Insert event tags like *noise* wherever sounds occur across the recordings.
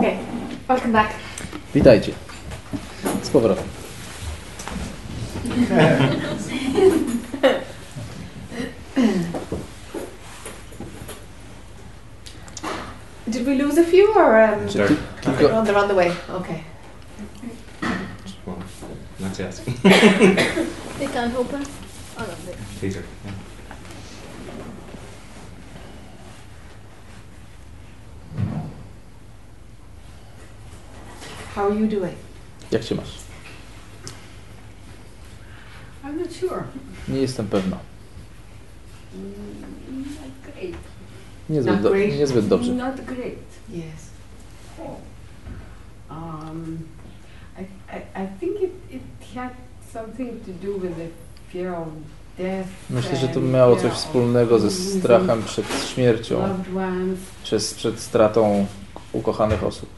Okay, welcome back. Witajcie. Z powrotem. Did we lose a few or um, Czy ki- kilka, oh, they're on the way? Okay. Well, not asking. They can't open. Oh no, they. Peter. Yeah. How are you doing? jak się masz? I'm not sure. Nie jestem pewna. Mm, Not great. Niezbyt, Not do, great. niezbyt dobrze. Not great. Yes. Um, I, I, I think it, it had something to do with the fear of death. Myślę, że to and miało fear coś of wspólnego ze losing strachem przed śmiercią, Loved ones. czy z- przed stratą ukochanych osób.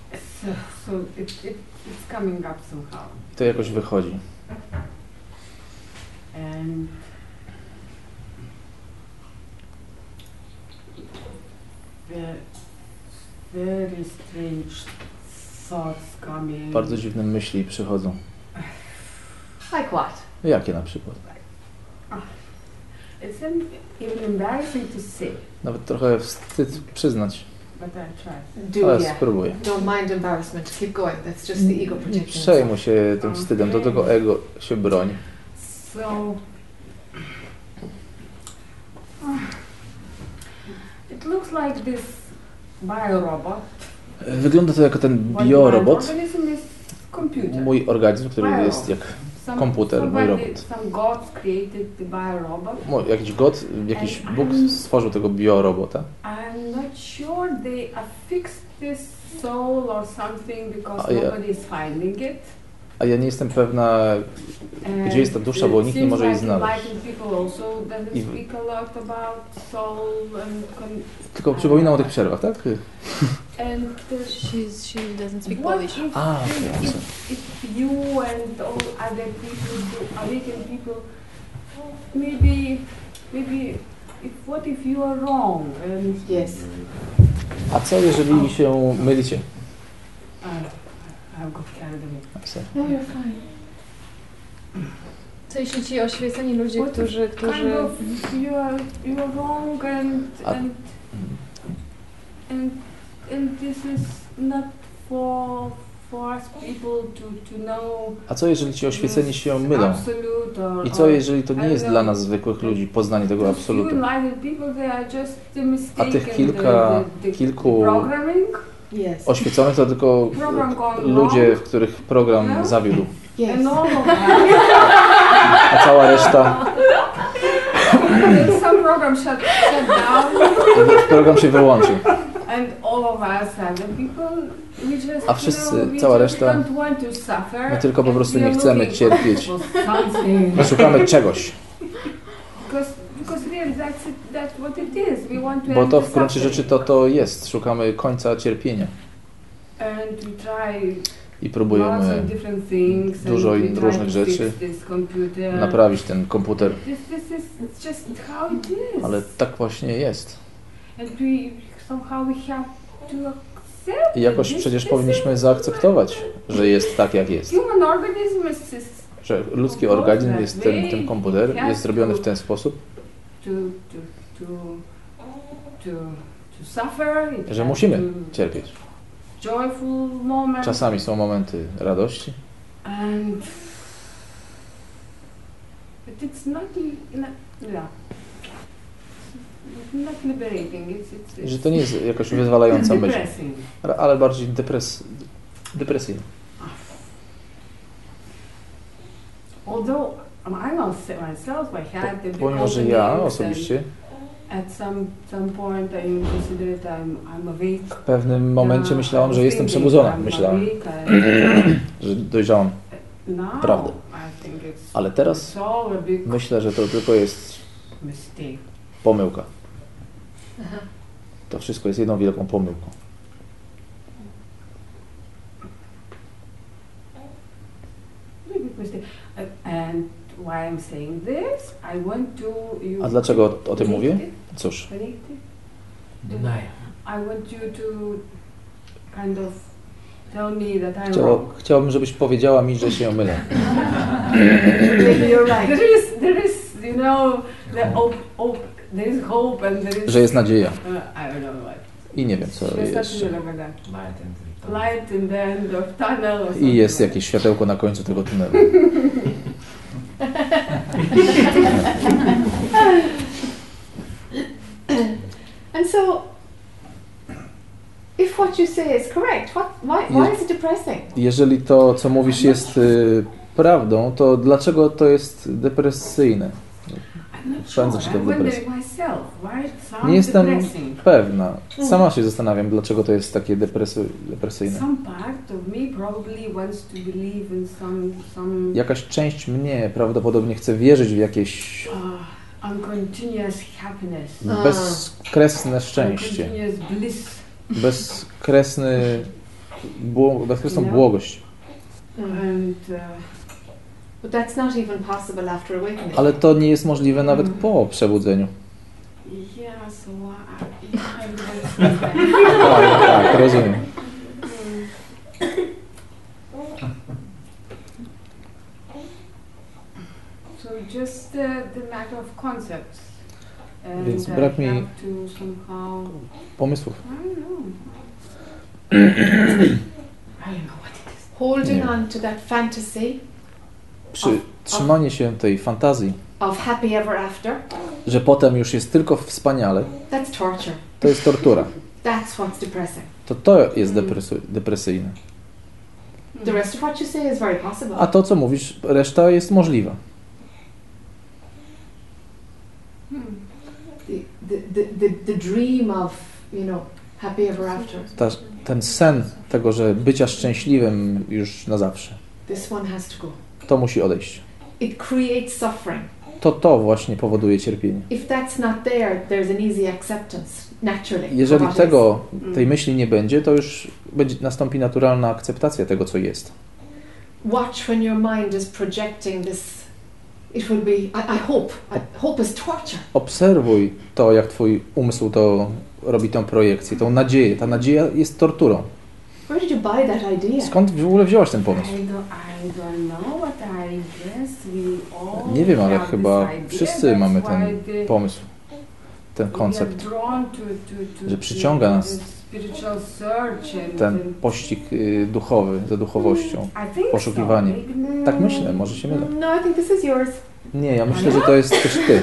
So, so it, it, it's coming up somehow. I to jakoś wychodzi. And the very strange thoughts coming. Bardzo dziwne myśli przychodzą. Like what? Jakie na przykład? It's an, even embarrassing to say, Nawet trochę wstyd przyznać, but I try. Do ale yeah. spróbuję. Don't mind embarrassment. Keep going. That's just the ego Nie przejmuj się tym wstydem, do tego ego się broni. So *sighs* it looks like this biorobot. Wygląda to jako ten biorobot, my organism is computer. mój organizm, który jest jak Some- komputer, mój robot. Some gods created the biorobot. jakiś god, jakiś Bóg stworzył tego biorobota. I'm not sure they affixed this soul or something because A ja- nobody is finding it. A ja nie jestem pewna, Gdzie jest ta And dusza, bo nikt nie może jej znaleźć. I- and tylko przypominam o tych przerwach, tak? And She's she doesn't speak What Polish. if, A, okej, if, okay. if you and all other people, awakened people, maybe, maybe, if what if you are wrong and Yes. A co jeżeli się mylicie? I, I've got carried away. No, you're fine. Co jeśli ci oświeceni ludzie, What if którzy, Kind którzy... of, you are, you are wrong and, and, and, and this is not for, for us people to, to know A co jeżeli ci oświeceni się mylą? I co jeżeli to nie jest dla nas zwykłych ludzi poznanie tego absolutu? enlightened people, they are just the mistake A tych kilka- the, the, the kilku-. Oświeconych to tylko ludzie, w których program zawiódł, of us, a cała reszta, *laughs* program się wyłączył. And all of us are the people we just, A wszyscy, cała reszta, My tylko po prostu nie chcemy cierpieć. Szukamy czegoś, bo to w gruncie rzeczy to to jest. Szukamy końca cierpienia. I próbujemy dużo różnych rzeczy naprawić ten komputer, ale tak właśnie jest. I jakoś przecież powinniśmy zaakceptować, że jest tak jak jest. Że ludzki organizm jest ten, ten komputer, jest zrobiony w ten sposób, że musimy cierpieć. Czasami są momenty radości, not, not yeah. It's not liberating. It's, it's, it's że to nie jest jakoś wyzwalająca myśl, ale bardziej depres, depresyjna. Although um, I myself, I had Pomimo, że ja osobiście w pewnym momencie Yeah, myślałam, że jestem przebudzona. Myślałam, *clears throat* że dojrzałam. Prawda. Ale teraz myślę, że to tylko jest pomyłka. Aha. To wszystko jest jedną wielką pomyłką. Uh, A dlaczego o, o tym mówię? Cóż, Chciał, chciałbym, żebyś powiedziała mi, że się mylę. *laughs* Maybe you're right. There is, there is, you know, the hope, hope, there is hope and there is. Że jest nadzieja. Uh, I don't know what. I nie wiem, co jeszcze. something over there. Light and the Light in the end of tunnel or I jest like jakieś światełko na końcu tego tunelu. *laughs* And so, if what you say is correct, what, why, why is it depressing? Jeżeli to, co mówisz, jest y, prawdą, to dlaczego to jest depresyjne? I wonder depresji. Nie jestem pewna. Sama się zastanawiam, dlaczego to jest takie depresy, depresyjne. Jakaś część mnie prawdopodobnie chce wierzyć w jakieś uh, uncontinuous happiness, A. bezkresne szczęście, bezkresny, bezkresną błogość. And uh, Ale to nie jest możliwe nawet po przebudzeniu. Tak, tak, rozumiem. So just uh, the matter of concepts. And Więc I brak mi- have to somehow, Pomysłów. *clears throat* Holding on to that fantasy Przy trzymanie się tej fantazji, after, że potem już jest tylko wspaniale, to jest tortura. To to jest depresy, depresyjne. A to, co mówisz, reszta jest możliwa. Ta, ten sen tego, że bycia szczęśliwym już na zawsze, This one has to go. To musi odejść. It creates suffering. To to właśnie powoduje cierpienie. If that's not there, there's an easy acceptance, naturally. Jeżeli tego, Mm. tej myśli nie będzie, to już będzie, nastąpi naturalna akceptacja tego, co jest. is. Watch when your mind is projecting this. It will be, I, I hope, I, hope is torture. Obserwuj to, jak twój umysł to robi tą projekcję, tą nadzieję. Ta nadzieja jest torturą. Where did you buy that idea? Skąd w ogóle wziąłaś ten I pomysł? don't, I don't know what I guess we all Nie wiem, ale have chyba this idea. wszyscy That's mamy why ten the- pomysł, ten we are koncept, drawn to, to, to, że przyciąga to nas the spiritual search and, ten pościg y, duchowy za duchowością. I think poszukiwanie. Maybe- Tak myślę, może się mylę. No, I think this is yours. Nie, ja myślę, że to jest też ty.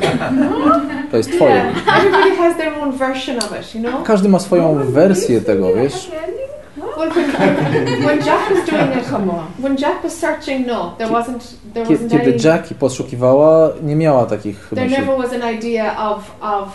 To jest twoje. Yeah. Everybody has their own version of it, you know? Każdy ma swoją wersję tego, wiesz? Well, when, *laughs* when Jack was doing it, Come on. when Jack was searching, no, there wasn't, there wasn't Kiedy any, Jackie poszukiwała, nie miała takich there myśli. never was an idea of, of,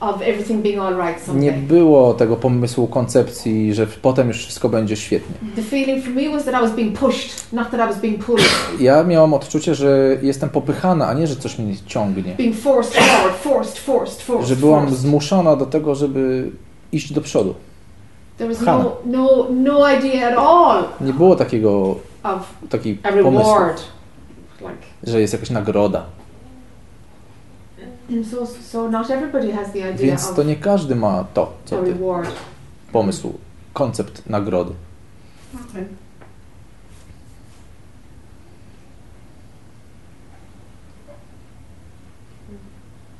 of everything being all right Nie someday. było tego pomysłu, koncepcji, że potem już wszystko będzie świetnie. The feeling for me was that I was being pushed, not that I was being pulled. *clears throat* Ja miałam odczucie, że jestem popychana, a nie, że coś mnie ciągnie. being forced forward, forced, forced, forced. Że byłam forced. zmuszona do tego, żeby iść do przodu. There was no, no, no idea at all Nie było takiego, of takiej a pomysłu, reward. Like, że jest jakaś nagroda. so, so not everybody has the idea Więc of to nie każdy ma to, co ty. reward. Pomysł, koncept nagrody. Okay. It would be good to, to, to cut that fantasy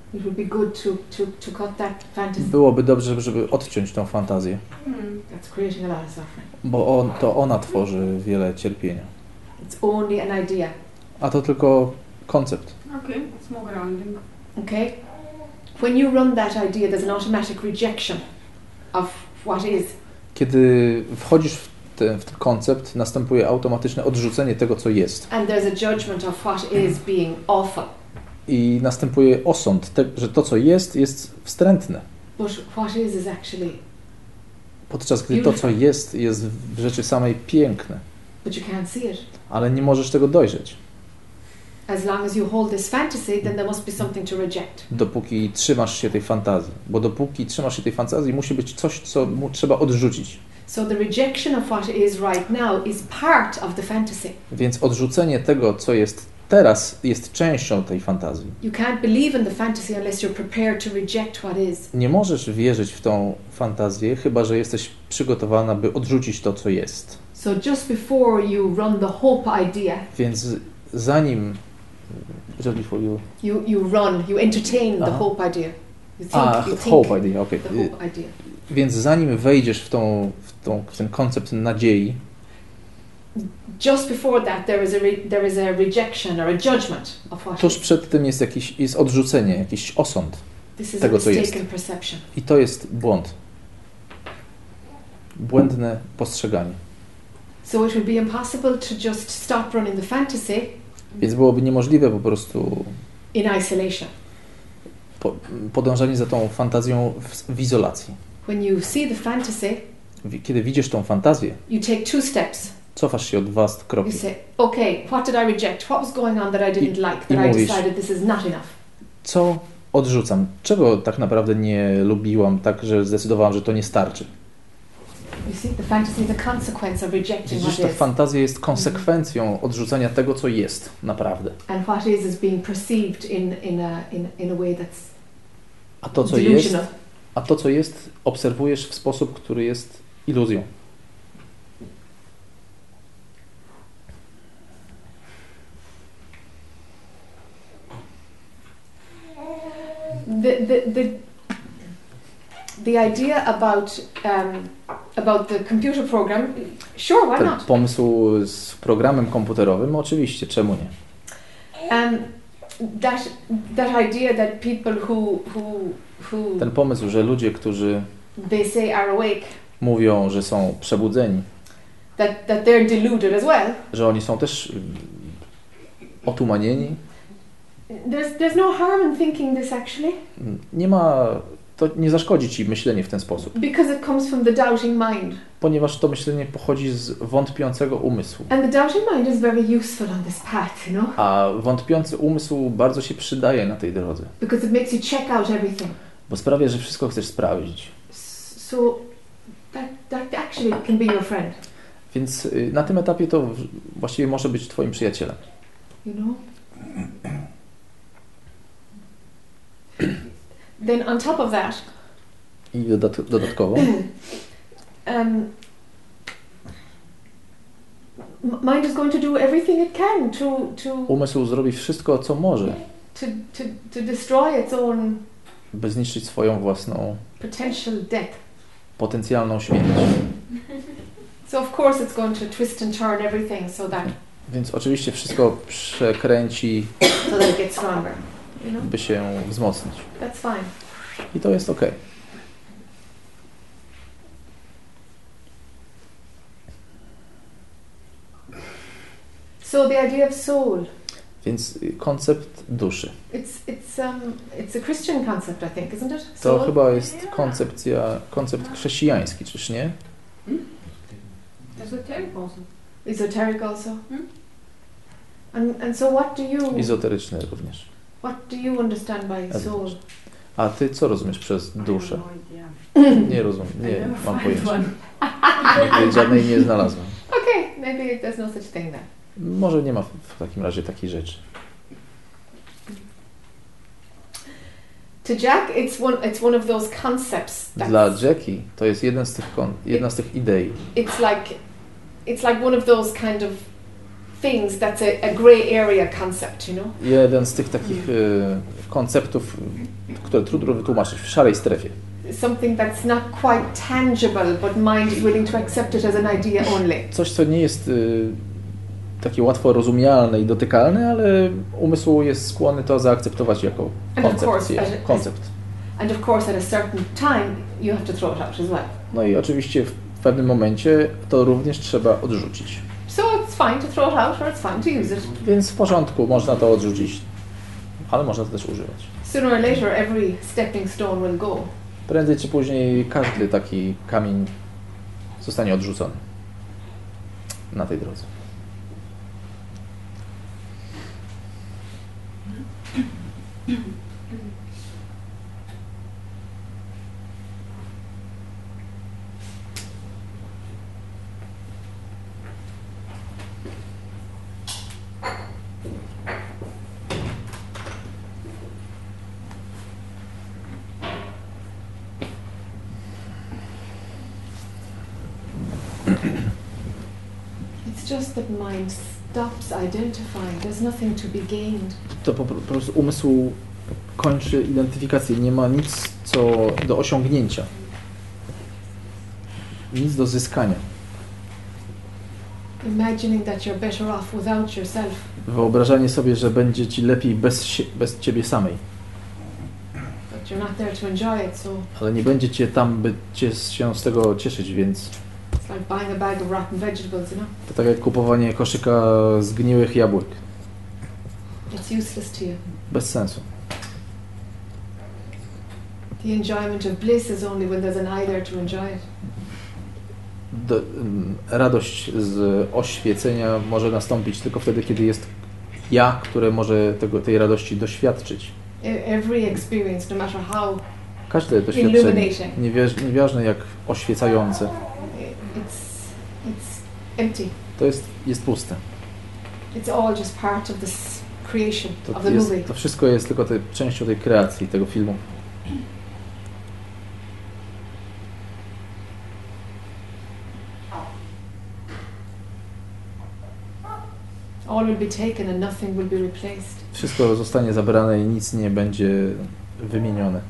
Byłoby dobrze, żeby odciąć tą fantazję, Hmm. that's creating a lot of suffering. bo on, to ona tworzy wiele cierpienia. It's only an idea. A to tylko koncept. Okay, it's more grounding. Okay? When you run that idea, there's an automatic rejection of what is. Kiedy wchodzisz w ten, w ten koncept, następuje automatyczne odrzucenie tego, co jest. And there's a judgment of what is being awful. I następuje osąd, te, że to, co jest, jest wstrętne. But what is is actually, Podczas gdy to, co jest, jest w rzeczy samej piękne. but you can't see it. Ale nie możesz tego dojrzeć. As long as you hold this fantasy, then there must be something to reject. Dopóki trzymasz się tej fantazji. Bo dopóki trzymasz się tej fantazji, musi być coś, co trzeba odrzucić. So the rejection of what is right now is part of the fantasy. Więc odrzucenie tego, co jest teraz, jest częścią tej fantazji. The. Nie możesz wierzyć w tą fantazję, chyba że jesteś przygotowana, by odrzucić to, co jest. So the idea, Więc zanim just before you you, you run, you entertain the Aha. hope idea. You think, a you think hope idea, the idea. Więc zanim wejdziesz w tą, w tą w ten koncept nadziei, Just before that, there is a re- there is a rejection or a judgment of what tuż przed tym jest jakiś jest odrzucenie, jakiś osąd. Tego, co jest. perception. I to jest błąd. Błędne postrzeganie. So it would be impossible to just stop running the fantasy Więc byłoby niemożliwe po prostu in isolation. po, podążanie za tą fantazją w, w izolacji. When you see the fantasy, Kiedy widzisz tą fantazję, you take two steps. Cofasz się o dwa You kroki. say, okay, what did I reject? What was going on that I didn't like? i That I mówisz- decided this is not enough. Co odrzucam? Czego tak naprawdę nie lubiłam, tak że zdecydowałam, że to nie starczy? You see, the fantasy is a consequence of rejecting Widzisz, ta fantazja jest konsekwencją odrzucania tego, co jest naprawdę. And what is is being perceived in, in, a, in, in a way that's A to, co jest, a to, co jest, obserwujesz w sposób, który jest iluzją. The, the, the, the idea about, um, about the computer program, sure, why Ten not? pomysł z programem komputerowym, oczywiście, czemu nie? Um, that, that idea that people who, who, who Ten pomysł, że ludzie, którzy they say are awake, mówią, że są przebudzeni, that, that they're deluded as well. że oni są też mm, otumanieni, There's, there's no harm in thinking this actually, mm, nie ma, to nie zaszkodzi ci myślenie w ten sposób, because it comes from the doubting mind. ponieważ to myślenie pochodzi z wątpiącego umysłu. And the doubting mind is very useful on this path, you know, A wątpiący umysł bardzo się przydaje na tej drodze, because it makes you check out everything. bo sprawia, że wszystko chcesz sprawdzić. So that, that actually can be your friend, Więc y, na tym etapie to właściwie może być twoim przyjacielem. you know. Then on top of that, I dodat dodatkowo *clears throat* um, mind is going to do everything it can to to umysł zrobi wszystko, co może, to, to, to destroy its own by zniszczyć swoją własną potential death. potencjalną śmierć. So of course it's going to twist and turn everything so that Więc oczywiście wszystko przekręci, so that it gets stronger. You know, by się wzmocnić. that's fine. I to jest ok. So the idea of soul, Więc y, koncept duszy. it's it's um it's a Christian concept, I think, isn't it? To Soul. chyba jest koncepcja, koncept chrześcijański, czyż nie? Esoteric also. Esoteric also. Hmm? And and so what do you Izoteryczny również. What do you understand by soul? A ty co rozumiesz przez duszę? No. Nie rozumiem, nie never mam pojęcia. Nigdy Żadnej nie znalazłem. *laughs* Okay, maybe there's no such thing then. Może nie ma w takim razie takiej rzeczy. To Jack, it's one it's one of those concepts. Dla Jackie to jest jeden z tych kon- jedna z tych idei. it's like it's like one of those kind of things that's a, a grey area concept, you know. Jeden z tych takich y, konceptów, które trudno wytłumaczyć w szarej strefie. Something that's not quite tangible, but mind is willing to accept it as an idea only. Coś, co nie jest y, takie łatwo rozumialne i dotykalne, ale umysł jest skłonny to zaakceptować jako a- koncept. And of course, at a certain time, you have to throw it out as well. No i oczywiście w pewnym momencie to również trzeba odrzucić fine to throw it out or it's fine to use it. Więc w porządku, można to odrzucić, ale można to też używać. Sooner or later every stepping stone will go. Prędzej czy później każdy taki kamień zostanie odrzucony na tej drodze. *clears throat* that mind stops identifying. There's nothing to be gained. To po, po prostu umysł kończy identyfikację. Nie ma nic co do osiągnięcia. Nic do zyskania. Imagining that you're better off without yourself. Wyobrażanie sobie, że będzie ci lepiej bez, bez ciebie samej. But you're not there to enjoy it, so Ale nie będzie cię tam, by cię się z tego cieszyć, więc like buying a bag of rotten vegetables, you know? to tak jak kupowanie koszyka zgniłych jabłek. It's useless to you. Bez sensu. The enjoyment of bliss is only when there's an I there to enjoy it. Do, ym, radość z oświecenia może nastąpić tylko wtedy, kiedy jest ja, które może tego, tej radości doświadczyć. E- Every experience, no matter how Każde doświadczenie, nieważne jak oświecające, it's, it's empty. to jest, jest puste. It's all just part of this creation To, of the jest, movie. to wszystko jest tylko te, częścią tej kreacji, tego filmu. All will be taken and nothing will be replaced. Wszystko zostanie zabrane i nic nie będzie wymienione.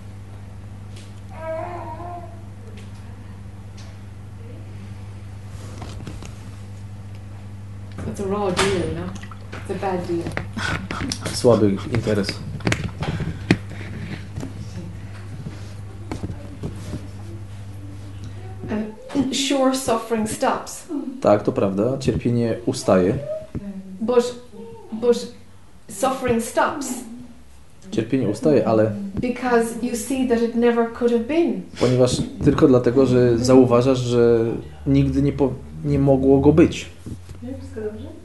So it's a raw deal, you know? It's a bad deal. Słaby interes. Sure, suffering stops. Tak, to prawda, cierpienie ustaje. But, but suffering stops Cierpienie ustaje, ale because you see that it never could have been. ponieważ tylko dlatego, że zauważasz, że nigdy nie, po, nie mogło go być. Wszystko dobrze?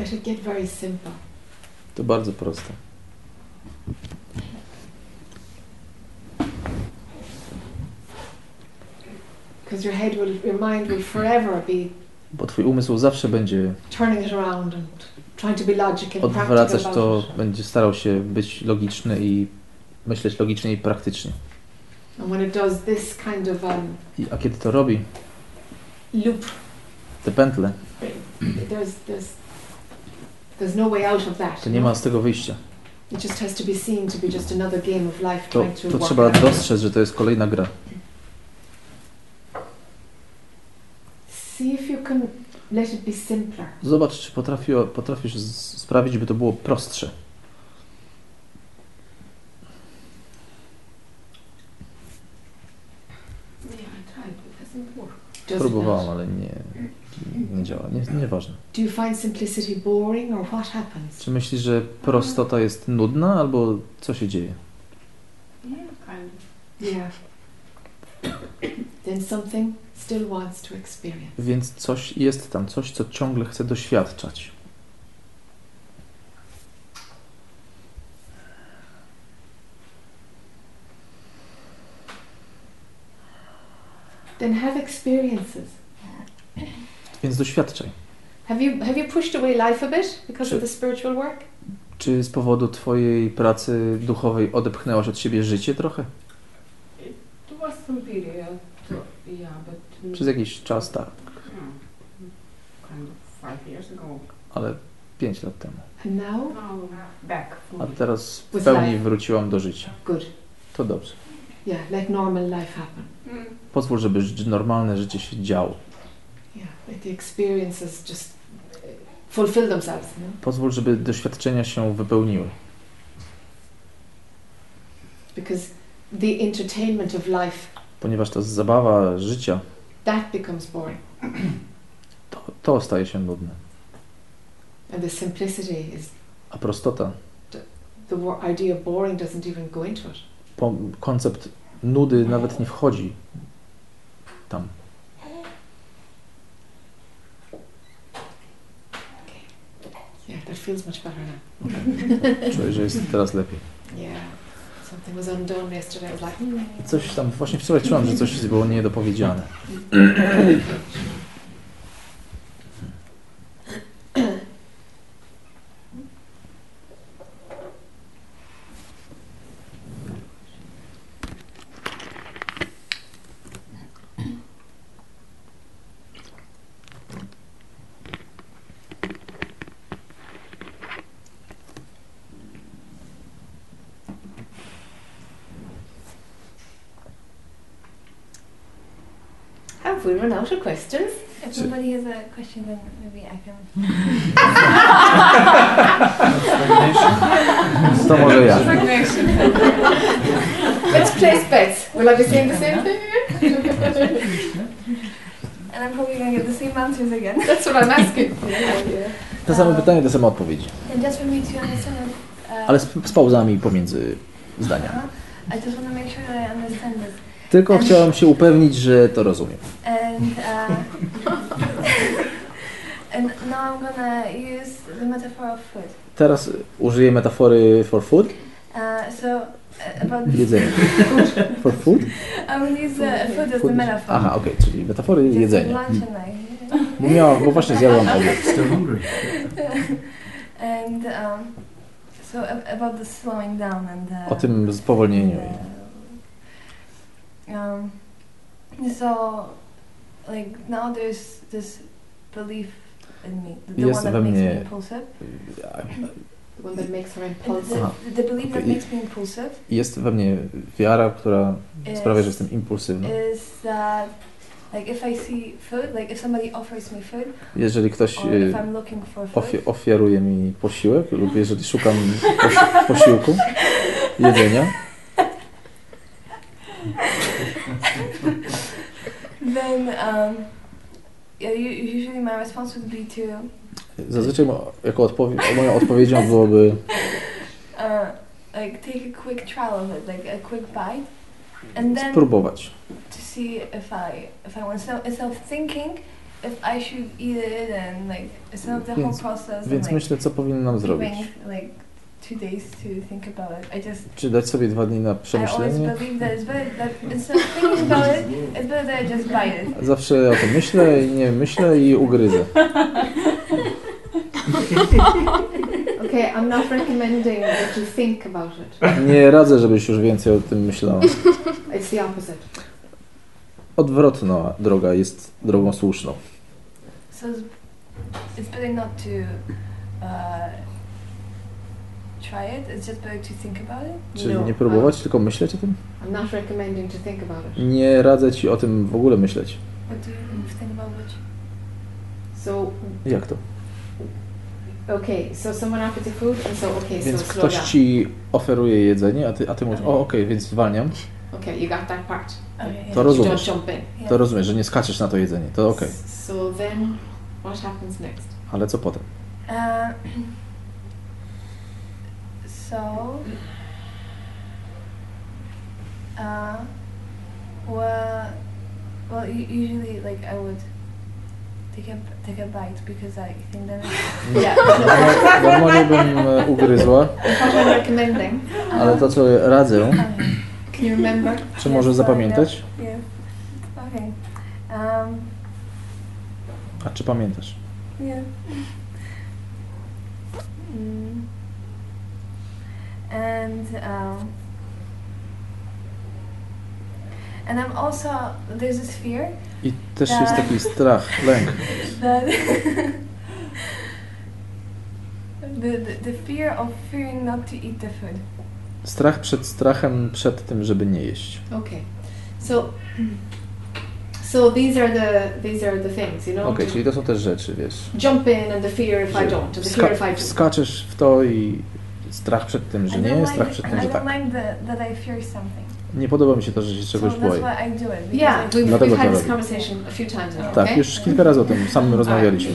Let it get very simple. To bardzo proste. Because your head will, your mind will forever be Bo twój umysł zawsze będzie odwracać to, będzie starał się być logiczny i myśleć logicznie i praktycznie. Um, I, a kiedy to robi, te pętle, there's, no way out of that. to nie no? ma z tego wyjścia. It just has to be seen to be just another game of life To, trying to to trzeba dostrzec, że to jest kolejna gra. See if you can let it be simpler. Zobacz, czy potrafi, potrafisz sprawić, by to było prostsze. Próbowałam, ale nie, nie działa. Nie, nieważne. Do you find simplicity boring or what happens? Czy myślisz, że prostota jest nudna, albo co się dzieje? Yeah, kind of. Yeah. then something still wants to experience. Więc coś jest tam, coś, co ciągle chce doświadczać. Then have experiences. Więc doświadczaj. Have you have you pushed away life a bit because of Czy- the spiritual work? Czy z powodu Twojej pracy duchowej odepchnęłaś od siebie życie trochę? It was some period, to, yeah, but Przez jakiś czas tak, yeah, kind of five years ago. ale pięć lat temu. And now, Now back. A teraz w pełni life. wróciłam do życia. good. To dobrze. Yeah, let normal life happen. Mm. Pozwól, żeby normalne życie się działo. The experiences just uh, fulfill themselves. Know? Pozwól, żeby doświadczenia się wypełniły. Because the entertainment of life Ponieważ ta zabawa życia, that becomes boring, to, to staje się nudne. and the simplicity is A prostota, the wo- idea of boring doesn't even go into it. po, koncept nudy nawet nie wchodzi tam. Yeah, that feels much better now. *laughs* Czuję, że jest teraz lepiej. Yeah, something was undone yesterday. I was like, hmm. Coś tam, właśnie wczoraj czułam, że coś było niedopowiedziane. *laughs* if we run out of questions. If somebody has a question, then maybe I can. *laughs* To może ja. Let's place bets. Will I be saying the same thing? *laughs* And I'm probably gonna get the same answers again. *laughs* That's what I'm asking. Te same pytania, te same odpowiedzi. And just for me to understand, uh, Ale z, z pauzami pomiędzy zdaniami. uh, I just want to make sure that I understand this. Tylko chciałem się upewnić, że to rozumiem. And uh, *laughs* and now I'm gonna use the metaphor of food. Teraz użyję metafory for food. Uh, so uh, about Jedzenie. *laughs* For food? I will use uh, food as the metaphor. Aha, okej, czyli metafory Just jedzenia. lunch and night. Bo, miałam, bo właśnie zjadłam obiad. *laughs* Still hungry. and um, so about the slowing down and the, O tym spowolnieniu. Um, so, like now there's this belief in me, the, the Jest one that makes me impulsive. The one that makes her And impulsive. Aha. The, the belief that Okay. makes me impulsive Jest we mnie wiara, która is, sprawia, że jestem impulsywny. is that like if I see food, like if somebody offers me food, Jeżeli ktoś y, if I'm looking for food, ofi- ofiaruje mi posiłek lub jeżeli szukam pos- posiłku, jedzenia, *laughs* then um, yeah, usually my response would be to zazwyczaj jako odpowie- moją odpowiedzią byłoby *laughs* uh, like take a quick trial of it, like a quick bite, and then spróbować. to see if I if I want. So instead of thinking if I should eat it and like instead of the whole Więc- process Więc and like myślę, co powinnam zrobić. like two days to think about it, I just Czy dać sobie dwa dni na I always przemyślenie? believe that it's better that instead of thinking about it, it's better that I just bite it. Zawsze o tym myślę i nie myślę i ugryzę. *laughs* Okay, I'm not recommending that you think about it. Nie radzę, żebyś już więcej o tym myślała. It's the opposite. Odwrotna droga jest drogą słuszną. So it's, it's better not to uh, try it. It's just better to think about it. Czyli No, nie próbować, tylko myśleć o tym? I'm not recommending to think about it. Nie radzę ci o tym w ogóle myśleć. What do you think about which? So, Jak to? okay, so someone offers you food, and so, okay, Więc so slow ktoś down. ci oferuje jedzenie, a ty, a ty mówisz, o okej, więc zwalniam. Okay, you got that part. Okay, yeah. To You rozumiesz. don't jump in. Yeah. To rozumiesz, że nie skaczesz na to jedzenie. To okej. So then, what happens next? Ale co potem? Uh, *clears throat* so, uh, well, well, usually like I would take a take a bite because I think that it's, Yeah. *laughs* Normalnie- bym e, ugryzła, I'm recommending, ale to co radzę, can you remember? czy może zapamiętać? Yeah. Okay. Um, A czy pamiętasz? yeah. Mm. And um, and I'm also there's this fear I też jest taki *laughs* strach, lęk. that *laughs* the, the the fear of fearing not to eat the food. Strach przed strachem, przed tym, żeby nie jeść. Okay, so so these are the these are the things, you know. Okej, czyli to są też rzeczy, wiesz. Jump in and the fear if I don't, the fear if I do. skaczesz w to i strach przed tym, że nie, strach przed tym, że tak. Nie podoba mi się to, że się czegoś boję. Yeah, we've, Dlatego we've had to this robię. conversation a few times now. Tak, okay? już kilka razy o tym samym rozmawialiśmy.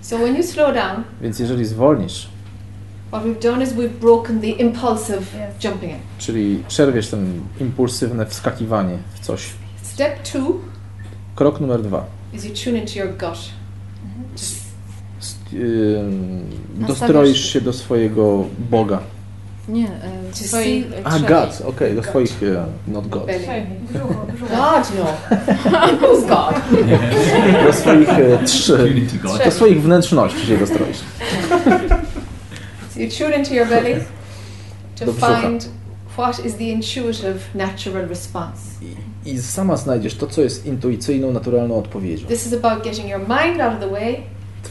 So when you slow down, Więc jeżeli zwolnisz, what we've done is we've broken the impulsive Yes. jumping in. czyli przerwiesz ten impulsywne wskakiwanie w coś. Step two Krok numer dwa. is you tune into your gut. Just S- ym, dostroisz się do swojego Boga. Nie, e, To swojej see- e, A, trzeciej. God, okej, do swoich, e, not God. belly. Brzuchu, brzuchu. God, no. *laughs* Who's God? Do swoich e, trzy, Unity God. do swoich wnętrzności się dostroisz. So you tune into your belly to Do brzucha. find what is the intuitive, natural response. I, I sama znajdziesz to, co jest intuicyjną, naturalną odpowiedzią. This is about getting your mind out of the way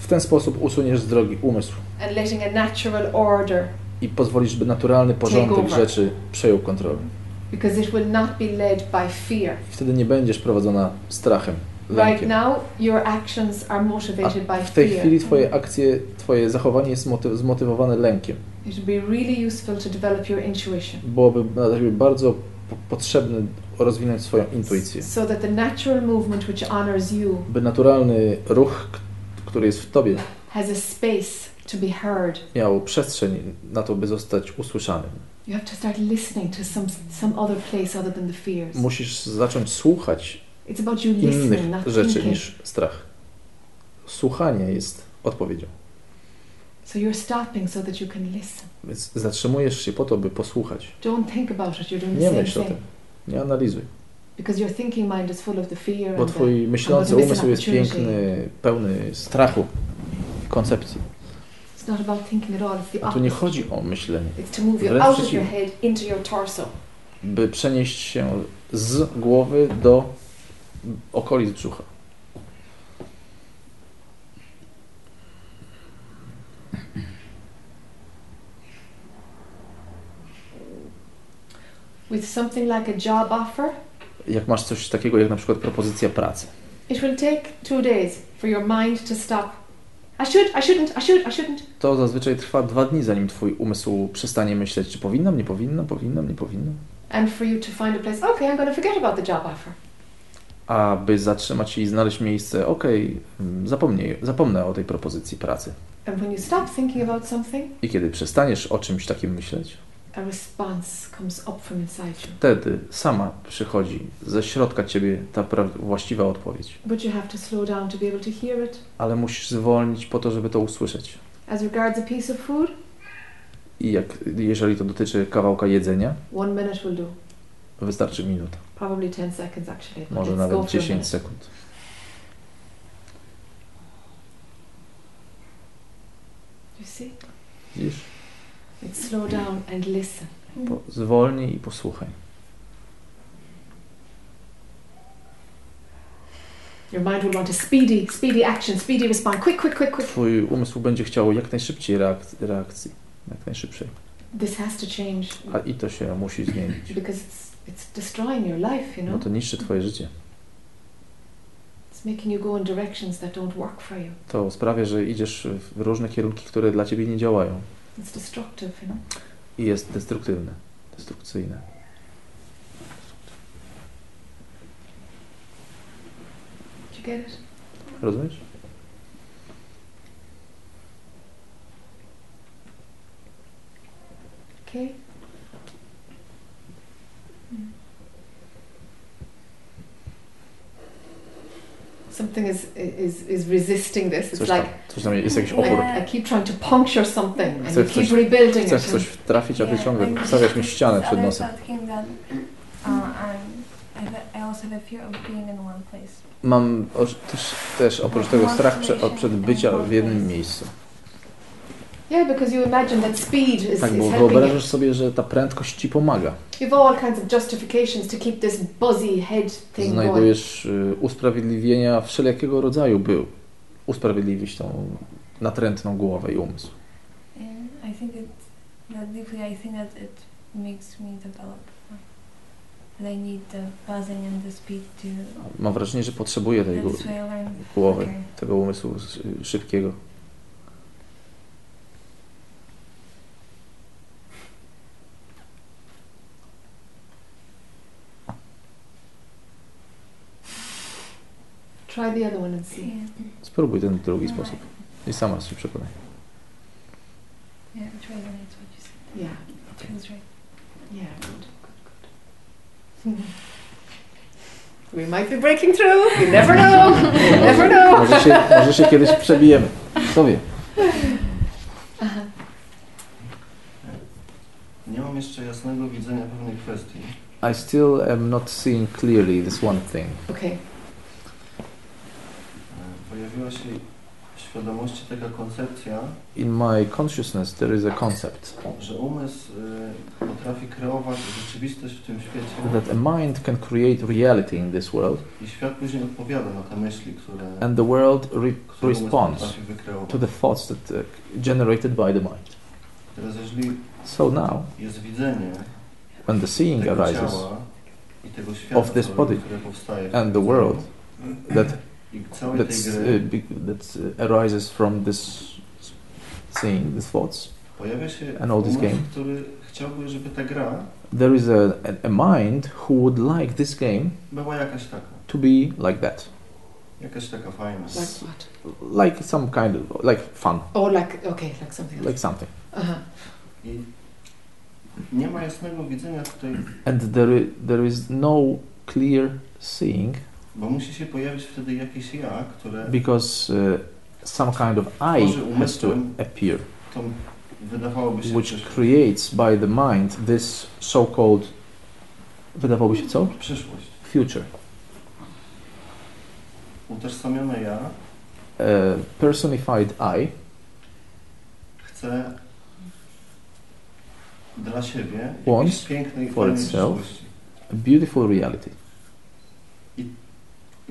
W ten sposób usuniesz z drogi umysł and letting a natural order, i pozwolisz, by naturalny porządek rzeczy przejął kontrolę. because it will not be led by fear. I wtedy nie będziesz prowadzona strachem, Right now, your actions are motivated by W tej fear. chwili twoje akcje, twoje zachowanie jest moty- zmotywowane lękiem. It would be really useful to develop your intuition. Byłoby dla ciebie bardzo po- potrzebne rozwinąć swoją intuicję. So that the natural movement which honors you By naturalny ruch, k- który jest w tobie, has a space to be heard. miał przestrzeń na to, by zostać usłyszanym. You have to start listening to some some other place other than the fears. Musisz zacząć słuchać It's about you innych listening, not rzeczy thinking. niż strach. Słuchanie jest odpowiedzią. So you're stopping so that you can listen. Więc zatrzymujesz się po to, by posłuchać. Don't think about it. You're doing the Nie same myśl o thing. tym. Nie analizuj. Because your thinking mind is full of the fear Bo twój myślący umysł jest piękny, pełny strachu i koncepcji. It's not about thinking at all. It's the A tu nie chodzi o myślenie. It's to move you Wręcz out of przeciwnie. your head into your torso. By przenieść się z głowy do okolic brzucha. With something like a job offer, Jak masz coś takiego jak na przykład propozycja pracy. it will take two days for your mind to stop. I should, I shouldn't, I should, I shouldn't. To zazwyczaj trwa dwa dni, zanim twój umysł przestanie myśleć, czy powinnam, nie powinnam, powinnam, nie powinnam. And for you to find a place, okay, I'm to forget about the job offer. Aby zatrzymać się i znaleźć miejsce, okej, mm, zapomnij, zapomnę o tej propozycji pracy. And when you stop thinking about something, I kiedy przestaniesz o czymś takim myśleć, a response comes up from inside you. wtedy sama przychodzi ze środka ciebie ta właściwa odpowiedź. But you have to slow down to be able to hear it. Ale musisz zwolnić po to, żeby to usłyszeć. As regards a piece of food, I jak, jeżeli to dotyczy kawałka jedzenia, one minute will do. wystarczy minuta, Probably 10 seconds actually. może let's nawet for a 10 minute. sekund. You see? Widzisz? Slow down and listen. Zwolnij i posłuchaj. Your mind will want a speedy, speedy action, speedy response. Quick, quick, quick, quick. Twój umysł będzie chciał jak najszybciej reak- reakcji, jak najszybszej. This has to change A i to się musi zmienić, because it's it's destroying your life, you bo know. to niszczy twoje życie. It's making you go in directions that don't work for you. To sprawia, że idziesz w różne kierunki, które dla ciebie nie działają It's destructive, you know. i jest destruktywne, destrukcyjne. Do you get it? Rozumiesz? Okay. Something is is is resisting this. It's Coś tam, like coś tam jest jakiś opór. I keep trying to puncture something, and you Chcesz keep coś- rebuilding Chcesz it. coś trafić, a ty ciągle I'm stawiasz mi ścianę przed nosem. uh, I'm, I, have- I also have a fear of being in one place. Mam też, też oprócz tego strach prze, od- przed bycia w jednym miejscu. Yeah, because you imagine that speed is, Tak, is bo you. wyobrażasz sobie, że ta prędkość ci pomaga. You've all kinds of justifications to keep this buzzy head thing going. Znajdujesz y, usprawiedliwienia wszelkiego rodzaju, by usprawiedliwić tą natrętną głowę i umysł. And I think it, that deeply, I think that it makes me develop. That I need the buzzing and the speed to. Mam wrażenie, że potrzebuję tej głowy, Okay. tego umysłu szybkiego. Try the other one and see. Yeah. Spróbuj ten drugi sposób i sama się przekonaj. Yeah, try the next what you said. Yeah, feels right. yeah, good, good, good. *laughs* we might be breaking through. You never know. You *laughs* never know. Może się, może się kiedyś *laughs* przebijemy. Kto wie? Aha. Nie mam jeszcze jasnego widzenia pewnej kwestii. I still am not seeing clearly this one thing. Okay. Pojawiła się w świadomości taka koncepcja, In my consciousness there is a concept że umysł e, potrafi kreować rzeczywistość w tym świecie that a mind can create reality in this world i świat później odpowiada na te myśli, które, and the world re które umysł responds potrafi wykreować. to the thoughts that uh, generated by the mind. Teraz jeżeli So now, jest widzenie when the seeing tego arises ciała i tego świata, of this body które powstaje w and tym the world that that's, uh, be- that uh, arises from this seeing, these thoughts. and all this game. który chciałby, żeby ta gra There is a, a, a mind who would like this game była jakaś taka. to be like that, Jakaś taka fajna. Like what? like some kind of like fun, Or like okay, like something else. like something. uh-huh. I nie ma jasnego widzenia tutaj, And there, there is no clear seeing bo musi się pojawić wtedy jakieś ja, które because uh, some kind of I has to appear, to wydawałoby się which creates by the mind this so-called, wydawałoby się co? przyszłość. Future. Utożsamione ja Uh, personified I chce dla siebie Wants pięknej, for itself. a beautiful reality.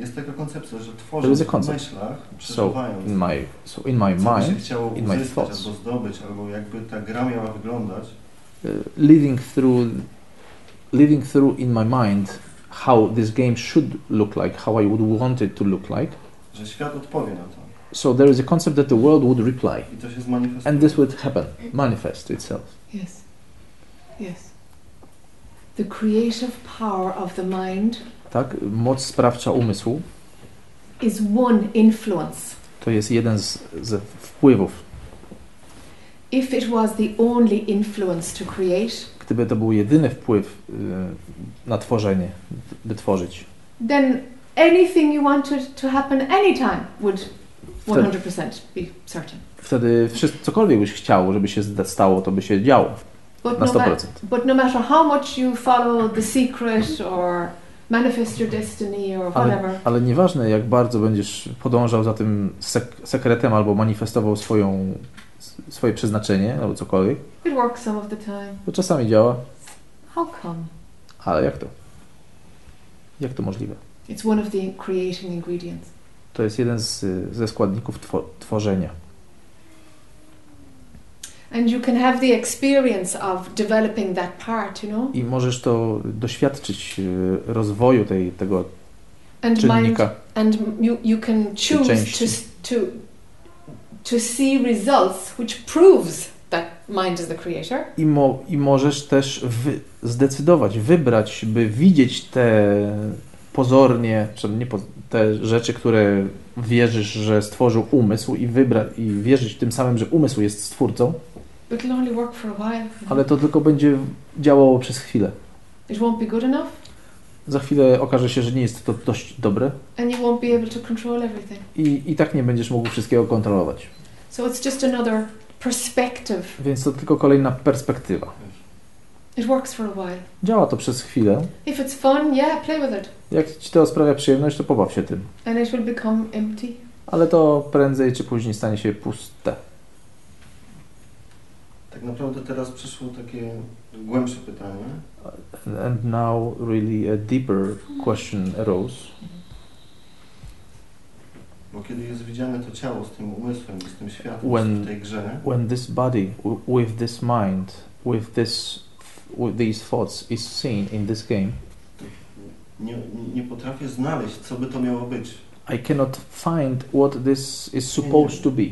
Jest taka koncepcja, że There tworząc is a w concept. myślach, So przeżywając, in my so in my co by się mind, chciało in my thoughts. albo zdobyć, albo jakby ta gra miała wyglądać, uh, living through living through in my mind how this game should look like, how I would want it to look like. że świat odpowie na to. So there is a concept that the world would reply, I to się and this would happen, manifest itself. Yes. Yes. The creative power of the mind Tak, moc sprawcza umysłu is one influence. to jest jeden z, z wpływów. If it was the only influence to create, Gdyby to był jedyny wpływ y, na tworzenie, by tworzyć, then anything you wanted to happen anytime would Wtedy- 100% be certain. wtedy wszystko, cokolwiek byś chciał, żeby się stało, to by się działo But na no, ma- 100%. but no matter how much you follow the secret or manifest your destiny or Ale- whatever, Ale nieważne, jak bardzo będziesz podążał za tym sek- sekretem albo manifestował swoją, swoje przeznaczenie albo cokolwiek, it works some of the time. to czasami działa, How come? ale jak to? Jak to możliwe? It's one of the creating ingredients. To jest jeden z, ze składników two- tworzenia. And you can have the experience of developing that part, you know? I możesz to doświadczyć y, rozwoju tej, tego And mind czynnika. and you, you can choose to, to, to see results which proves that mind is the creator. I, mo, I możesz też wy, zdecydować, wybrać, by widzieć te pozornie, przepraszam, nie poz, te rzeczy, które wierzysz, że stworzył umysł i wybrać i wierzyć tym samym, że umysł jest stwórcą, it'll only work for a while. ale to tylko będzie działało przez chwilę. It won't be good enough Za chwilę okaże się, że nie jest to dość dobre and you won't be able to control everything. i, i tak nie będziesz mógł wszystkiego kontrolować. So it's just another perspective. Więc to tylko kolejna perspektywa. It works for a while. Działa to przez chwilę. If it's fun, yeah, play with it. Jak ci to sprawia przyjemność, to pobaw się tym. And it will become empty. Ale to prędzej czy później stanie się puste. Tak naprawdę teraz przyszło takie głębsze pytanie. And now really a deeper question arose. Bo kiedy jest widziane to ciało z tym umysłem, z tym światem When- w tej grze, When this body, w- with this mind, with this, with these thoughts is seen in this game, nie, nie potrafię znaleźć, co by to miało być. I cannot find what this is supposed to be.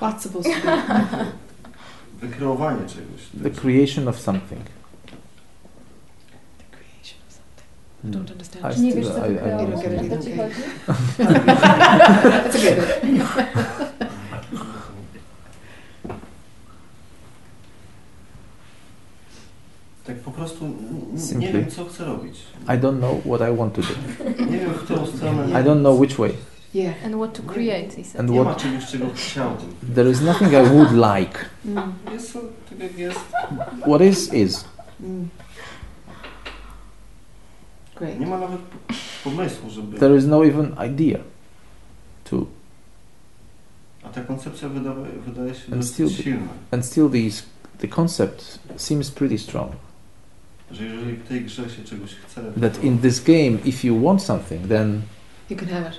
What's supposed to be? *laughs* Wykreowanie czegoś. The creation of something. the creation of something. I Hmm. don't understand. I Nie still- wiesz, co I- I- wykreować? I don't get it co ci chodzi? *laughs* That's a. Tak po prostu n- n- Simply. nie wiem, co chcę robić. I don't know what I want to do. Nie wiem, w którą stronę. I don't know which way. Yeah. And what to create, he said. And Nie ma what czegoś, czego chciałbym. there is nothing I would like. *laughs* Mm. Jest to tak jak jest. What is is. Mm. Great. Nie ma nawet pomysłu, żeby... There is no even idea to A ta koncepcja wydaje, wydaje się And dosyć still- silna. and still these the concept seems pretty strong Że jeżeli w tej grze się czegoś chce, that to in this game if you want something then You can have it.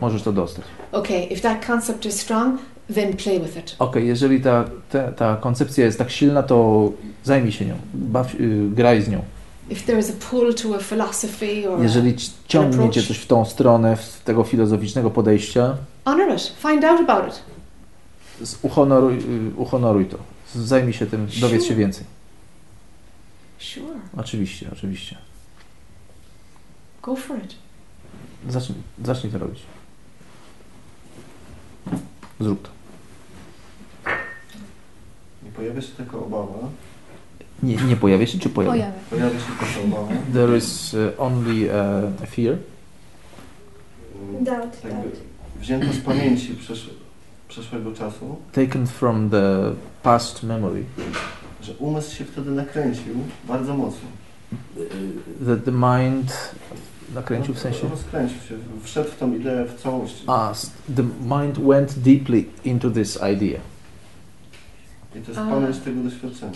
Możesz to dostać. Okay, if that concept is strong, then play with it. Ok, jeżeli ta, ta, ta koncepcja jest tak silna, to zajmij się nią, baw, y, graj z nią. if there is a pull to a philosophy or Jeżeli ci- ciągnie cię coś w tą stronę, w tego filozoficznego podejścia, honor it, find out about it. uhonoruj, y, uhonoruj to. Zajmij się tym, dowiedz się więcej. Sure, Oczywiście, oczywiście. go for it. Zacznij, zacznij to robić. Zrób to. Nie pojawia się taka obawa, Nie, nie pojawia się, czy pojawia? Pojawia. pojawia się taka obawa, There is uh, only uh, a fear. Doubt, jakby doubt. wzięta z pamięci przesz przeszłego czasu, taken from the past memory że umysł się wtedy nakręcił bardzo mocno. that the mind nakręcił w sensie Rozkręcił się, wszedł w tą ideę w całości. a the mind went deeply into this idea I to jest A. pamięć tego doświadczenia.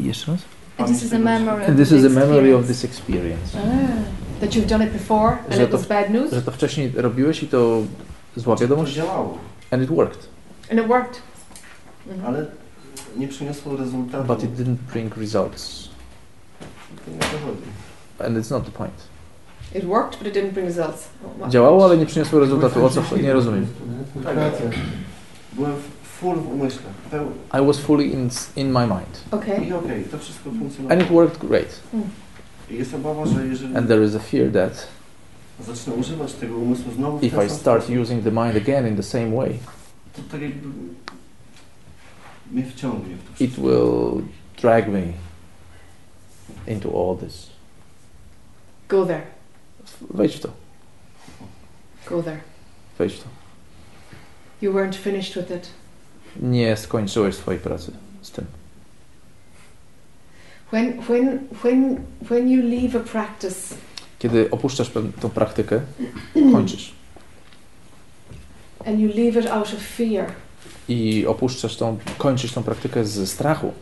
jeszcze raz And this is a memory of and this the is a memory of this experience Ah, that you've done it before and Że it to- was bad news że to wcześniej robiłeś i to zła To wiadomość działało, and it worked and it worked. Mhm. ale nie przyniosło rezultatu. but it didn't bring results To nie to. And it's not the point It worked, but it didn't bring results. Oh, działało ale nie przyniosło rezultatu o co chodzi? nie rozumiem Tak, byłem full w umyśle. I was fully in, in my mind I okej, Okay. to wszystko and funkcjonowało. it worked great I jest obawa, że jeżeli and there is a fear that zacznę używać tego umysłu znowu if I start using the mind again in the same way to tak jakby mnie wciągnie w to it wszystko. will drag me into all this. Go there. Wejdź w to, Go there. wejdź w to. You weren't finished with it. Nie skończyłeś swojej pracy z tym. When when when when you leave a practice Kiedy opuszczasz tą praktykę, *clears throat* kończysz. and you leave it out of fear, I opuszczasz tą, kończysz tą praktykę z strachu.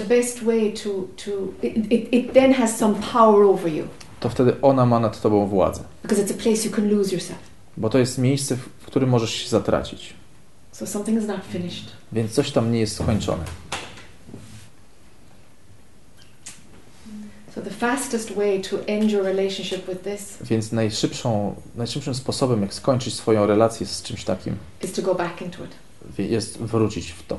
The best way to to it, it, it then has some power over you To wtedy ona ma nad tobą władzę. because it's a place you can lose yourself. Bo to jest miejsce, w którym możesz się zatracić. So something is not finished. Więc coś tam nie jest skończone. So the fastest way to end your relationship with this Więc najszybszą, najszybszym sposobem, jak skończyć swoją relację z czymś takim, is to go back into it jest wrócić w to.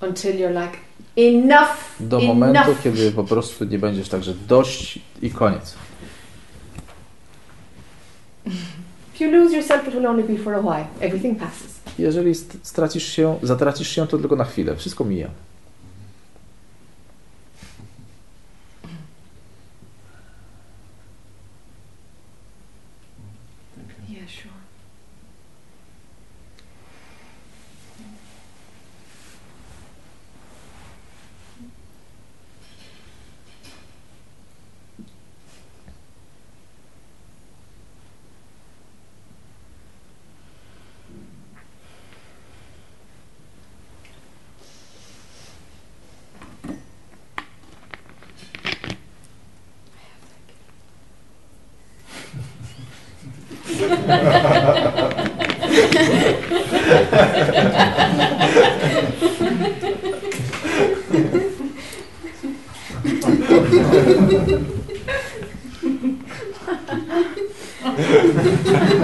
Until you're like enough. Do enough. momentu, kiedy po prostu nie będziesz tak, że dość i koniec. If you lose yourself, it will only be for a while. Everything passes. Jeżeli st- stracisz się, zatracisz się, to tylko na chwilę. Wszystko mija. Yeah, sure.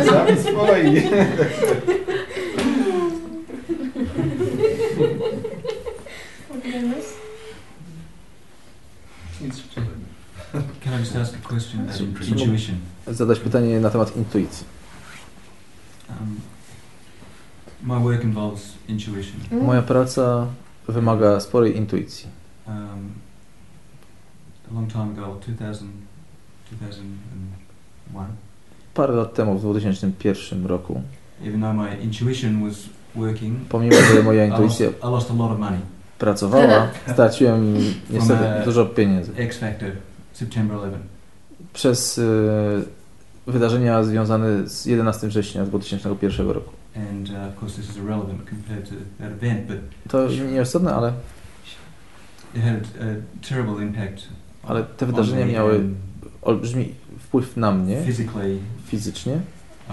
Sami swoi. Nic Can I just ask a question about So- intuition? Zadać pytanie na temat intuicji. Um, my work involves intuition. Mm. Moja praca wymaga sporej intuicji. Um, a long time ago, 2000, 2001, Parę lat temu, w 2001 roku, even though my intuition was working, pomimo, że moja *coughs* I lost, intuicja I lost of money. pracowała, *laughs* straciłem niestety e, dużo pieniędzy. X Factor, September 11. Przez y, wydarzenia związane z 11 września 2001 roku. And uh, of course, this is irrelevant compared to that event, but To nieistotne, ale, it had a, terrible impact. ale te on wydarzenia me miały olbrzymi wpływ na mnie Physically, fizycznie. I,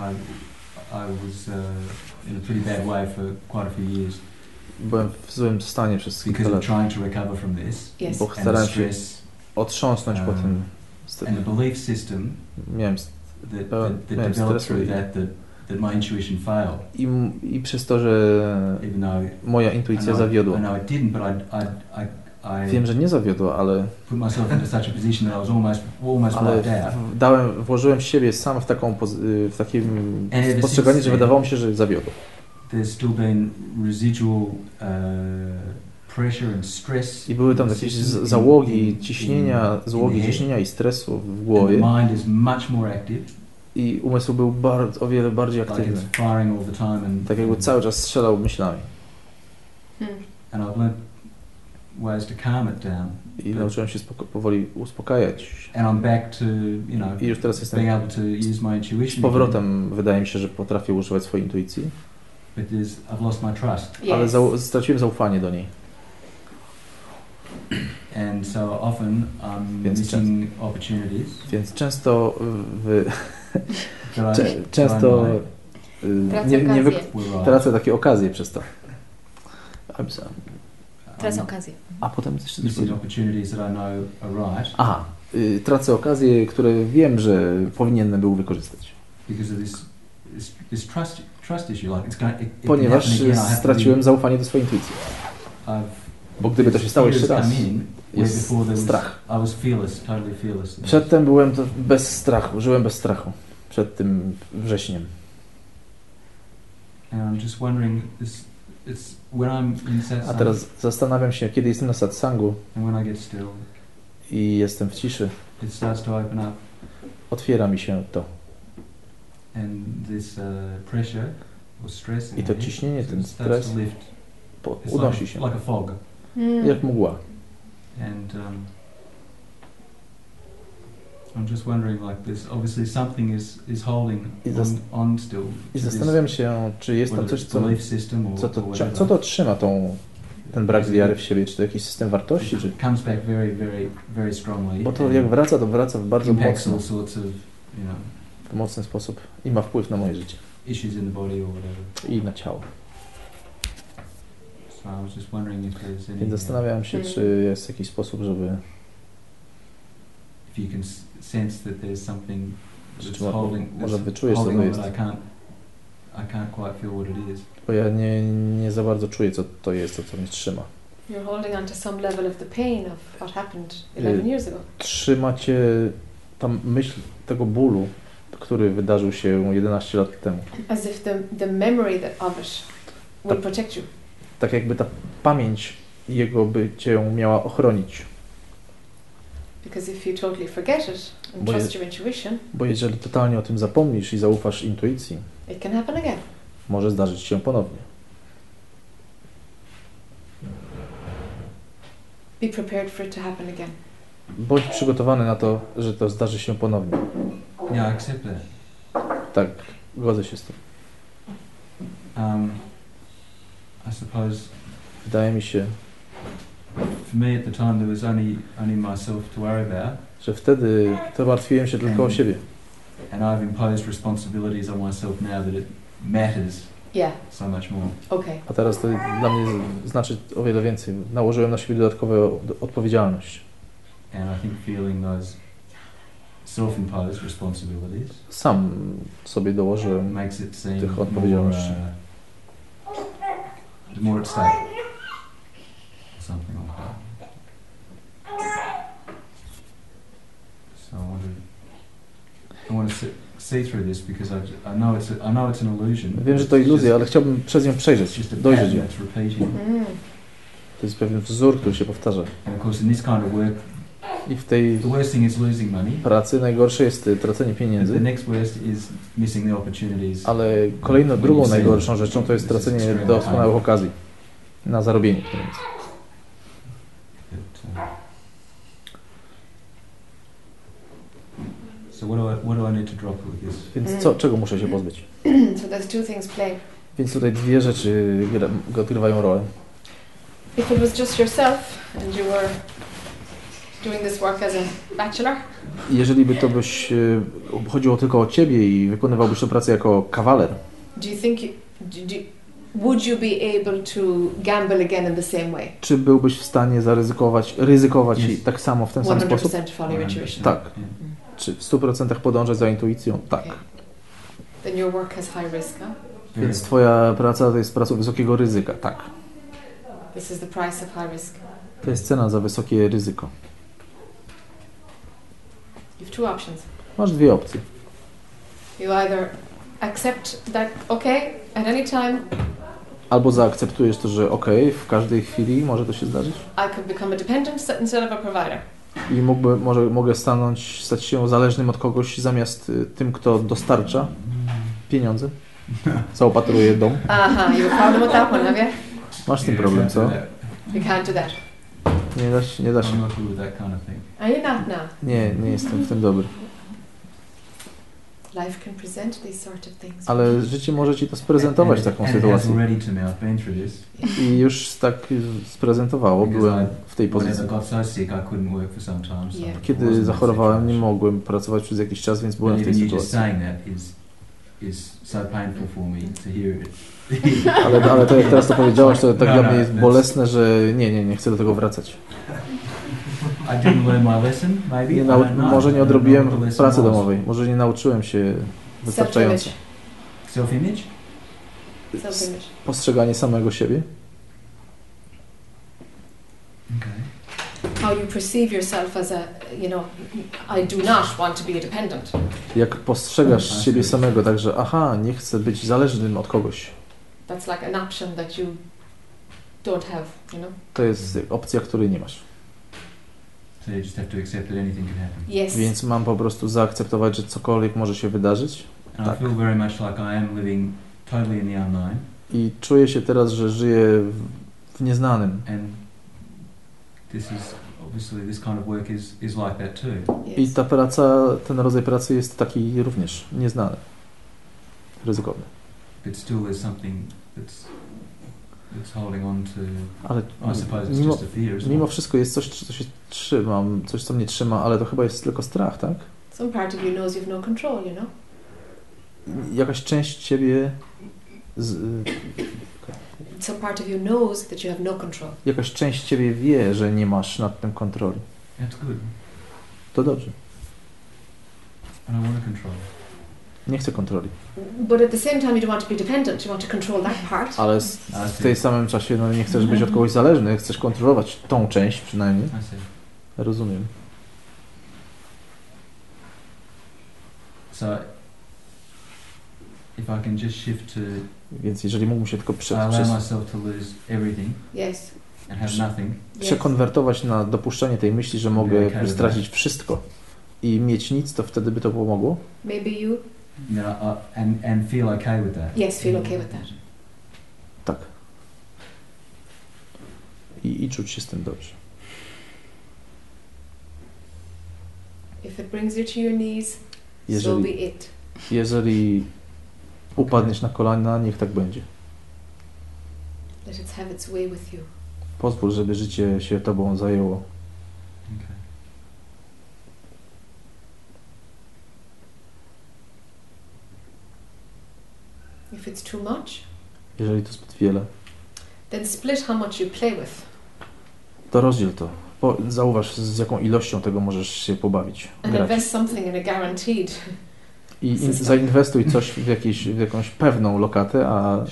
I was uh, in a pretty bad way for quite a few years. byłem w złym stanie przez kilka because lat, trying to recover from this Yes. bo and the starałem się stress otrząsnąć po Um, tym. and the belief system Miałem that, that, that miałem through i, that, my intuition failed, i, i przez to, że even though moja intuicja zawiodła. know it didn't, but I, I, I, I Wiem, że nie zawiodła, ale, put myself into such a position that I was almost almost ale dałem, włożyłem siebie sam w, taką, y, w takim ever postrzeganie, że wydawało mi się, że zawiodło. Uh. I były tam jakieś załogi, ciśnienia, head. ciśnienia i stresu w głowie. I umysł był bardzo, o wiele bardziej aktywny. Tak jakby cały czas strzelał myślami. Hmm. I nauczyłem się spoko- powoli uspokajać. and I'm back to you know I już teraz jestem z powrotem, wydaje mi się, że potrafię używać swojej intuicji, ale zau- straciłem zaufanie do niej. and so often I'm Więc missing opportunities Więc często w, cze, często y, Tracę nie, nie wy, tracę takie okazje przez to. Tracę okazję. A potem coś opportunities that I know are right Aha, y, tracę okazje, które wiem, że powinienem był wykorzystać. Ponieważ straciłem zaufanie do swojej intuicji. Bo gdyby to się stało jeszcze raz, jest strach. Przedtem byłem to bez strachu, żyłem bez strachu. Przed tym wrześniem. A teraz zastanawiam się, kiedy jestem na satsangu I jestem w ciszy, otwiera mi się to. uh, I to ciśnienie, ten stres unosi się, Hmm. jak mgła. And um, I'm just wondering, like this. Obviously, something is is holding on, on still. I zastanawiam się, czy jest tam coś, co, co, to, co to trzyma tą, ten brak wiary w siebie, czy to jakiś system wartości, czy... Comes back very, very, very strongly. Bo to jak wraca, to wraca w bardzo mocno, all sorts of, you know, w mocny sposób i ma wpływ na moje życie issues in the body or whatever. i na ciało. I zastanawiałem się, czy jest jakiś sposób, żeby if you can s- sense that there's something Czy that's mo- holding, może wyczujesz, co to jest? but I can't, I can't quite feel what it is. Bo ja nie, nie za bardzo czuję, co to jest, to co mnie trzyma. You're holding on to some level of the pain of what happened 11 Y- years ago. Trzyma cię ta myśl tego bólu, który wydarzył się 11 lat temu. As if the, the memory that of it would protect you. Tak jakby ta pamięć jego by cię miała ochronić. Because if you totally forget it and Bo trust je- your intuition, Bo jeżeli totalnie o tym zapomnisz i zaufasz intuicji, it can happen again. może zdarzyć się ponownie. Be prepared for it to happen again. Bądź przygotowany na to, że to zdarzy się ponownie. Accept that. Tak, godzę się z tym. Um, I suppose Wydaje mi się, for me at the time there was only only myself to worry about, że wtedy to martwiłem się tylko o siebie. and I've imposed responsibilities on myself now that it matters Yeah, so much more. okay. A teraz to dla mnie znaczy o wiele więcej. Nałożyłem na siebie dodatkową od- odpowiedzialność. And I think feeling those self-imposed responsibilities Sam sobie dołożyłem. makes it seem Tych more, odpowiedzialności. Uh, more at stake. Something like that. So I want to, I want to see, see through this because I, I know it's a, I know it's an illusion. Wiem, że to It's iluzja, ale chciałbym przez nią It's przejrzeć, dojrzeć ją. Mm. To jest pewien wzór, który się powtarza. And of course, in this kind of work, I w tej the worst thing is losing money. pracy najgorsze jest y, tracenie And the pieniędzy, next worst is missing the opportunities. ale kolejną, drugą najgorszą rzeczą to jest tracenie doskonałych okazji na zarobienie pieniędzy. Uh, so what do I what do I need to drop with this? Więc co, czego muszę się pozbyć? so there's two things play. Więc tutaj dwie rzeczy gra, odgrywają rolę. If it was just yourself and you were doing this work as a bachelor, Jeżeli by to byś y, chodziło tylko o ciebie i wykonywałbyś tę pracę jako kawaler, do you think you, do, do, would you be able to gamble again in the same way? Czy byłbyś w stanie zaryzykować, ryzykować i Yes. tak samo w ten sam sposób? 100% follow intuition. Tak. Yeah. Czy w 100% podążać za intuicją? Tak. Okay. Then your work has high risk, huh? Więc twoja praca to jest praca wysokiego ryzyka. Tak. This is the price of high risk. To jest cena za wysokie ryzyko. You have two options. Masz dwie opcje. You either accept that, okay, at any time Albo zaakceptujesz to, że okej, w każdej chwili może to się zdarzyć. I could become a dependent instead of a provider. I mógłby, może mogę stanąć, stać się zależnym od kogoś zamiast y, tym, kto dostarcza pieniądze. Zaopatruje dom. Aha, you have a problem with that one, have you? Masz z tym problem, co? You can't do that. Nie da się, nie da się. you not now? Nie, nie jestem w tym dobry. Life can present these sort of things. Ale życie może ci to sprezentować And- taką and sytuację. I już tak sprezentowało, byłem w tej pozycji. Kiedy zachorowałem, nie mogłem pracować przez jakiś czas, więc byłem w tej sytuacji. Saying that is is so painful for me to hear it. *laughs* Ale, ale to jak teraz to powiedziałaś, to tak No, dla no, mnie jest bolesne, że nie, nie, nie chcę do tego wracać. I didn't learn my lesson, maybe. Nie może nie odrobiłem pracy domowej, może nie nauczyłem się wystarczająco. Self-image? Self-image. Postrzeganie samego siebie, Okay. How you perceive yourself as a, you know, I do not want to be a dependent. jak postrzegasz siebie samego, także aha, nie chcę być zależnym od kogoś. That's like an option that you don't have, you know? To jest opcja, której nie masz. So you just have to accept that anything can happen. Yes. Więc mam po prostu zaakceptować, że cokolwiek może się wydarzyć. And Tak. I feel very much like I am living totally in the unknown. I czuję się teraz, że żyję w, w nieznanym. And this is obviously this kind of work is, is like that too. Yes. I ta praca, ten rodzaj pracy jest taki również nieznany, ryzykowny. But still there's something that's that's holding on to Ale I suppose it's mimo, just a fear, isn't mimo wszystko jest coś, co się trzyma, coś, co mnie trzyma, ale to chyba jest tylko strach, tak? Some part of you knows you've no control, you know? Jakaś część ciebie, z, Some part of you knows that you have no control. jakaś część ciebie wie, że nie masz nad tym kontroli. That's good. To dobrze. I don't want to control. Nie chcę kontroli. But at the same time, you don't want to be dependent. You want to control that part. Ale z, I w tej samym czasie no, nie chcesz być od kogoś zależny, chcesz kontrolować tą część przynajmniej. I. Rozumiem. So if I can just shift to Więc jeżeli mógłbym się tylko prze, Yes. przekonwertować na dopuszczenie tej myśli, że mogę okay, stracić wszystko i mieć nic, to wtedy by to pomogło. Maybe you, know, uh, and and feel okay with that. yes, feel okay with that. Tak. I, I czuć się z tym dobrze. If it brings you to your knees, so be Jeżeli, it. jeżeli upadniesz na kolana, niech tak będzie. Pozwól, żeby życie się tobą zajęło. Okay. If it's too much, Jeżeli to zbyt wiele, then split how much you play with to rozdziel to. Po, zauważ, z jaką ilością tego możesz się pobawić. and Grać. invest something in a guaranteed. I in, zainwestuj coś w, jakieś, w jakąś pewną lokatę, a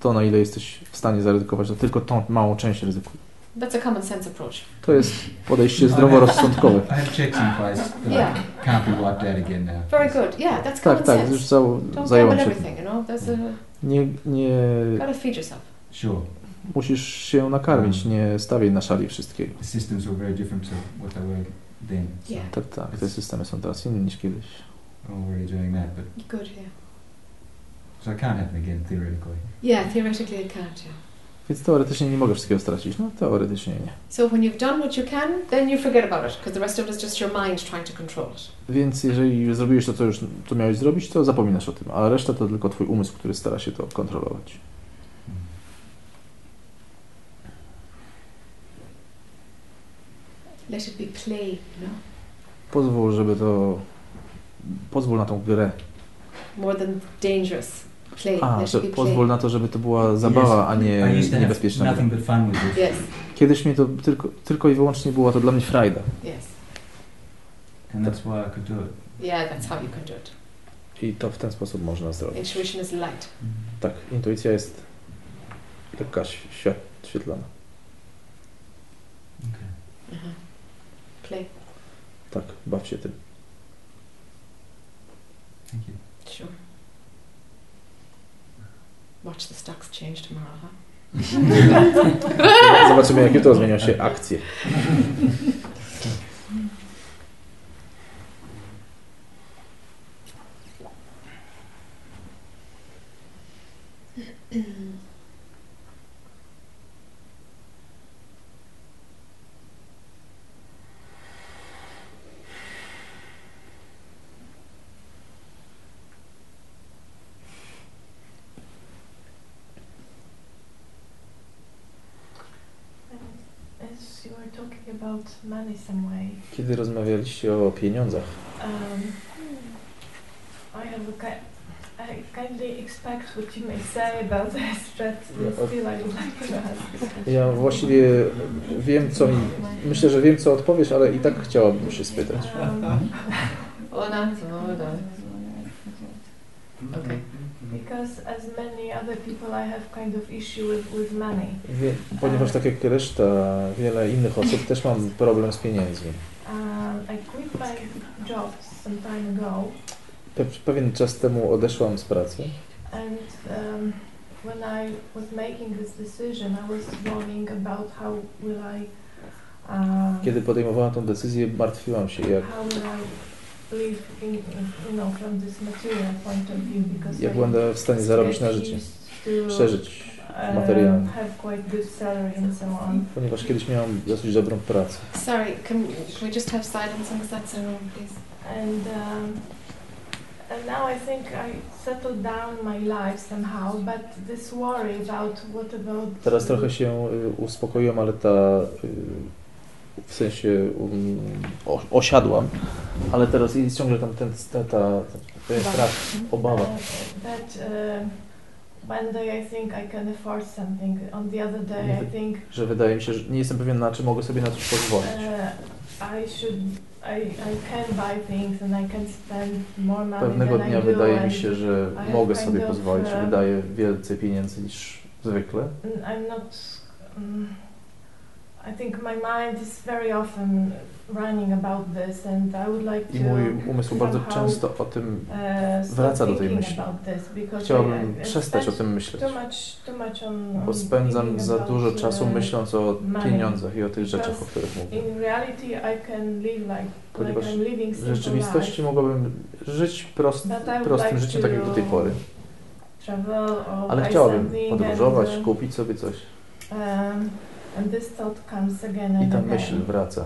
to, na ile jesteś w stanie zaryzykować, to tylko tą małą część ryzykuj. That's a common sense approach. To jest podejście zdroworozsądkowe. I have checks in place that Yeah. I can't be wiped out again now. Very good. Yeah, that's Tak, common tak, sense. już zał, Don't zająłem się everything, you know. There's a Nie, nie gotta feed yourself. Sure. musisz się nakarmić, nie stawiaj na szali wszystkiego. The systems were very different to what they were then. So Yeah. Tak, tak, te systemy są teraz inne niż kiedyś. Already doing that, but Good, yeah. so it can't happen again theoretically. Yeah, theoretically it can't, yeah. Więc teoretycznie nie mogę wszystkiego stracić. No, teoretycznie nie. So when you've done what you can, then you forget about it, because the rest of it is just your mind trying to control it. Więc jeżeli zrobiłeś to, co już to miałeś zrobić, to zapominasz o tym, a reszta to tylko twój umysł, który stara się to kontrolować. Let it be play, you know, Pozwól, żeby to... Pozwól na tą grę. more than dangerous. Play. A, że pozwól play. na to, żeby to była zabawa, a nie niebezpieczna gra. nothing but fun with this. Yes, Kiedyś mi to tylko, tylko i wyłącznie była to dla mnie frajda. yes. And that's why I could do it. Yeah, that's how you can do it. I to w ten sposób można zrobić. Intuition is light. Tak, intuicja jest lekka, świe- świetlana. Okay. Uh-huh. Play. Tak, baw się tym. Thank you. Sure. Watch the stocks change tomorrow, huh? *laughs* Zobaczymy, jak jutro zmienią się akcje. *clears throat* about money some way, Kiedy rozmawialiście o pieniądzach, um, I have a I kindly expect what you may say about this, but No, still I would like to ask. ja właściwie wiem, co mi... Myślę, że wiem, co odpowiesz, ale i tak chciałabym się spytać. Um, Oh, no, oh, no. Okay. Because as many other people, I have kind of issue with, with money. Wie, ponieważ tak jak reszta, wiele innych osób, też mam problem z pieniędzmi. Um, I quit my job some time ago, Pe pewien czas temu odeszłam z pracy and um, when I was making this decision, I was worrying about how will I, uh, Kiedy podejmowałam tą decyzję, martwiłam się, jak, how will I jak będę w stanie zarobić na życie, used to, przeżyć, um, materialnie. have quite good salary and so on. ponieważ kiedyś miałam dosyć dobrą pracę. Sorry, can, can we just have silence on that ceremony, please? And um, and now I think I settled down my life somehow, but this worry about what about Teraz trochę się y, uspokoiłam, ale ta y, w sensie um, osiadłam, ale teraz jest ciągle tam ten, ta, ta, ten strach, obawa. That uh, one day I think I can afford something, on the other day I think że wydaje mi się, że nie jestem pewien na czy mogę sobie na coś pozwolić. uh, I should I, I can buy things and I can spend more money Pewnego than dnia I wydaje mi się, że I mogę sobie of, pozwolić, uh, wydaję więcej pieniędzy niż zwykle. I'm not. Um, I think my mind is very often running about this, and I would like to. I mój umysł bardzo często o tym uh, wraca do tej myśli. Chciałbym przestać o tym myśleć, bo spędzam za dużo czasu uh, myśląc o pieniądzach i o tych rzeczach, o których mówię. Ponieważ W rzeczywistości mogłem żyć prost, prostym życiem, tak jak do tej pory. Ale chciałabym something podróżować, uh, kupić sobie coś. And this thought comes again and I ta again. myśl wraca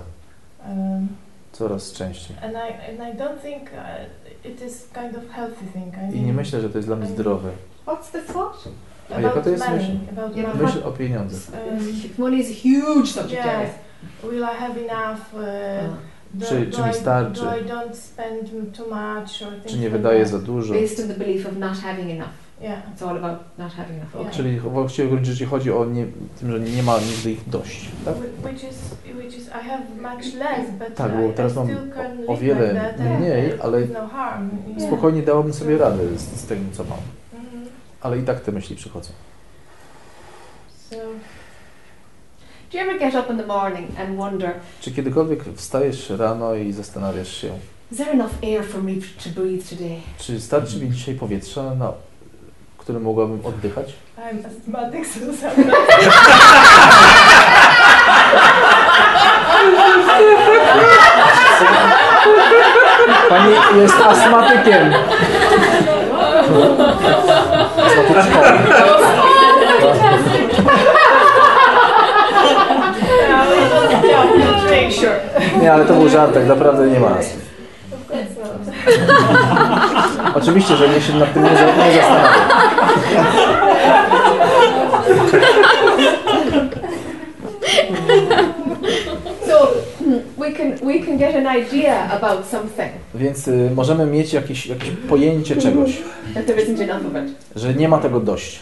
Um, coraz częściej. And I and I don't think uh, it is kind of healthy thing. I I nie myślę, że to jest dla mnie zdrowe. What's the thought? A jaka to jest money, myśl? About Yeah, money. Myśl o pieniądzach. Um, Money is a huge subject yes. Will I have enough? Uh, do, Czy- do czy mi I, starczy? Do I don't spend too much or things Czy nie like wydaje that? za dużo? Based on the belief of not having enough. Yeah. It's all about not having enough. Okay. Czyli właściwie w gruncie rzeczy chodzi o nie, tym, że nie ma nigdy ich dość. Tak? Wh- Which is which is I have much less, but Tak, bo teraz I mam o, wiele mniej, ale no harm. Yeah. spokojnie dałabym sobie radę z, z tym, co mam. Mhm. Ale i tak te myśli przychodzą. So Do you ever get up in the morning and wonder, Czy kiedykolwiek wstajesz rano i zastanawiasz się, is there enough air for me to breathe today? czy starczy mi dzisiaj powietrza, na którym mogłabym oddychać? I'm asthmatic, so Pani jest astmatykiem. Astmatyczką. Nie, ale to był żart, tak naprawdę nie ma astmy. *laughs* Oczywiście, że mnie się nad tym nie, nie zastanawiam. *laughs* So we can we can get an idea about something Więc y, możemy mieć jakieś, jakieś pojęcie czegoś, that there isn't enough of it. że nie ma tego dość.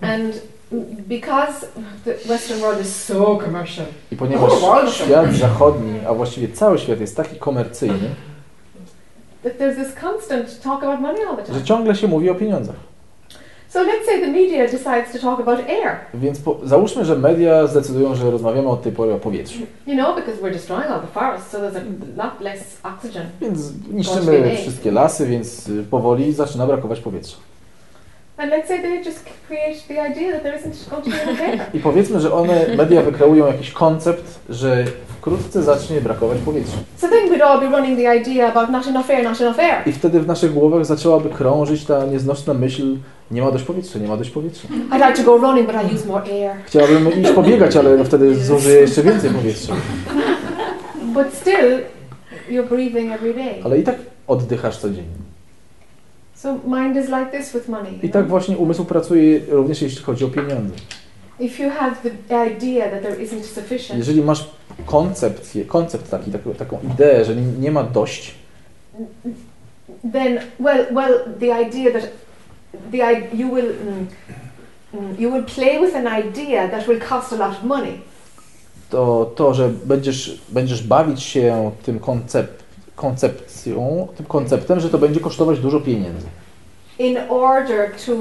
And because the Western world is so commercial, I ponieważ świat zachodni, a właściwie cały świat jest taki komercyjny, that there's this constant talk about money all the że time. ciągle się mówi o pieniądzach. So let's say the media decides to talk about air, Więc po, załóżmy, że media zdecydują, że rozmawiamy od tej pory o powietrzu. you know, because we're destroying all the forests, so there's a lot less oxygen. Więc niszczymy wszystkie lasy, więc y, powoli zaczyna brakować powietrza. And let's say they just create the idea that there isn't be enough air. I powiedzmy, że one, media wykreują jakiś koncept, że wkrótce zacznie brakować powietrza. So then we'd all be running the idea about not enough air, not enough air. I wtedy w naszych głowach zaczęłaby krążyć ta nieznośna myśl, nie ma dość powietrza, nie ma dość powietrza. I'd like to go running, but I use more air. Chciałabym iść pobiegać, ale no wtedy zużyję jeszcze więcej powietrza. But still, you're breathing every day. Ale i tak oddychasz codziennie. So mind is like this with money. I tak właśnie umysł pracuje również jeśli chodzi o pieniądze. If you have the idea that there isn't sufficient, Jeżeli masz koncepcję, koncept taki, taką, taką ideę, że nie, ma dość, then well, well, the idea that the you will mm, mm, you will play with an idea that will cost a lot of money. to to, że będziesz, będziesz bawić się tym koncept, koncepcją, tym konceptem, że to będzie kosztować dużo pieniędzy. In order to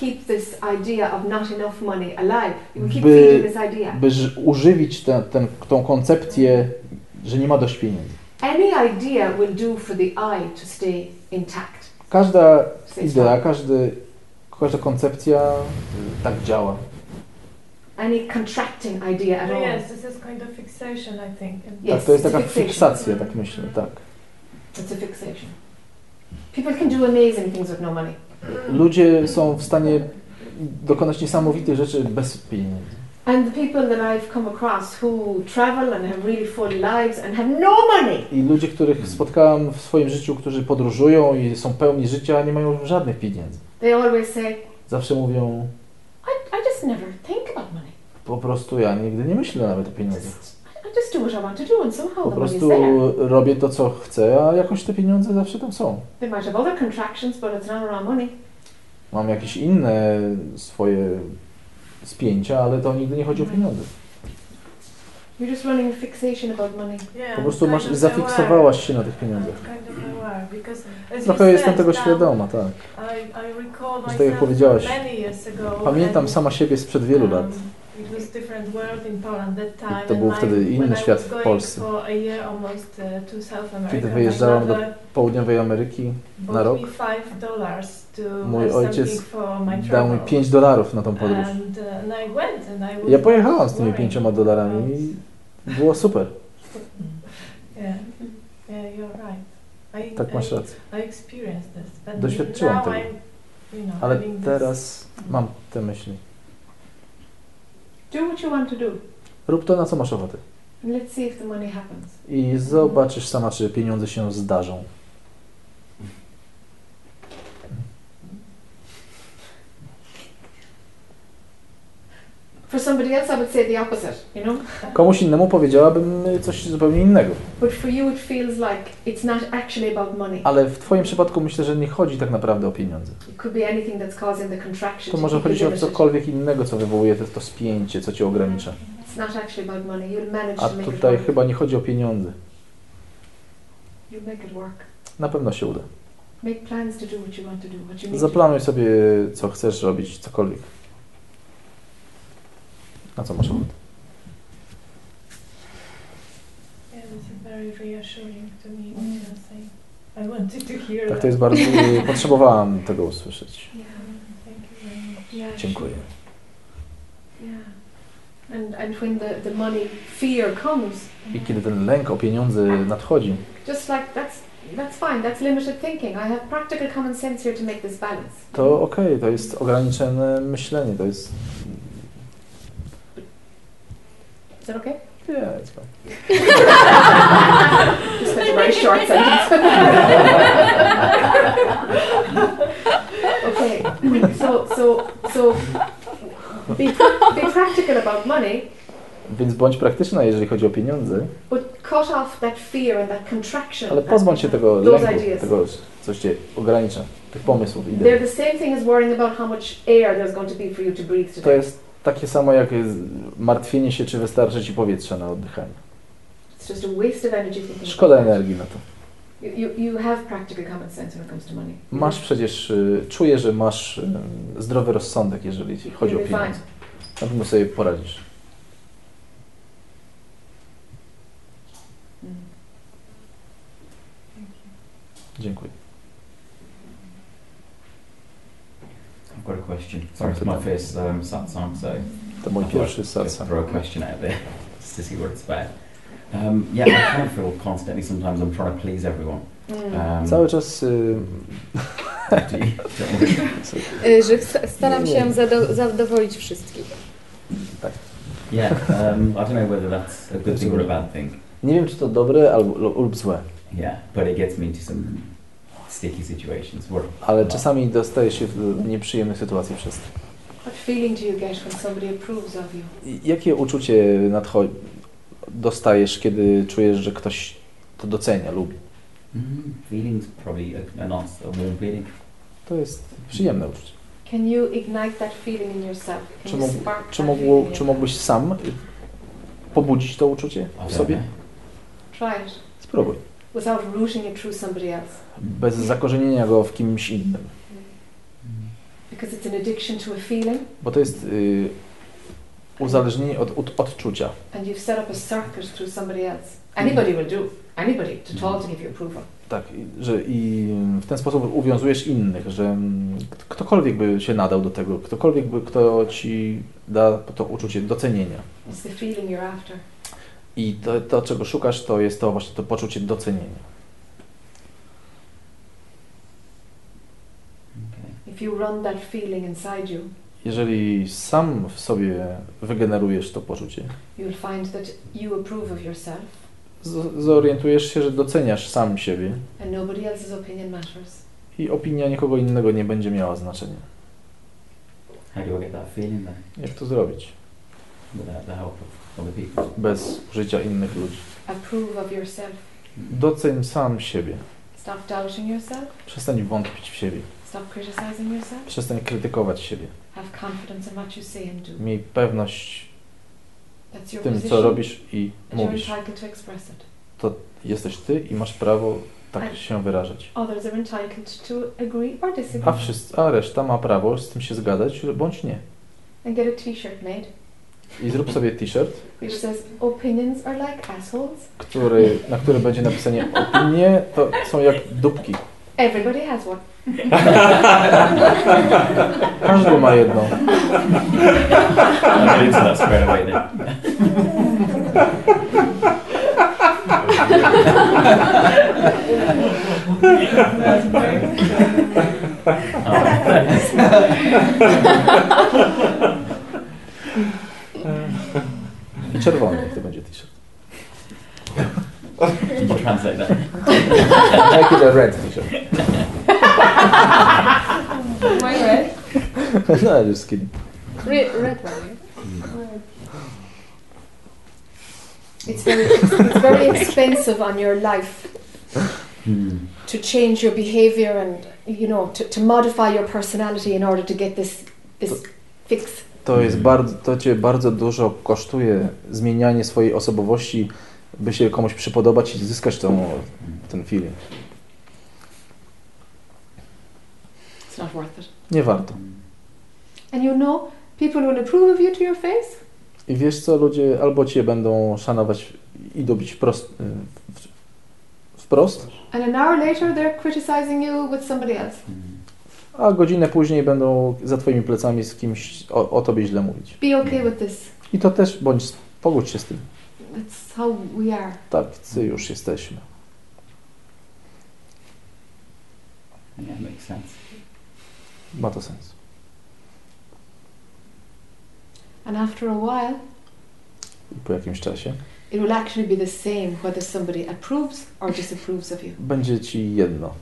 keep this idea of not enough money alive, you will keep By- feeding this idea. By używić tę ten, tą koncepcję, że nie ma dość pieniędzy. Any idea will do for the eye to stay intact. Każda idea, każdy, każda koncepcja y, tak działa. Any contracting idea at all. Yes, this is kind of fixation, I think. Yes, tak, to jest taka fixation. fiksacja, tak myślę, tak. It's a fixation. People can do amazing things with no money. Ludzie są w stanie dokonać niesamowitych rzeczy bez pieniędzy. And the people that I've come across who travel and have really full lives and have no money, I ludzie, których spotkałam w swoim życiu, którzy podróżują i są pełni życia, nie mają żadnych pieniędzy. they always say, Zawsze mówią, I, I just never think about money. po prostu ja nigdy nie myślę nawet o pieniądzach. Just, do what I want to do and somehow Po the money's prostu there. robię to, co chcę, a jakoś te pieniądze zawsze tam są. They might have other contractions, but it's not around money. Mam jakieś inne swoje spięcia, ale to nigdy nie chodzi o pieniądze. You're just running a fixation about money. Yeah, Po prostu masz, zafiksowałaś się na tych pieniądzach. Trochę jestem tego świadoma, tak. Że tak jak powiedziałaś. Pamiętam sama siebie sprzed wielu lat. It was different world in Poland that time. to był wtedy inny I świat w Polsce. Uh, Kiedy wyjeżdżałam do Południowej Ameryki, na rok, mój ojciec dał mi travel. 5 dolarów na tą podróż. Uh, I I Ja pojechałam z tymi worrying 5 dolarami i było super. *laughs* I, Tak masz rację. I, I Doświadczyłam tego. Ale teraz mam te myśli. Do what you want to do. Rób to, na co masz ochotę. And let's see if the money happens. I zobaczysz sama, czy pieniądze się zdarzą. For somebody else, I would say the opposite, you know? Komuś innemu powiedziałabym coś zupełnie innego. But for you, it feels like it's not actually about money. Ale w Twoim przypadku myślę, że nie chodzi tak naprawdę o pieniądze. It could be anything that's causing the contraction. To może chodzić o cokolwiek innego, co wywołuje to, to spięcie, co Cię ogranicza. It's not actually about money. You'll manage A to make it tutaj chyba nie chodzi o pieniądze. You'll make it work. Na pewno się uda. Make plans to do what you want to do, what you need to do. Zaplanuj sobie, co chcesz robić, cokolwiek. Na co masz ochotę. Tak, to jest bardzo... *laughs* Potrzebowałam tego usłyszeć. Dziękuję. I kiedy ten lęk o pieniądze nadchodzi, just like that's that's fine. That's limited thinking. I have practical common sense here to make this balance. to okej, to jest ograniczone myślenie, to jest... Is that okay? Yeah, it's fine. *laughs* Just a very short *laughs* sentence. okay, *laughs* so so so be, be practical about money, Więc bądź praktyczna, jeżeli chodzi o pieniądze, but cut off that fear and that contraction. Ale pozbądź się tego Those lęku, ideas. tego, coś cię ogranicza, tych pomysłów, They're idei. the same thing as worrying about how much air there's going to be for you to breathe To today. jest takie samo jak martwienie się, czy wystarczy ci powietrza na oddychanie. Szkoda energii na to. You, you, you have practical common sense when it comes to money. Masz przecież, y, czuję, że masz y, zdrowy rozsądek, jeżeli chodzi o pieniądze. Na pewno sobie poradzisz. Mm. Dziękuję. Got a question. Sorry, it's my first um, satsang, so To mój I thought pierwszy I'd just satsang. throw a question out there *laughs* just to see what it's about. Um, yeah, I kind of feel constantly sometimes I'm trying to please everyone. Mm. Um, Cały czas y, do you- *laughs* Y, że staram się zado- zadowolić wszystkich. yeah, um, I don't know whether that's a good thing or a bad thing. nie wiem, czy to dobre albo, lub złe, Yeah, but it gets me into some sticky situations where ale czasami dostaje się w nieprzyjemnych sytuacji przez to. What feeling do you get when somebody approves of you? I Jakie uczucie nadcho- dostajesz, kiedy czujesz, że ktoś to docenia, lubi? mm, feelings probably a, a nice, a warm feeling. To jest przyjemne uczucie. Can you ignite that feeling in yourself? Can Czy, you mógł, spark czy, that mógł, feeling in czy you? mógłbyś sam pobudzić to uczucie w sobie? Try it Spróbuj. Without rooting it through somebody else. Bez zakorzenienia go w kimś innym. Because it's an addiction to a feeling Bo to jest y, uzależnienie od, od odczucia. and you've set up a circuit through somebody else. Anybody will do. Anybody to talk to give you approval. Tak, i- że i w ten sposób uwiązujesz innych, że mm, ktokolwiek by się nadał do tego, ktokolwiek by, kto ci da to uczucie docenienia. It's the feeling you're after. I to, to, czego szukasz, to jest to właśnie to poczucie docenienia. Okay. If you run that feeling inside you, Jeżeli sam w sobie wygenerujesz to poczucie, you'll find that you approve of yourself z- zorientujesz się, że doceniasz sam siebie and nobody else's opinion matters. i opinia nikogo innego nie będzie miała znaczenia. How do I get that feeling then Jak to zrobić? without the help of other people? Bez użycia innych ludzi. Approve of yourself. Doceń sam siebie. Stop doubting yourself. Przestań wątpić w siebie. Stop criticizing yourself. Przestań krytykować siebie. Have confidence in what you say and do. Miej pewność That's w tym, co robisz i and you're mówisz. entitled to express it. Jesteś ty i masz prawo tak się wyrażać. Others are entitled to agree or disagree. A, wszyscy, a reszta ma prawo z tym się zgadać bądź nie. And get a t-shirt made I zrób sobie t-shirt, which says opinions are like assholes. który, na którym będzie napisanie opinie to są jak dupki. Everybody has one. Każdy ma jedną. I'll get into that straight away then. I czerwony, jak to będzie t-shirt. Can you translate that? Make it a red t-shirt. My red? no, I'm just kidding. Red, red one. It's very, it's very expensive on your life Hmm. to change your behavior and you know to, to modify your personality in order to get this this fix. To jest bardzo, to cię bardzo dużo kosztuje zmienianie swojej osobowości, by się komuś przypodobać i zyskać tą, ten feeling. It's not worth it. Nie warto. And you know, people will approve of you to your face, I wiesz co, ludzie albo cię będą szanować i dobić wprost, w- wprost, and an hour later they're criticizing you with somebody else. A godzinę później będą za twoimi plecami z kimś o, o tobie źle mówić. Be okay with this. I to też bądź, pogódź się z tym. That's how we are. Tacy już jesteśmy. Yeah, makes sense. Ma to sens. And after a while, I po jakimś czasie it will actually be the same whether somebody approves or disapproves of you. będzie ci jedno.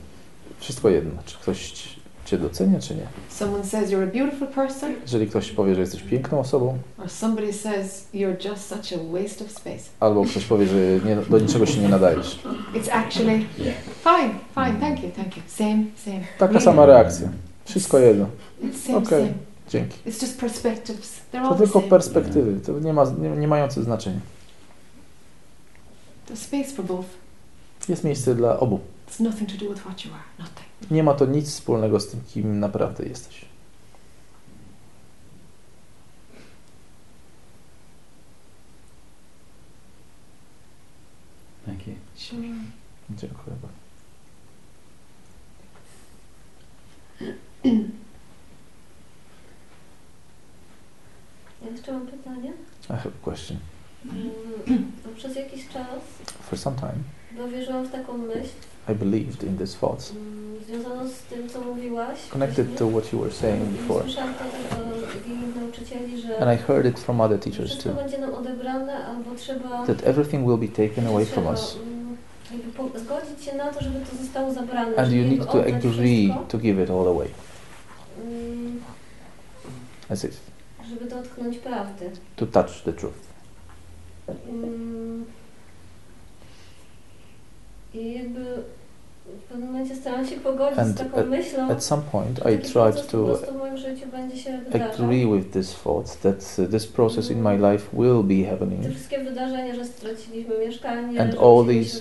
Wszystko jedno. Czy ktoś ci cię docenia, czy nie. Someone says you're a beautiful person, Jeżeli ktoś powie, że jesteś piękną osobą, or somebody says you're just such a waste of space. albo ktoś powie, że nie, do niczego się nie nadajesz. It's actually fine, fine, thank you, thank you. Same, same. Taka sama reakcja. Wszystko jedno. It's same, Okej. same. Dzięki. It's just perspectives. They're To tylko perspektywy, to nie, ma, nie, nie mające znaczenia. There's space for both. Jest miejsce dla obu. It's nothing to do with what you are. Nothing. Nie ma to nic wspólnego z tym, kim naprawdę jesteś. Thank you. Sure. Dziękuję bardzo. Ja jeszcze mam pytanie. I have a question. Mm, *clears throat* Przez jakiś czas For some time, dowierzyłam w taką myśl I believed in these thoughts, mm, z tym, co mówiłaś. connected to what you were saying before. Słyszałam to od innych nauczycieli, że And I heard it from other teachers too. będzie nam odebrane, albo trzeba, That everything will be taken away from us. mm, jakby po- zgodzić się na to, żeby to zostało zabrane. And you need to agree to give it all away. mm, As if żeby dotknąć prawdy. to touch the truth. Mm. I jakby w pewnym momencie starałam się pogodzić And z taką at- myślą, At some point, I tried to prostu w moim życiu będzie się wydarzał. agree with this thought that uh, this process in my life will be happening. wszystkie wydarzenia, że straciliśmy mieszkanie, And all these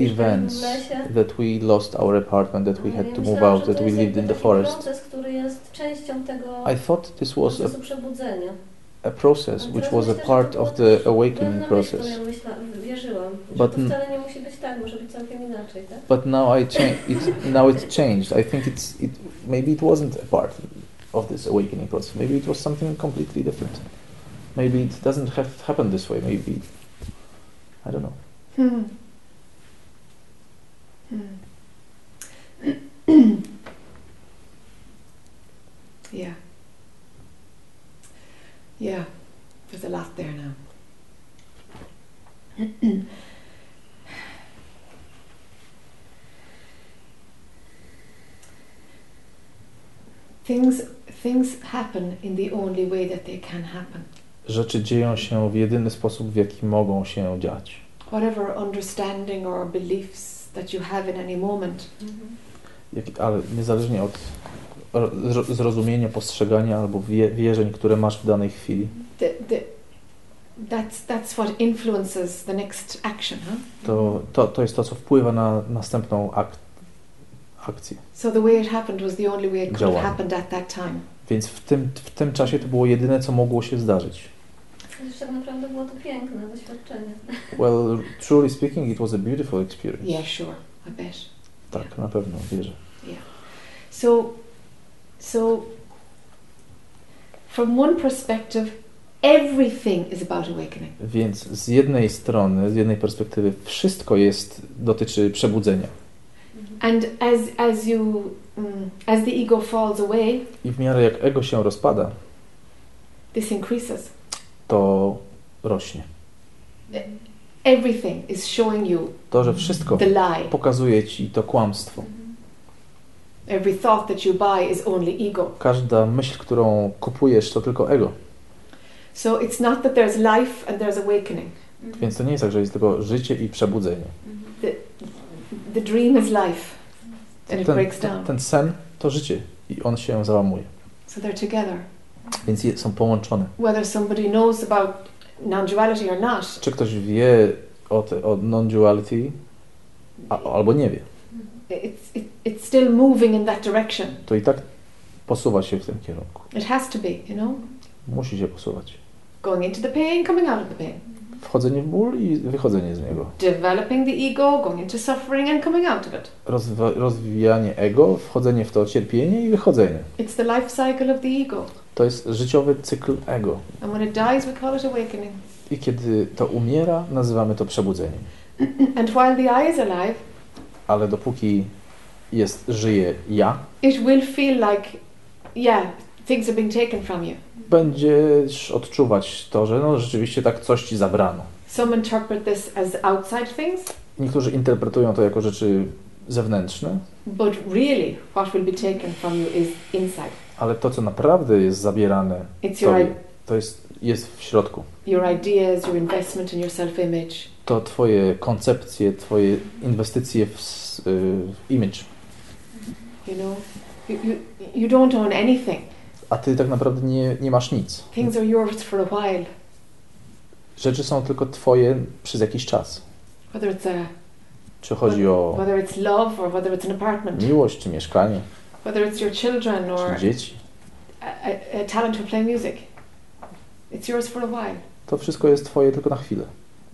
Events that we lost our apartment, that we had to move out, that we lived in the forest. proces, który jest częścią tego I thought this was a. a process which was a part of the awakening process. But? But now I change. It now it's changed. I think it's it. Maybe it wasn't a part of this awakening process. Maybe it was something completely different. Maybe it doesn't have happen this way. Maybe I don't know. Hmm. Hmm. *coughs* yeah. Yeah. There's a lot there now. *clears throat* things things happen in the only way that they can happen. Rzeczy dzieją się w jedyny sposób, w jaki mogą się dziać. Whatever understanding or beliefs that you have in any moment, Jak, ale niezależnie od zrozumienia, postrzegania albo wie, wierzeń, które masz w danej chwili, the, the, that's that's what influences the next action, huh? to, to, to jest to, co wpływa na następną ak- akcję. So the way it happened was the only way it could have happened at that time. Więc w tym, w tym czasie to było jedyne, co mogło się zdarzyć. Chociaż tak naprawdę było to piękne doświadczenie. Well, truly speaking, it was a beautiful experience. Yeah, sure, I bet. Tak, na pewno, wierzę. So, so from one perspective, everything is about awakening. Więc z jednej strony, z jednej perspektywy, wszystko jest, dotyczy przebudzenia. And as as you mm, as the ego falls away, I w miarę jak ego się rozpada, this increases. to rośnie. Everything is showing you To, że wszystko the lie. pokazuje ci to kłamstwo. Every thought that you buy is only ego. Każda myśl, którą kupujesz, to tylko ego. So it's not that there's life and there's awakening. Więc to nie jest tak, że jest tylko życie i przebudzenie. The dream is life, and it Ten, breaks down. ten sen to życie i on się załamuje. So they're together. Więc je, są połączone. Whether somebody knows about non-duality or not, Czy ktoś wie o, te, o non-duality, a, albo nie wie, it's it, it's still moving in that direction. to i tak posuwa się w tym kierunku. It has to be, you know, Musi się posuwać. going into the pain, coming out of the pain, Wchodzenie w ból i wychodzenie z niego. developing the ego, going into suffering and coming out of it. Rozwa- rozwijanie ego, wchodzenie w to cierpienie i wychodzenie. It's the life cycle of the ego, To jest życiowy cykl ego. and when it dies, we call it awakening. I kiedy to umiera, nazywamy to przebudzeniem. And while the I is alive, Ale dopóki jest, żyje ja, it will feel like, yeah, things are being taken from you. będziesz odczuwać to, że no rzeczywiście tak coś ci zabrano. Some interpret this as outside things. Niektórzy interpretują to jako rzeczy zewnętrzne, but really what will be taken from you is inside. ale to, co naprawdę jest zabierane, It's your, to, i- to jest, jest w środku. your ideas, your investment in your self-image. To twoje koncepcje, twoje inwestycje w, y, w image. You know, you, you, you don't own anything. A ty tak naprawdę nie, nie masz nic. Things are yours for a while. Rzeczy są tylko twoje przez jakiś czas. Whether it's a Czy chodzi o whether it's love or whether it's an apartment, miłość, czy mieszkanie, whether it's your children or czy dzieci. a, a, a talent to play music. It's yours for a while. To wszystko jest twoje tylko na chwilę.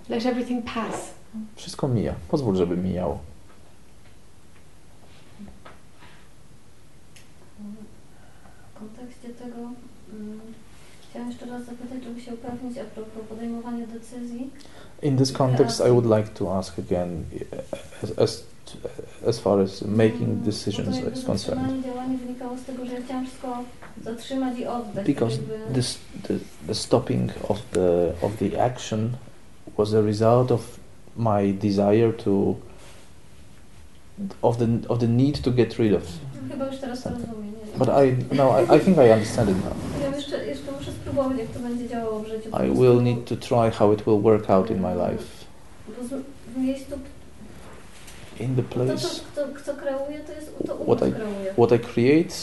Let everything pass. Wszystko mija. Pozwól, żeby mijało. W kontekście tego chciałam jeszcze raz zapytać, żeby się upewnić a propos podejmowania decyzji. In this context, I would like to ask again, as, as, Uh, as far as making decisions is concerned. Because this, the, the stopping of the, of the action was a result of my desire to, of the, of the need to get rid of. Nie? But I, no, I, I think I understand it now. I will need to try how it will work out in my life. In the to, place, co, kto, kto kreuje, to jest to What I- kreuje. what I create,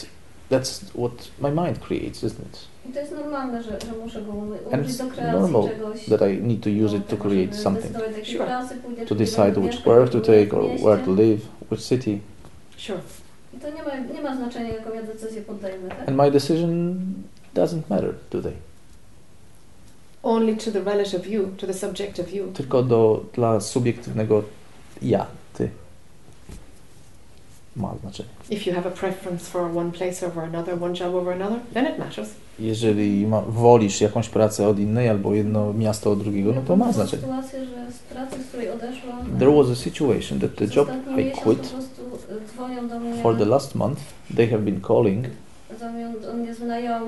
that's what my mind creates, isn't it? I to jest normalne, że, że muszę go użyć do it's kreacji normal czegoś. that I need to use no, it to tego, create żeby something. do Sure. pracy pójdę, To decide which work to take or where to live, which city. Sure. I to nie ma, nie ma znaczenia, jaką ja decyzję podejmę, tak? And my decision doesn't matter today. Only to the relative you, to the subjective you. Tylko do, dla subiektywnego ja. Ma znaczenie. If you have a preference for one place over another, one job over another, then it matters. Jeżeli ma, wolisz jakąś pracę od innej albo jedno miasto od drugiego, no to ma Była znaczenie. sytuacja, że z pracy, z której odeszłam, There was a situation that the przez job I quit y, for the last month, they have been calling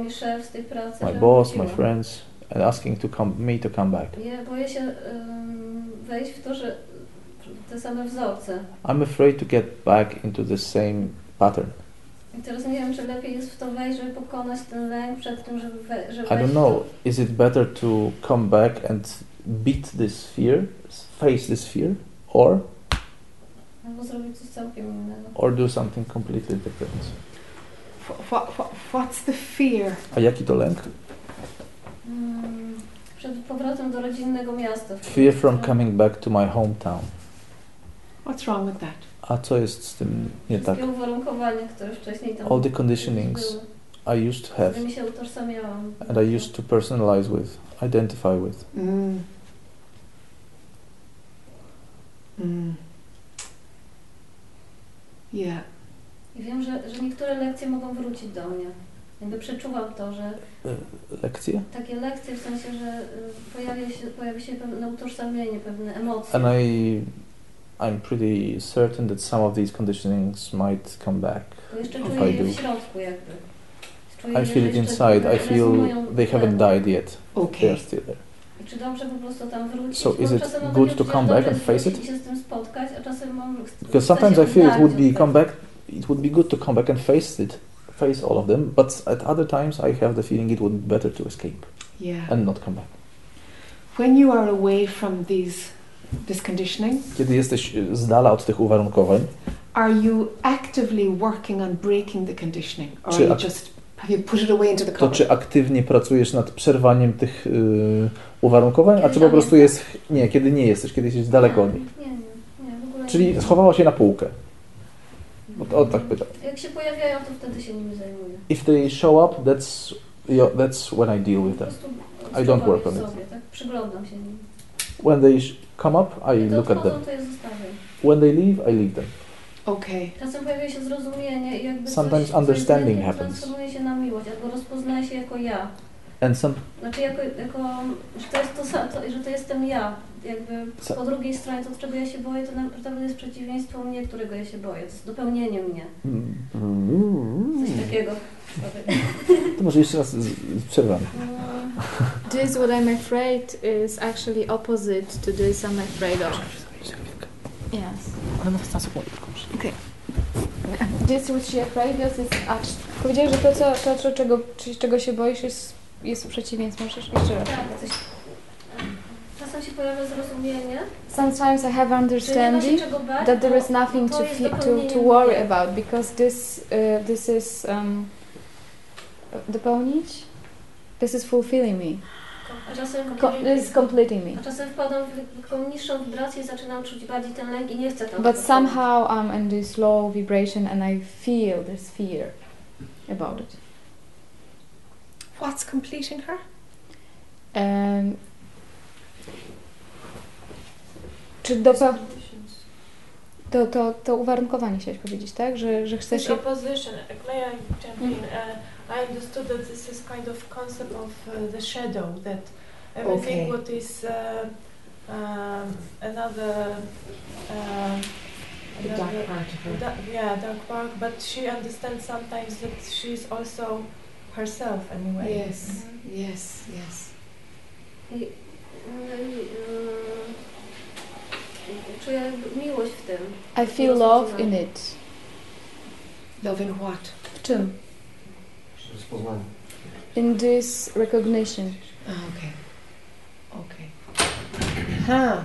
szef z tej pracy, my boss, my friends, and asking to come, me to come back. Ja boję się ym, wejść w to, że te same wzorce. I'm afraid to get back into the same pattern. I teraz nie wiem, czy lepiej jest w to wejść, żeby pokonać ten lęk przed tym, żeby, we, żeby I wejść don't know. Is it better to come back and beat this fear, face this fear, or Albo zrobić coś całkiem innego. or do something completely different? What, what, what's the fear? A jaki to lęk? Mm, przed powrotem do rodzinnego miasta. Fear from coming back to my hometown. What's wrong with that? A co jest z tym nie tak? Wszystkie uwarunkowania, które wcześniej tam All the conditionings I used to z have którymi się utożsamiałam. and I used to personalize with, identify with. Mm. Mm. Yeah. I wiem, że, że niektóre lekcje mogą wrócić do mnie. Jakby przeczuwam to, że E, Lekcje? takie lekcje w sensie, że y, pojawia się, pojawi się pewne utożsamienie, pewne emocje. And I, I'm pretty certain that some of these conditionings might come back. If I do. w środku jakby. Czuję I feel it inside. I feel they haven't died yet. They Okay. are still there. I czy dobrze po prostu tam wrócić? So is it good to come back and face it? i się z tym spotkać, a czasem mam Because sometimes I feel it would be come back. It would be good to come back and face it, face all of them. But at other times, I have the feeling it would be better to escape Yeah. and not come back. When you are away from these, this conditioning, Kiedy jesteś z dala od tych uwarunkowań, are you actively working on breaking the conditioning, or Czy are you just have you put it away into the to cupboard? czy aktywnie pracujesz nad przerwaniem tych y, uwarunkowań, a czy po prostu jest nie, kiedy nie jesteś, kiedy jesteś daleko od nich? Nie, nie, nie, w ogóle Czyli nie. schowała się na półkę. O, o tak pytam. Jak się pojawiają, to wtedy się nimi zajmuję. If they show up, that's yeah, that's when I deal with Po them. prostu I don't work on it. sobie, tak? Przyglądam się nim. When they sh- come up, I Jak to look at odchodzą, them. to je zostawiam. When they leave, I leave them. Okay. Czasem pojawia się zrozumienie i jakby Sometimes coś, understanding coś happens. transformuje się na miłość, albo rozpoznaje się jako ja. And some Znaczy jako, jako że to jest to, to, że to jestem ja. Jakby po drugiej stronie to, czego ja się boję, to naprawdę jest przeciwieństwo mnie, którego ja się boję. To jest dopełnienie mnie. Coś takiego. to może jeszcze raz przerwamy. Mm, This what I'm afraid is actually opposite to this I'm afraid of. Yes. Ale na tylko muszę. This which she afraid of is act. Powiedziałeś, że to, co, to, czego, czego się boisz, jest, jest przeciwieństwem. Możesz jeszcze raz. Tak, coś. Czasem się pojawia zrozumienie, Sometimes I have że nie ma się understanding bać, that there is nothing to, to to, worry about because this uh, this is um, dopełnić. This is fulfilling me. A czasem, Co- this is completing me. a czasem wpadam w taką niższą wibrację i zaczynam czuć bardziej ten lęk i nie chcę tam. But somehow I'm in this low vibration and I feel this fear about it. What's completing her? Um, czy dope... to, to, to uwarunkowanie chciałeś powiedzieć, tak? Że, że chcesz opposition, uh, may I jump in? Uh, I understood that this is kind of concept of uh, the shadow, that everything Okay. what is uh, um, another, uh, The dark part of her. da- yeah, dark part, but she understands sometimes that she's also herself anyway. Yes, yes, yes. I, czuję jakby miłość w tym. I feel love in it. Love in what? W czym? Rozpoznanie. In this recognition. Ah, okay. Okay. Huh.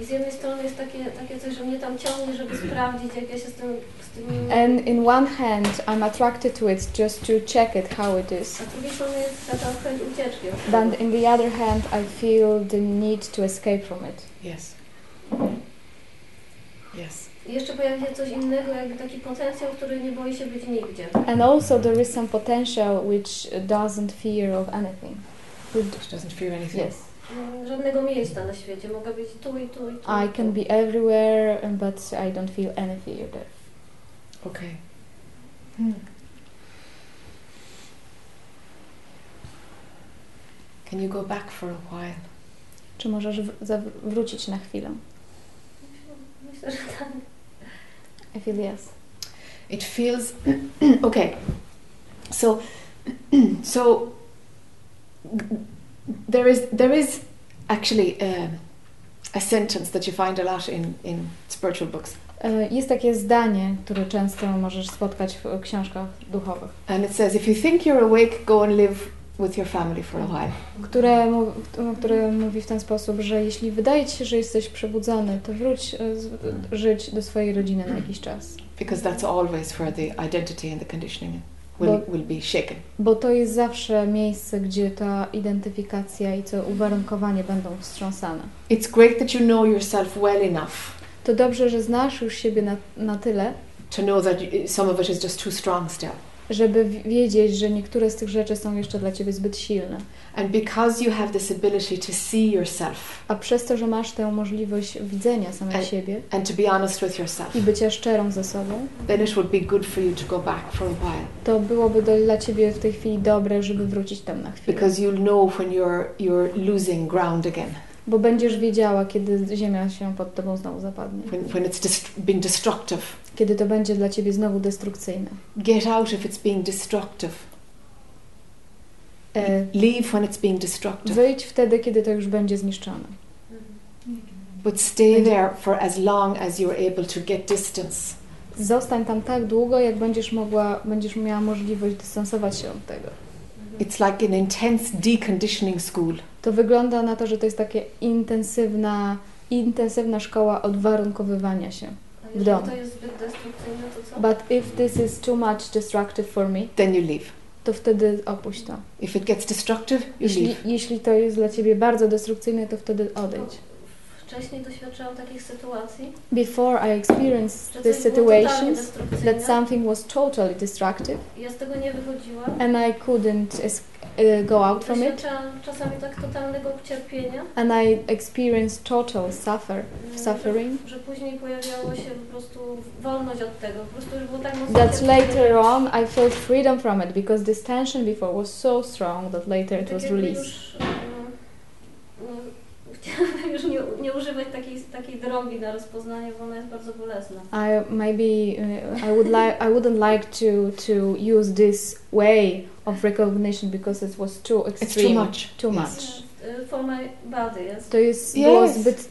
I z jednej strony jest takie, takie coś, że mnie tam ciągnie, żeby sprawdzić, jak ja się z tym... Z tym And in one hand, I'm attracted to it just to check it how it is. a z drugiej strony jest taka chęć ucieczki. But in the other hand, I feel the need to escape from it. Yes. Yes. I jeszcze pojawia się coś innego, jakby taki potencjał, który nie boi się być nigdzie. And also, there is some potential which doesn't fear of anything. She doesn't fear anything. Yes. Mm, Żadnego miejsca na świecie. Mogę być tu i tu i tu. I can be everywhere, but I don't feel any fear there. Okay. Hmm. Can you go back for a while? Czy możesz wrócić na chwilę? Myślę, że tak. I feel yes. It feels *clears throat* okay. So, *clears throat* so there is there is actually um, a sentence that you find a lot in in spiritual books, E, Jest takie zdanie, które często możesz spotkać w książkach duchowych, and it says, "If you think you're awake, go and live with your family for a while." które, które mówi w ten sposób, że jeśli wydaje ci się, że jesteś przebudzony, to wróć e, żyć do swojej rodziny na jakiś czas. because that's always where the identity and the conditioning will, Bo- will be shaken. Bo to jest zawsze miejsce, gdzie ta identyfikacja i to uwarunkowanie będą wstrząsane. It's great that you know yourself well enough To dobrze, że znasz już siebie na, na tyle, to know that some of it is just too strong still. Żeby wiedzieć, że niektóre z tych rzeczy są jeszcze dla ciebie zbyt silne. And because you have this ability to see yourself A przez to, że masz tę możliwość widzenia samej And- siebie and to be honest with yourself, i bycia szczerą ze sobą, then it would be good for you to go back for a while to byłoby dla ciebie w tej chwili dobre, żeby wrócić tam na chwilę. because you'll know when you're you're losing ground again, Bo będziesz wiedziała, kiedy ziemia się pod tobą znowu zapadnie. when, when it's being destructive. Kiedy to będzie dla ciebie znowu destrukcyjne. Get out if it's being destructive. E, Leave when it's being destructive, wyjdź wtedy, kiedy to już będzie zniszczone. but stay there for as long as you're able to get distance. Zostań tam tak długo, jak będziesz mogła, będziesz miała możliwość dystansować się od tego. It's like an intense deconditioning school. To wygląda na to, że to jest takie intensywna, intensywna szkoła odwarunkowywania się. Jeżeli domu. to jest zbyt destrukcyjne, to co? But if this is too much destructive for me, Then you leave. to wtedy opuść to. If it gets destructive, you Jeśli, leave. jeśli to jest dla ciebie bardzo destrukcyjne, to wtedy odejdź. Wcześniej doświadczałam takich sytuacji, Before I experienced że these situations, that something was totally destructive i ja z tego nie wychodziłam. and I couldn't es- go out from it czasami tak totalnego cierpienia, and I experienced total suffer, suffering. że później pojawiało się po prostu wolność od tego. Po prostu było tak mocno That later on I felt freedom from it because this tension before was so strong that later it was released. Już, mm, mm, *laughs* chciałabym już nie, nie używać takiej, takiej drogi na rozpoznanie, bo ona jest bardzo bolesna. I maybe uh, I would like I wouldn't like to to use this way of recognition because it was too extreme. It's too much. too Yes. much. for my body, jest. To jest było Yes. zbyt,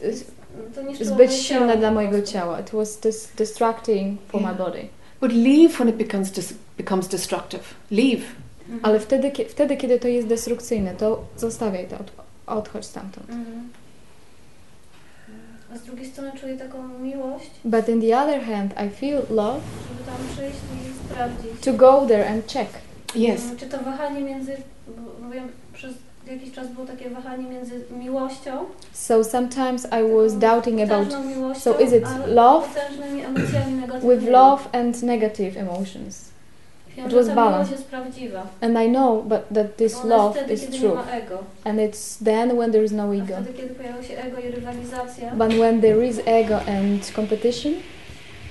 To niszczyło zbyt moje silne ciało dla po mojego prostu. ciała. It was dis distracting for my Yeah. body. But leave when it becomes dis- becomes destructive. Leave. Mhm. Ale wtedy, kie- wtedy, kiedy to jest destrukcyjne, to zostawiaj to, od, odchodź stamtąd. Mhm. A z drugiej strony czuję taką miłość, But on the other hand, I feel love żeby tam przyjść i sprawdzić. to go there and check. Yes. Mm, Czy to wahanie między, wiem, przez jakiś czas było takie wahanie między miłością, So sometimes I was doubting about so is it love potężnymi emocjami negatywnymi. with love and negative emotions. It was ta balance. miłość jest prawdziwa. And I know but that this love is true. nie ma ego. And it's then when there is no ego. wtedy, kiedy pojawia się ego i rywalizacja, But when there is ego and competition,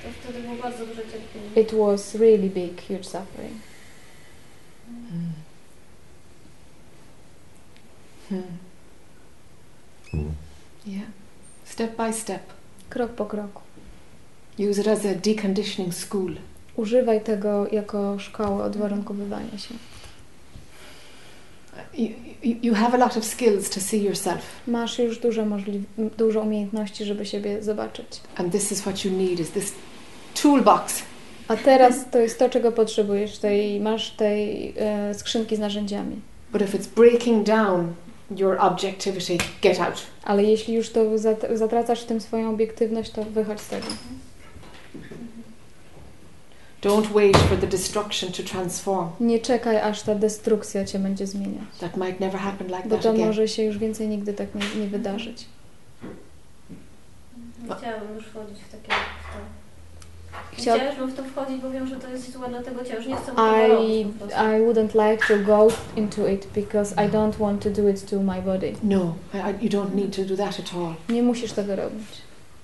to wtedy było bardzo duże cierpienie. it was really big, huge suffering. Hmm. Yeah. Step by step. Krok po kroku. Use it as a deconditioning school. Używaj tego jako szkoły odwarunkowywania się. You, you, have a lot of skills to see yourself, Masz już dużo, dużo umiejętności, żeby siebie zobaczyć. and this is what you need: is this toolbox. A teraz to jest to, czego potrzebujesz. Tej, masz tej e, skrzynki z narzędziami. But if it's breaking down your objectivity, get out. Ale jeśli już to zat- zatracasz w tym swoją obiektywność, to wychodź z tego. Don't wait for the destruction to transform. Nie czekaj, aż ta destrukcja cię będzie zmieniać. That might never happen like Bo that to again. może się już więcej nigdy tak nie, nie wydarzyć. Nie chciałabym już wchodzić w takie... Chciał- chciałabym w to wchodzić, bo wiem, że to jest złe dla tego ciała. Już nie chcę tego I, robić po prostu. I wouldn't like to go into it because I don't want to do it to my body. No, I, I- you don't need to do that at all. Nie musisz tego robić.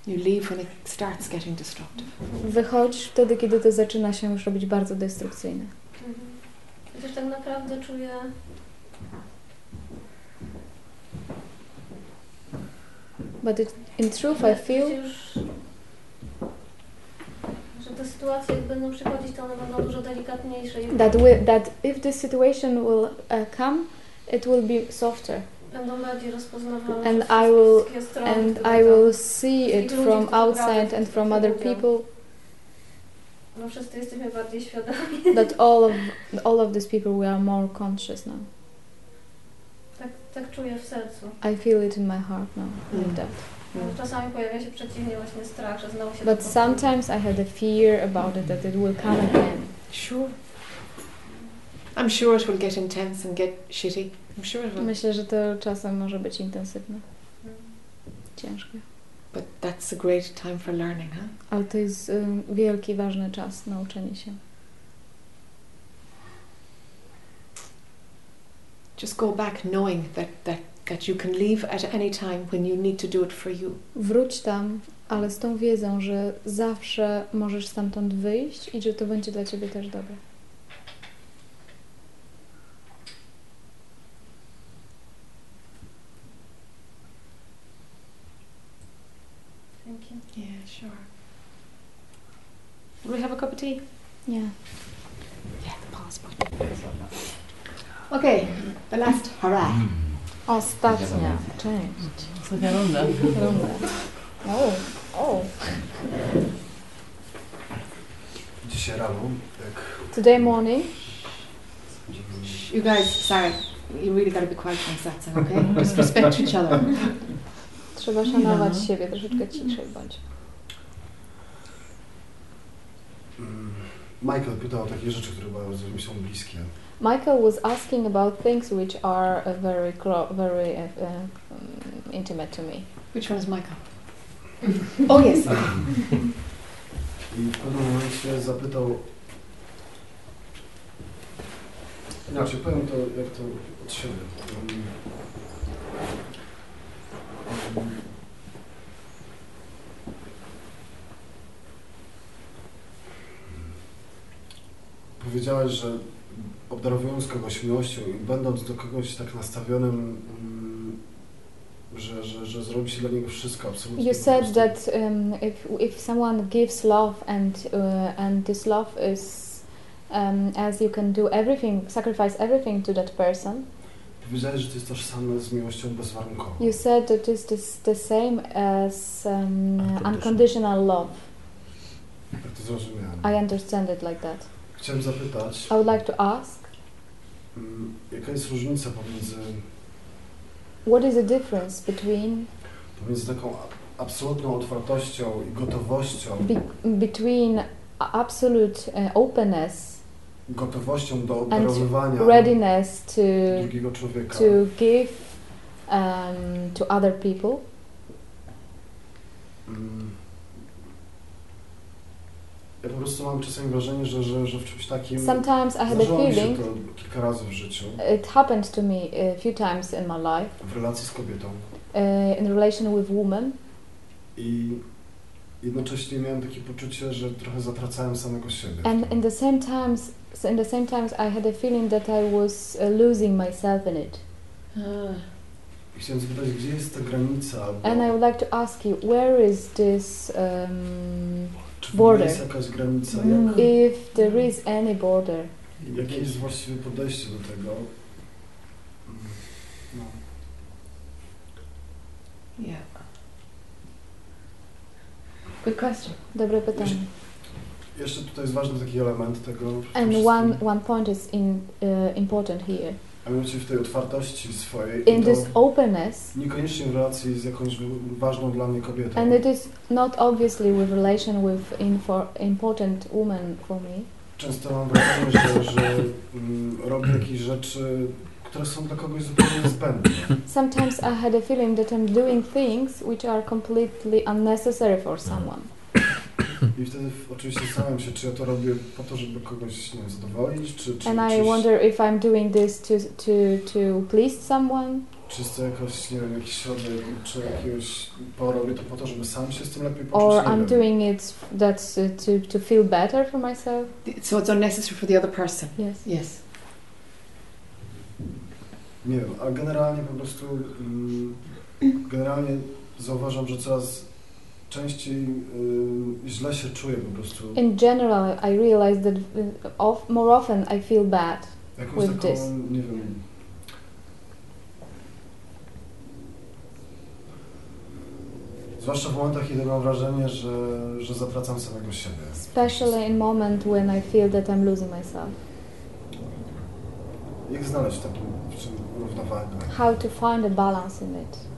You leave when it starts getting destructive. Wychodź wtedy, kiedy to zaczyna się już robić bardzo destrukcyjne. Mhm. Chociaż tak naprawdę czuję... But it, in truth I feel Już, te sytuacje jak będą przychodzić, to one będą dużo delikatniejsze that, wi- that if this situation will uh, come, it will be softer. będą bardziej rozpoznawalne And I will and I will see it from outside and from other people No wszyscy jesteśmy bardziej świadomi. *laughs* that all of all of these people we are more conscious now. Tak, tak czuję w sercu. I feel it in my heart now, like Mm. that. No, Czasami pojawia się przeciwnie właśnie strach, że znowu się But to powtórzy. sometimes I had a fear about it that it will come again. Sure. I'm sure it will get intense and get shitty. I'm sure it will. Myślę, że to czasem może być intensywne, mm. ciężkie. But that's a great time for learning, huh? Ale to jest y, wielki, ważny czas na uczenie się. Just go back knowing that, that, that you can leave at any time when you need to do it for you. Wróć tam, ale z tą wiedzą, że zawsze możesz stamtąd wyjść i że to będzie dla Ciebie też dobre. Thank you. Yeah, sure. Do we have a cup of tea? Nie. Yeah, the pause button. Okay, the last hurrah. Mm. Ostatnia część. Ostatnia runda. Runda. O, o. Dzisiaj rano, jak Today morning, You guys, sorry, you really got to be quiet when it's that okay? *laughs* Just respect each other. trzeba szanować siebie, troszeczkę ciszej bądź. mm, Michael pytał o takie rzeczy, które bardzo mi są bliskie. Michael was asking about things which are uh, very, clo- very uh, uh, um, intimate to me. Which one is Michael? *laughs* oh, yes. I w pewnym momencie zapytał... Inaczej, powiem to, jak to od siebie. Mm. Mm. Powiedziałeś, że obdarowując kogoś miłością i będąc do kogoś tak nastawionym, mm, że, że, że zrobi się dla niego wszystko absolutnie. You said that um, if if someone gives love and uh, and this love is um, as you can do everything, sacrifice everything to that person. Powiedziałeś, że to jest tożsame z miłością bezwarunkową. You said that this, the same as um, Unconditional. love. Tak to zrozumiałem. I understand it like that. Chciałem zapytać, I would like to ask, jaka jest różnica pomiędzy, what is the difference between pomiędzy taką absolutną otwartością i gotowością, be, between absolute uh, openness, gotowością do obdarowywania readiness to drugiego człowieka, to give um, to other people, Mm. Ja po prostu mam czasami wrażenie, że, że, że w czymś takim Sometimes I had a mi się feeling. to kilka razy w życiu, It happened to me a few times in my life w relacji z kobietą uh, in relation with women, i jednocześnie miałem takie poczucie, że trochę zatracałem samego siebie. and in the same times, in the same times, I had a feeling that I was uh, losing myself in it. I chciałem zapytać, gdzie jest ta granica, albo And I would like to ask you, where is this? Um, border. jest jakaś granica, Mm. jak, if there is any border, jakie jest właściwie podejście do tego? Mm, No. Yeah. Good question. dobre pytanie. Jeszcze tutaj jest ważny taki element tego And wszystkim, one one point is in, uh, important here. A mianowicie w tej otwartości swojej In this openness, niekoniecznie w relacji z jakąś ważną dla mnie kobietą. and it is not obviously with relation with important woman for me. Często mam wrażenie, że, że mm, robię jakieś rzeczy, które są dla kogoś zupełnie niezbędne. Sometimes I had a feeling that I'm doing things which are completely unnecessary for someone. I wtedy oczywiście zastanawiam się, czy ja to robię po to, żeby kogoś nie wiem, zadowolić, czy, czy, And czy, I wonder if I'm doing this to to to please someone, czy jest to jakoś, nie wiem, jakiś środek, czy jakiegoś, bo robię to po to, żeby sam się z tym lepiej poczuć, or I'm wiem. doing it that's uh, to to feel better for myself. So it's unnecessary for the other person. Yes. Yes. Nie wiem, ale generalnie po prostu, mm, generalnie zauważam, że coraz częściej y, źle się czuję po prostu. In general, I realize that uh, of, more often I feel bad. Jakąś with taką, this. nie wiem... Zwłaszcza w momentach, kiedy mam wrażenie, że, że zatracam samego siebie. Especially in moment when I feel that I'm losing myself. Jak znaleźć taką równowagę? How to find a balance in it.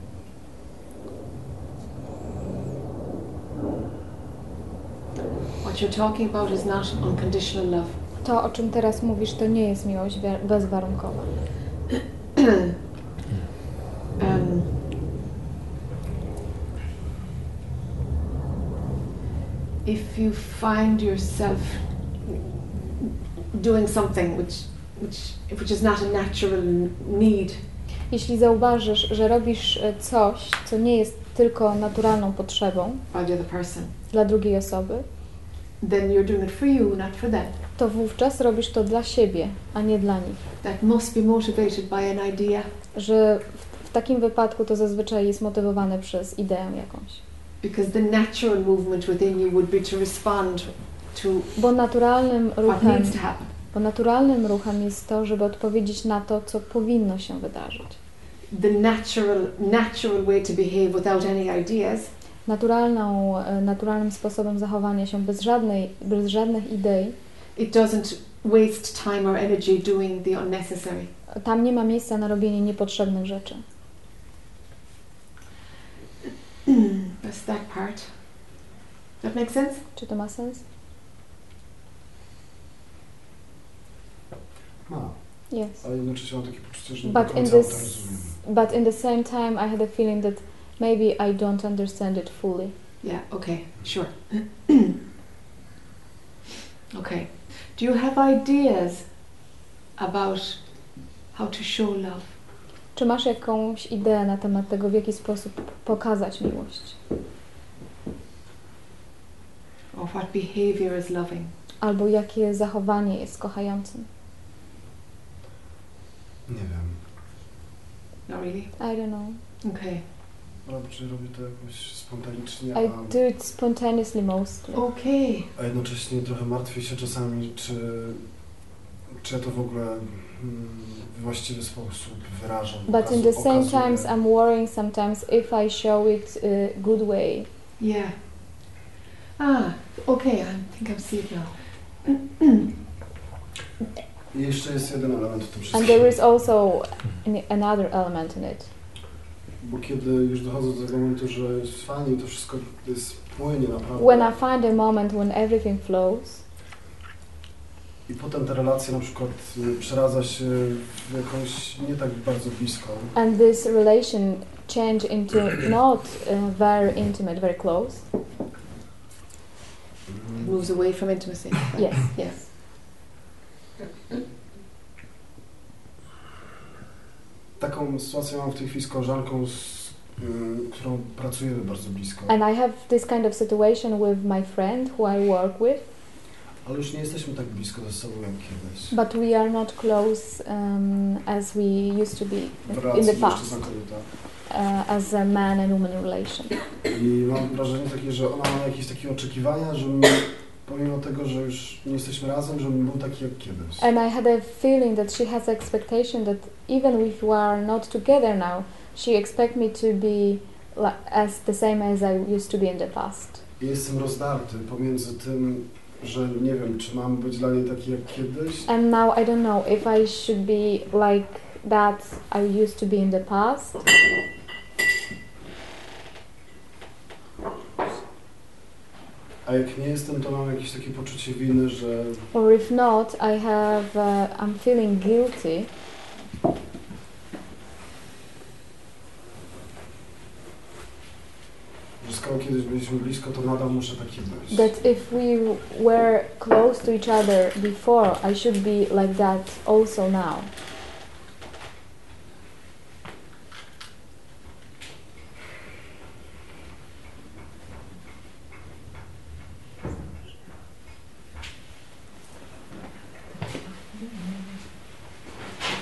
What you're talking about is not unconditional love. To, o czym teraz mówisz, to nie jest miłość bezwarunkowa. *clears throat* um, if you find yourself doing something which, which, which is not a natural need, Jeśli zauważysz, że robisz e, coś, co nie jest tylko naturalną potrzebą dla drugiej osoby, then you're doing it for you, not for them. to wówczas robisz to dla siebie, a nie dla nich. That must be motivated by an idea. Że w, w takim wypadku to zazwyczaj jest motywowane przez ideę jakąś. Because the natural movement within you would be to respond to Bo naturalnym ruchem, bo naturalnym ruchem jest to, żeby odpowiedzieć na to, co powinno się wydarzyć. The natural, natural way to behave without any ideas Naturalną, e, naturalnym sposobem zachowania się bez, żadnej, bez żadnych idei, it doesn't waste time or energy doing the unnecessary. tam nie ma miejsca na robienie niepotrzebnych rzeczy. *clears throat* That's that part. That makes sense? Czy to ma sens? Ma, Yes. ale jednocześnie mam takie poczucie, że nie But do in końca to this, rozumiem. But in the same time, I had a feeling that maybe I don't understand it fully. Yeah, okay, sure. *clears throat* okay. Do you have ideas about how to show love? Czy masz jakąś ideę na temat tego, w jaki sposób pokazać miłość? Or what behavior is loving? Albo jakie zachowanie jest kochającym? Nie wiem, Not really? I don't know. Okay. ale czy robię to jakoś spontanicznie, I a, do it spontaneously mostly. Okay. a jednocześnie trochę martwię się czasami, czy czy ja to w ogóle mm, w właściwy sposób wyrażam. But in the same okazuję. times, I'm worrying sometimes if I show it uh, good way. Yeah. Ah, okay, I think I've seen it now. *clears throat* I jeszcze jest jeden element w tym And there is also another element in it. Bo kiedy już dochodzę do tego momentu, że jest fajnie, to wszystko jest płynie naprawdę. When I find a moment when everything flows, I potem ta relacja na przykład przeradza się w jakąś nie tak bardzo bliską. and this relation change into *clears throat* not uh, very intimate, very close. It moves away from intimacy. Yes. Yes. Taką sytuację mam w tej chwili z koleżanką, z y, którą pracujemy bardzo blisko. And I have this kind of situation with my friend who I work with, Ale już nie jesteśmy tak blisko ze sobą jak kiedyś. but we are not close um, as we used to be W in the past, uh, as a man and woman relation. I mam wrażenie takie, że ona ma jakieś takie oczekiwania, żebym pomimo tego, że już nie jesteśmy razem, żebym był taki jak kiedyś. And I had a feeling that she has expectation that even if we are not together now, she expect me to be as the same as I used to be in the past. I jestem rozdarty pomiędzy tym, że nie wiem, czy mam być dla niej taki jak kiedyś, And now I don't know if I should be like that I used to be in the past, a jak nie jestem, to mam jakieś takie poczucie winy, że or if not, I have uh, I'm feeling guilty że skoro kiedyś byliśmy blisko, to nadal muszę taki być. that if we were close to each other before, I should be like that also now.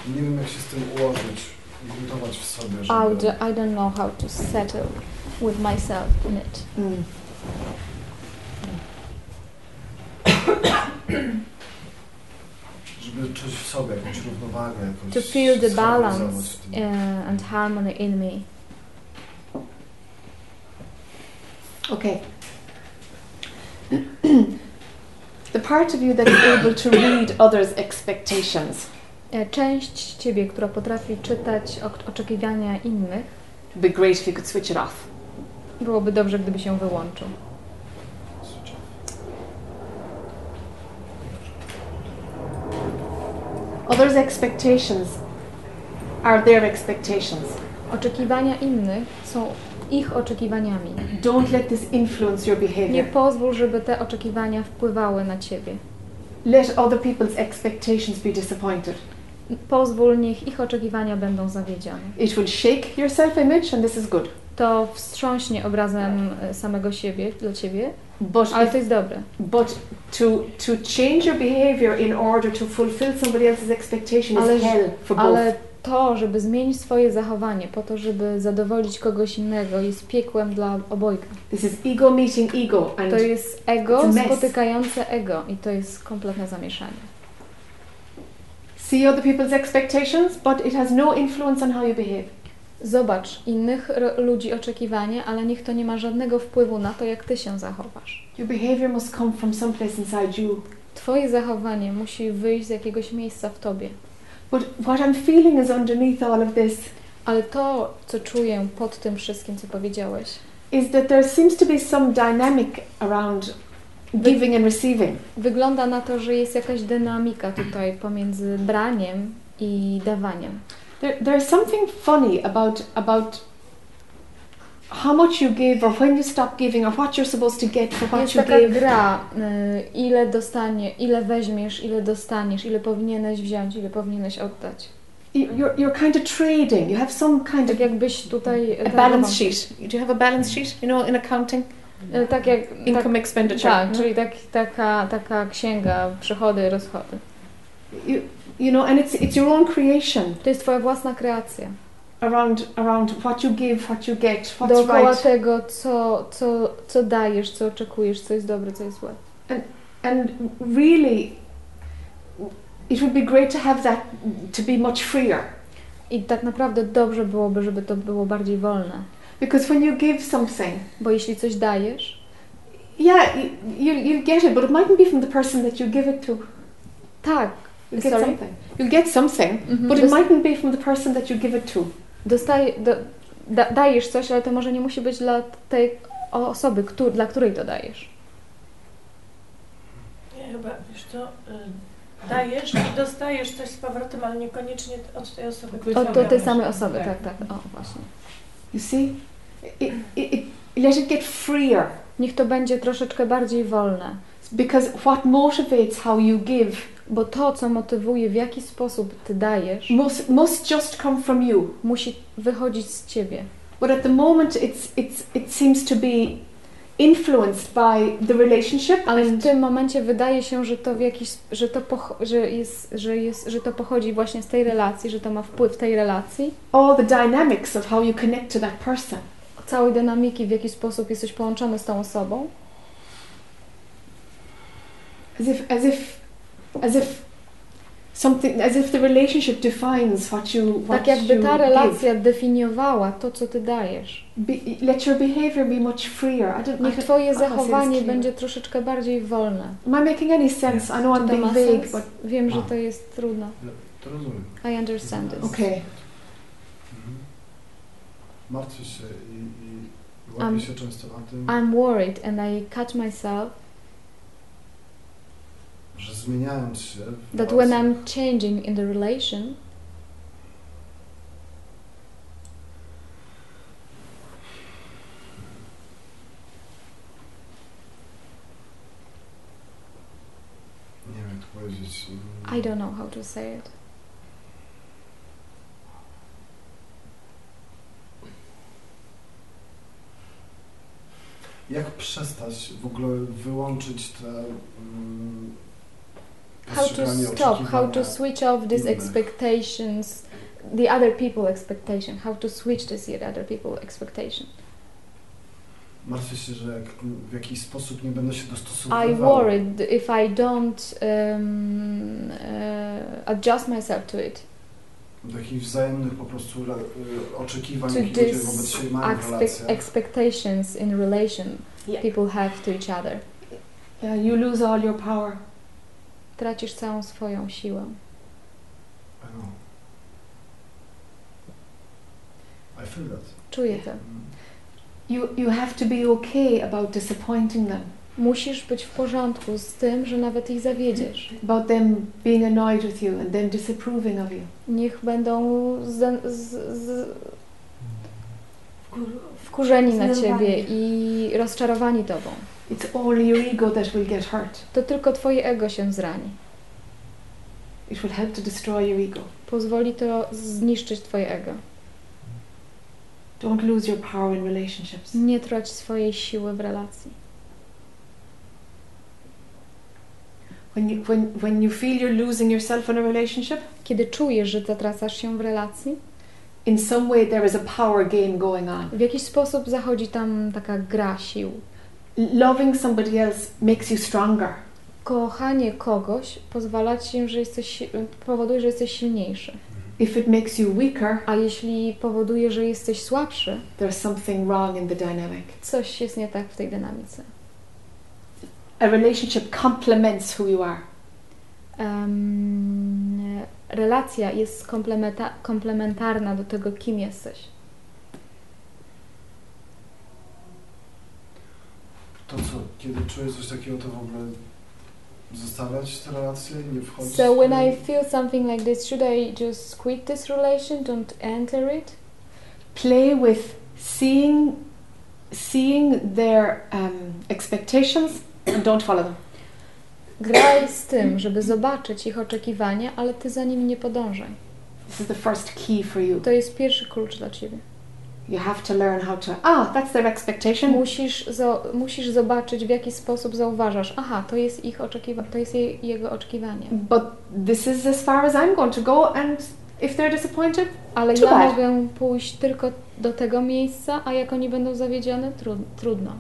Nie wiem, jak się z tym ułożyć, gruntować w sobie, I, żeby... d- I don't know how to settle with myself in it. Mm. żeby czuć w sobie jakąś równowagę, jakąś... To feel the balance uh, and harmony in me. Okay. *clears throat* the part of you that is able to read others' expectations Część ciebie, która potrafi czytać oczekiwania innych, be great if you could switch it off. byłoby dobrze, gdyby się wyłączył. Others' expectations are their expectations. Oczekiwania innych są ich oczekiwaniami. Don't let this influence your Nie behavior. pozwól, żeby te oczekiwania wpływały na ciebie. Let other people's expectations be disappointed. Pozwól, niech ich oczekiwania będą zawiedzione. It will shake your self image, and this is good. To wstrząśnie obrazem e, samego siebie dla ciebie, But, ale to jest dobre. but to, to change your behavior in order to fulfill somebody else's expectation Ale- is hell for both. Ale to, żeby zmienić swoje zachowanie po to, żeby zadowolić kogoś innego, jest piekłem dla obojga. This is ego meeting ego, and To jest ego spotykające ego i to jest kompletne zamieszanie. See other people's expectations, but it has no influence on how you behave. Zobacz innych ludzi oczekiwania, ale niech to nie ma żadnego wpływu na to, jak ty się zachowasz. Your behavior must come from someplace inside you. Twoje zachowanie musi wyjść z jakiegoś miejsca w tobie. But what I'm feeling is underneath all of this Ale to, co czuję pod tym wszystkim, co powiedziałeś, is that there seems to be some dynamic around giving and receiving. wygląda na to, że jest jakaś dynamika tutaj pomiędzy braniem i dawaniem. There, there's something funny about about how much you give, or when you stop giving, or what you're supposed to get for what Jest you taka give. gra, y, ile dostanie, ile weźmiesz, ile dostaniesz, ile powinieneś wziąć, ile powinieneś oddać. You- You're, you're kind of trading. You have some kind Tak of jakbyś tutaj... a balance sheet. Do you have a balance sheet? You know, in accounting, Y, Tak jak... income tak, expenditure. tak, no? czyli tak, taka, taka księga, przychody, rozchody. you, you know, and it's it's your own creation To jest twoja własna kreacja. around around what you give, what you get, what's Dookoła right. tego, co, co, co dajesz, co oczekujesz, co jest dobre, co jest złe. And really, it would be great to have that to be much freer. I tak naprawdę dobrze byłoby, żeby to było bardziej wolne. Because when you give something, Bo jeśli coś dajesz, yeah, you, you, get it, but it mightn't be from the person that you give it to. tak, You'll get Sorry? something. You'll get something, Mhm. but it Dost- mightn't be from the person that you give it to. dostaje, do, da, dajesz coś, ale to może nie musi być dla tej osoby, któ, dla której to dajesz. Nie, chyba, wiesz co, y, dajesz i dostajesz coś z powrotem, ale niekoniecznie od tej osoby, która Od do tej samej osoby, tak, tak. O, właśnie. You see? It, it, it, let it get freer. Niech to będzie troszeczkę bardziej wolne. Because what motivates how you give Bo to, co motywuje, w jaki sposób ty dajesz, must, must just come from you. musi wychodzić z ciebie. But at the moment, it's, it's, it seems to be influenced by the relationship Ale w tym momencie wydaje się, że to w jakiś, że to, poch- że jest, że jest, że to pochodzi właśnie z tej relacji, że to ma wpływ tej relacji, all the dynamics of how you connect to that person. Całej dynamiki, w jaki sposób jesteś połączony z tą osobą, As if, as if, as if something, as if the relationship defines what you, what tak jakby ta give. relacja definiowała to, co ty dajesz. Be, let your behavior be much freer. I don't, Niech twoje I this zachowanie będzie troszeczkę bardziej wolne. Am I making any sense? I know I'm being vague, but Wiem, że to jest trudno. To rozumiem. I understand this. okay. Mhm. Martwię się i łapię Um, się często na tym, I'm worried and I catch myself że zmieniając się w that when relacjach, I'm changing in the relation, nie wiem jak to powiedzieć, I don't know how to say it. Jak przestać w ogóle wyłączyć te mm, How to stop, how to switch off these innych. expectations, the other people expectation, how to switch this the other people expectation. Martwię się, że jak w jakiś sposób nie będę się I dostosowywał worried if I don't um, uh, adjust myself to it, do jakichś wzajemnych po prostu re, y, oczekiwań, to jakie ludzie wobec these siebie mają w expect, relacjach. expectations in relation Yeah. people have to each other. Yeah, you lose all your power. Tracisz całą swoją siłę. I know. I feel that. Czuję to. Mm. You, you have to be okay about disappointing them, Musisz być w porządku z tym, że nawet ich zawiedziesz. about them being annoyed with you and them disapproving of you. Niech będą z, z, z, wkurzeni na ciebie i rozczarowani tobą. It's only your ego that will get hurt. To tylko twoje ego się zrani. It will help to destroy your ego. Pozwoli to zniszczyć twoje ego. Don't lose your power in relationships. Nie trać swojej siły w relacji. When you, when, when you feel you're losing yourself in a relationship, Kiedy czujesz, że zatracasz się w relacji, in some way there is a power game going on. w jakiś sposób zachodzi tam taka gra sił. Loving somebody else makes you stronger. Kochanie kogoś pozwala ci, że jesteś, powoduje, że jesteś silniejszy. If it makes you weaker, A jeśli powoduje, że jesteś słabszy, there's something wrong in the dynamic. coś jest nie tak w tej dynamice. A relationship complements who you are. Em, relacja jest komplementa- komplementarna do tego, kim jesteś. To co, kiedy czuję coś takiego, to w ogóle zostawiać te relacje nie wchodzić So when? I feel something like this, should I just quit this relation, don't enter it? Play with seeing, seeing their um, expectations and don't follow them. Graj z tym, żeby zobaczyć ich oczekiwania, ale ty za nimi nie podążaj. This is the first key for you. To jest pierwszy klucz dla ciebie. You have to learn how to. Ah, that's their expectation. Musisz, zo- musisz zobaczyć, w jaki sposób zauważasz. Aha, to jest ich oczekiwanie, to jest jej, jego oczekiwanie. But this is as far as I'm going to go, and if they're disappointed, Ale ja bad. mogę pójść tylko do tego miejsca, a jak oni będą zawiedzione, trud, trudno.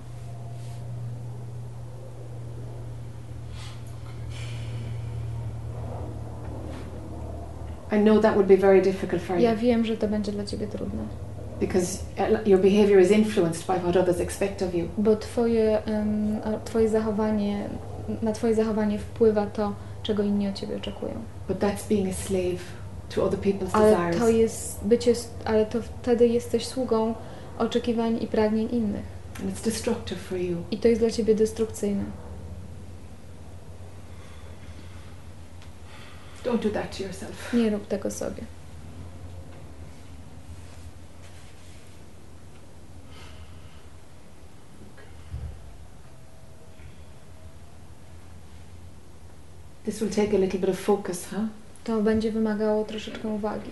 I know that would be very difficult for you Ja wiem, że to będzie dla ciebie trudne, because uh, your behavior is influenced by what others expect of you. bo twoje, a twoje zachowanie, na twoje zachowanie wpływa to, czego inni od ciebie oczekują. But that's being a slave to other people's Ale desires. to jest bycie, ale to wtedy jesteś sługą oczekiwań i pragnień innych. And it's destructive for you. I to jest dla ciebie destrukcyjne. Don't do that to yourself. Nie rób tego sobie. This will take a little bit of focus, huh? To będzie wymagało troszeczkę uwagi.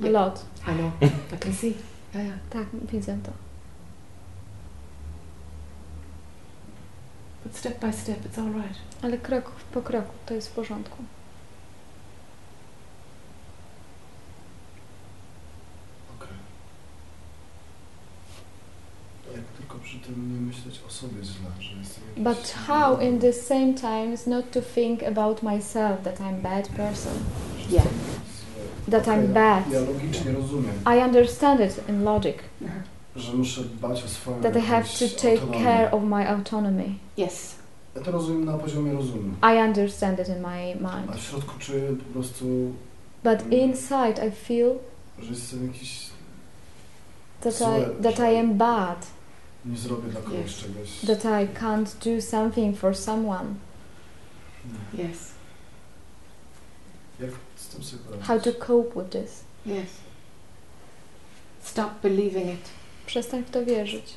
A Yeah. lot. I know. I can see. Yeah, yeah. Tak, widzę to. But step by step, it's all right. Ale krok po kroku to jest w porządku. Okej. Jak tylko przy tym nie myśleć o sobie źle, że jestem. But how in the same times not to think about myself that I'm bad person. Yeah. That I'm bad. Ja logicznie rozumiem, I understand it in logic. Mhm. Że muszę dbać o swoją That I have to take autonomię. care of my autonomy. Yes. Ja to rozumiem na poziomie rozumu. I understand it in my mind. w środku czuję po prostu, But mm, inside I feel że jestem jakiś... that Złe, I that I am bad. Nie zrobię dla kogoś Yes. czegoś. That I can't do something for someone. Nie. Yes. Jak z tym sobie poradzić? How to cope with this. Yes. Stop believing it. Przestań w to wierzyć.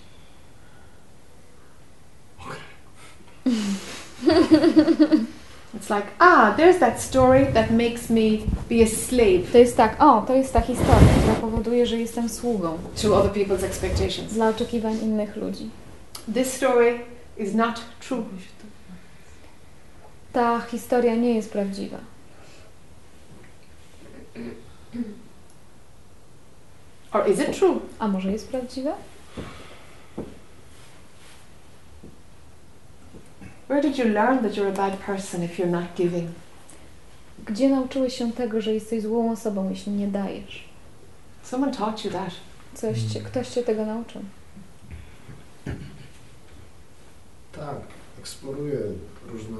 It's like, ah, there's that story that makes me be a slave To jest tak, o, to jest ta historia, która powoduje, że jestem sługą to other people's expectations. dla oczekiwań innych ludzi. This story is not true. Ta historia nie jest prawdziwa. Or is it true? A może jest prawdziwa? Where did you learn that you're a bad person if you're not giving? Gdzie nauczyłeś się tego, że jesteś złą osobą, jeśli nie dajesz? Someone taught you that. Coś cię, ktoś cię tego nauczył. Tak, eksploruję różne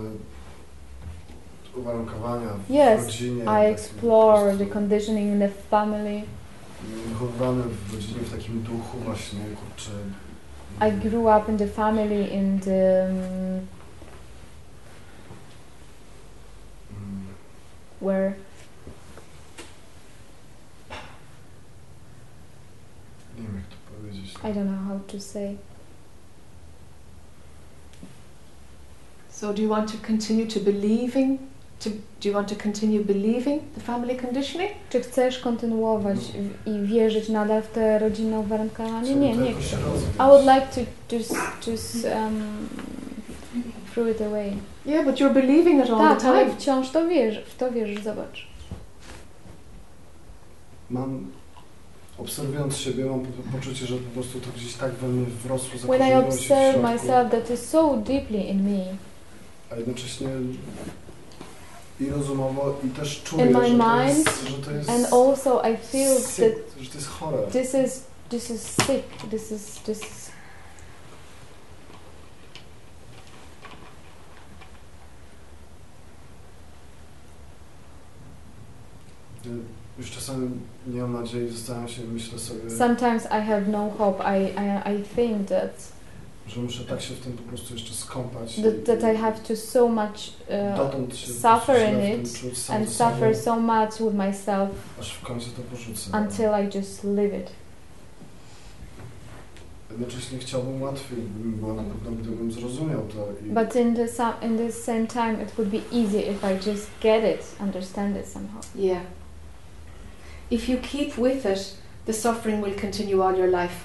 uwarunkowania w Yes, rodzinie. I takie explore the conditioning in the family. Wychowywany w rodzinie w takim duchu właśnie, kurczę. I grew up in the family in the um, where Nie wiem jak to powiedzieć. I don't know how to say. So do you want to continue to believing? To, do you want to continue believing the family conditioning? Czy chcesz kontynuować w, i wierzyć nadal w te rodzinne uwarunkowania? Chcę Nie, nie. I would like to just just um, throw it away. Yeah, but you're believing it all Tak, the ale time. wciąż to wierzysz, w to wierzysz, zobacz. Mam, obserwując siebie, mam po- poczucie, że po prostu to gdzieś tak we mnie wrosło, When I zakorzeniło się w observe myself, that is so deeply in me. a jednocześnie i rozumowo, i też czuję, In my że, to mind, jest, że to jest And also I feel that sick, że to jest chore. this is this is sick. This is this is Już czasami nie mam nadziei, zastanawiam się, myślę sobie, sometimes I have no hope. I I, I think that że muszę tak się w tym po prostu jeszcze skąpać. that, that I have to so much uh, suffer in it and suffer so much with myself aż w końcu to porzucę. until I just live it. Jednocześnie chciałbym łatwiej, bym było na pewno, gdybym zrozumiał to i But in the some in the same time, it would be easier if I just get it, understand it somehow. Yeah. If you keep with it, the suffering will continue all your life.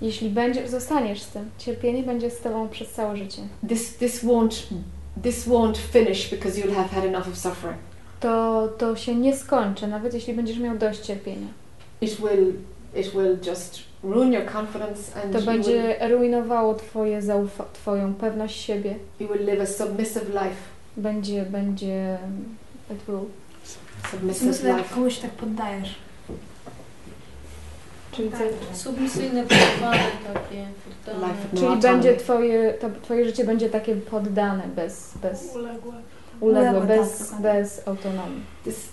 Jeśli będziesz, zostaniesz z tym, cierpienie będzie z tobą przez całe życie. This this won't this won't finish because you'll have had enough of suffering. To, to się nie skończy, nawet jeśli będziesz miał dość cierpienia. It will it will just ruin your confidence and To you will, będzie rujnowało twoje zaufa- twoją pewność siebie. you will live a submissive life. Będzie, będzie, it will submissive Myślę, jak life. komuś tak poddajesz. Czyli, co, Submisyjne poddane takie, poddane. Czyli będzie twoje, to, twoje życie będzie takie poddane, bez, bez Uległe. uległe, bez, tak, bez autonomii. This,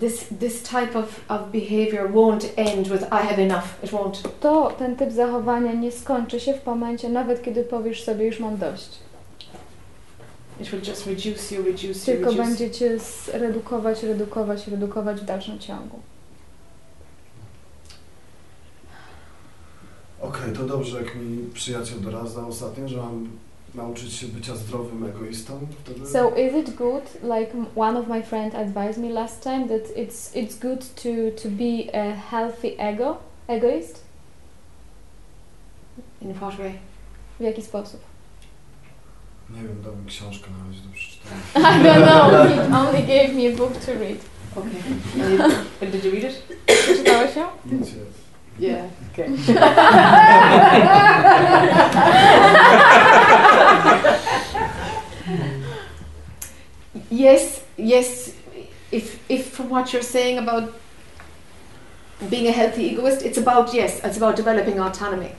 this, this type of, of behavior won't end with I have enough. It won't. To ten typ zachowania nie skończy się w momencie, nawet kiedy powiesz sobie już mam dość. It will just reduce you, reduce you, Tylko reduce. będzie cię redukować, redukować, redukować w dalszym ciągu. Okej, to dobrze, jak mi przyjaciel doradza ostatnio, że mam nauczyć się bycia zdrowym egoistą. Wtedy... So is it good, like one of my friends advised me last time, that it's it's good to to be a healthy ego, egoist? In what way? W jaki sposób? Nie wiem, dał mi książkę na razie do przeczytania. *laughs* I don't know. *laughs* He only gave me a book to read. Okay. *laughs* Did you read it? Przeczytałeś ją? Nic jest. Yeah. Okay. yes, yes. If if from what you're saying about being a healthy egoist, it's about yes, it's about developing autonomy.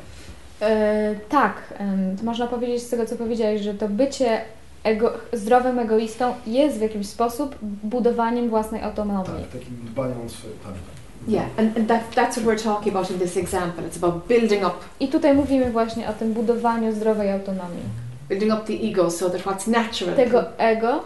E, tak, em, można powiedzieć z tego, co powiedziałeś, że to bycie ego, zdrowym egoistą jest w jakiś sposób budowaniem własnej autonomii. Tak, takim dbaniem o swoje... Tak. Yeah, and, and that, that's what we're talking about in this example. It's about building up, I tutaj mówimy właśnie o tym budowaniu zdrowej autonomii. building up the ego, so that what's natural Tego ego,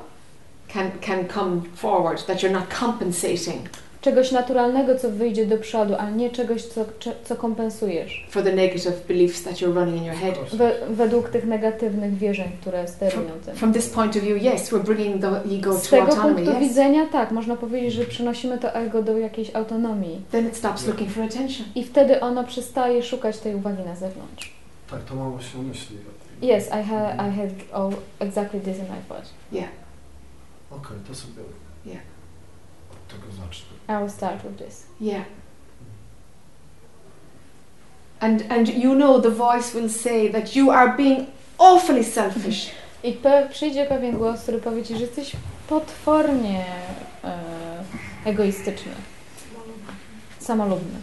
can can come forward. That you're not compensating czegoś naturalnego, co wyjdzie do przodu, a nie czegoś, co, co kompensujesz. for the negative beliefs that you're running in your head. We, według tych negatywnych wierzeń, które sterują tym. From this point of view, yes, we're bringing the ego Z to tego autonomy. punktu Yes. widzenia, tak, można powiedzieć, że przynosimy to ego do jakiejś autonomii. Then it stops looking for attention. I wtedy ono przestaje szukać tej uwagi na zewnątrz. Tak, to mam na myśli. Yes, I, ha, I had all exactly this in my thought. Yeah. Okej, to sobie Yeah. od tego zacznę. I will start with this. Yeah. And and you know the voice will say that you are being awfully selfish. I pe, przyjdzie pewien głos, który powie ci, że jesteś potwornie e, egoistyczny, samolubny.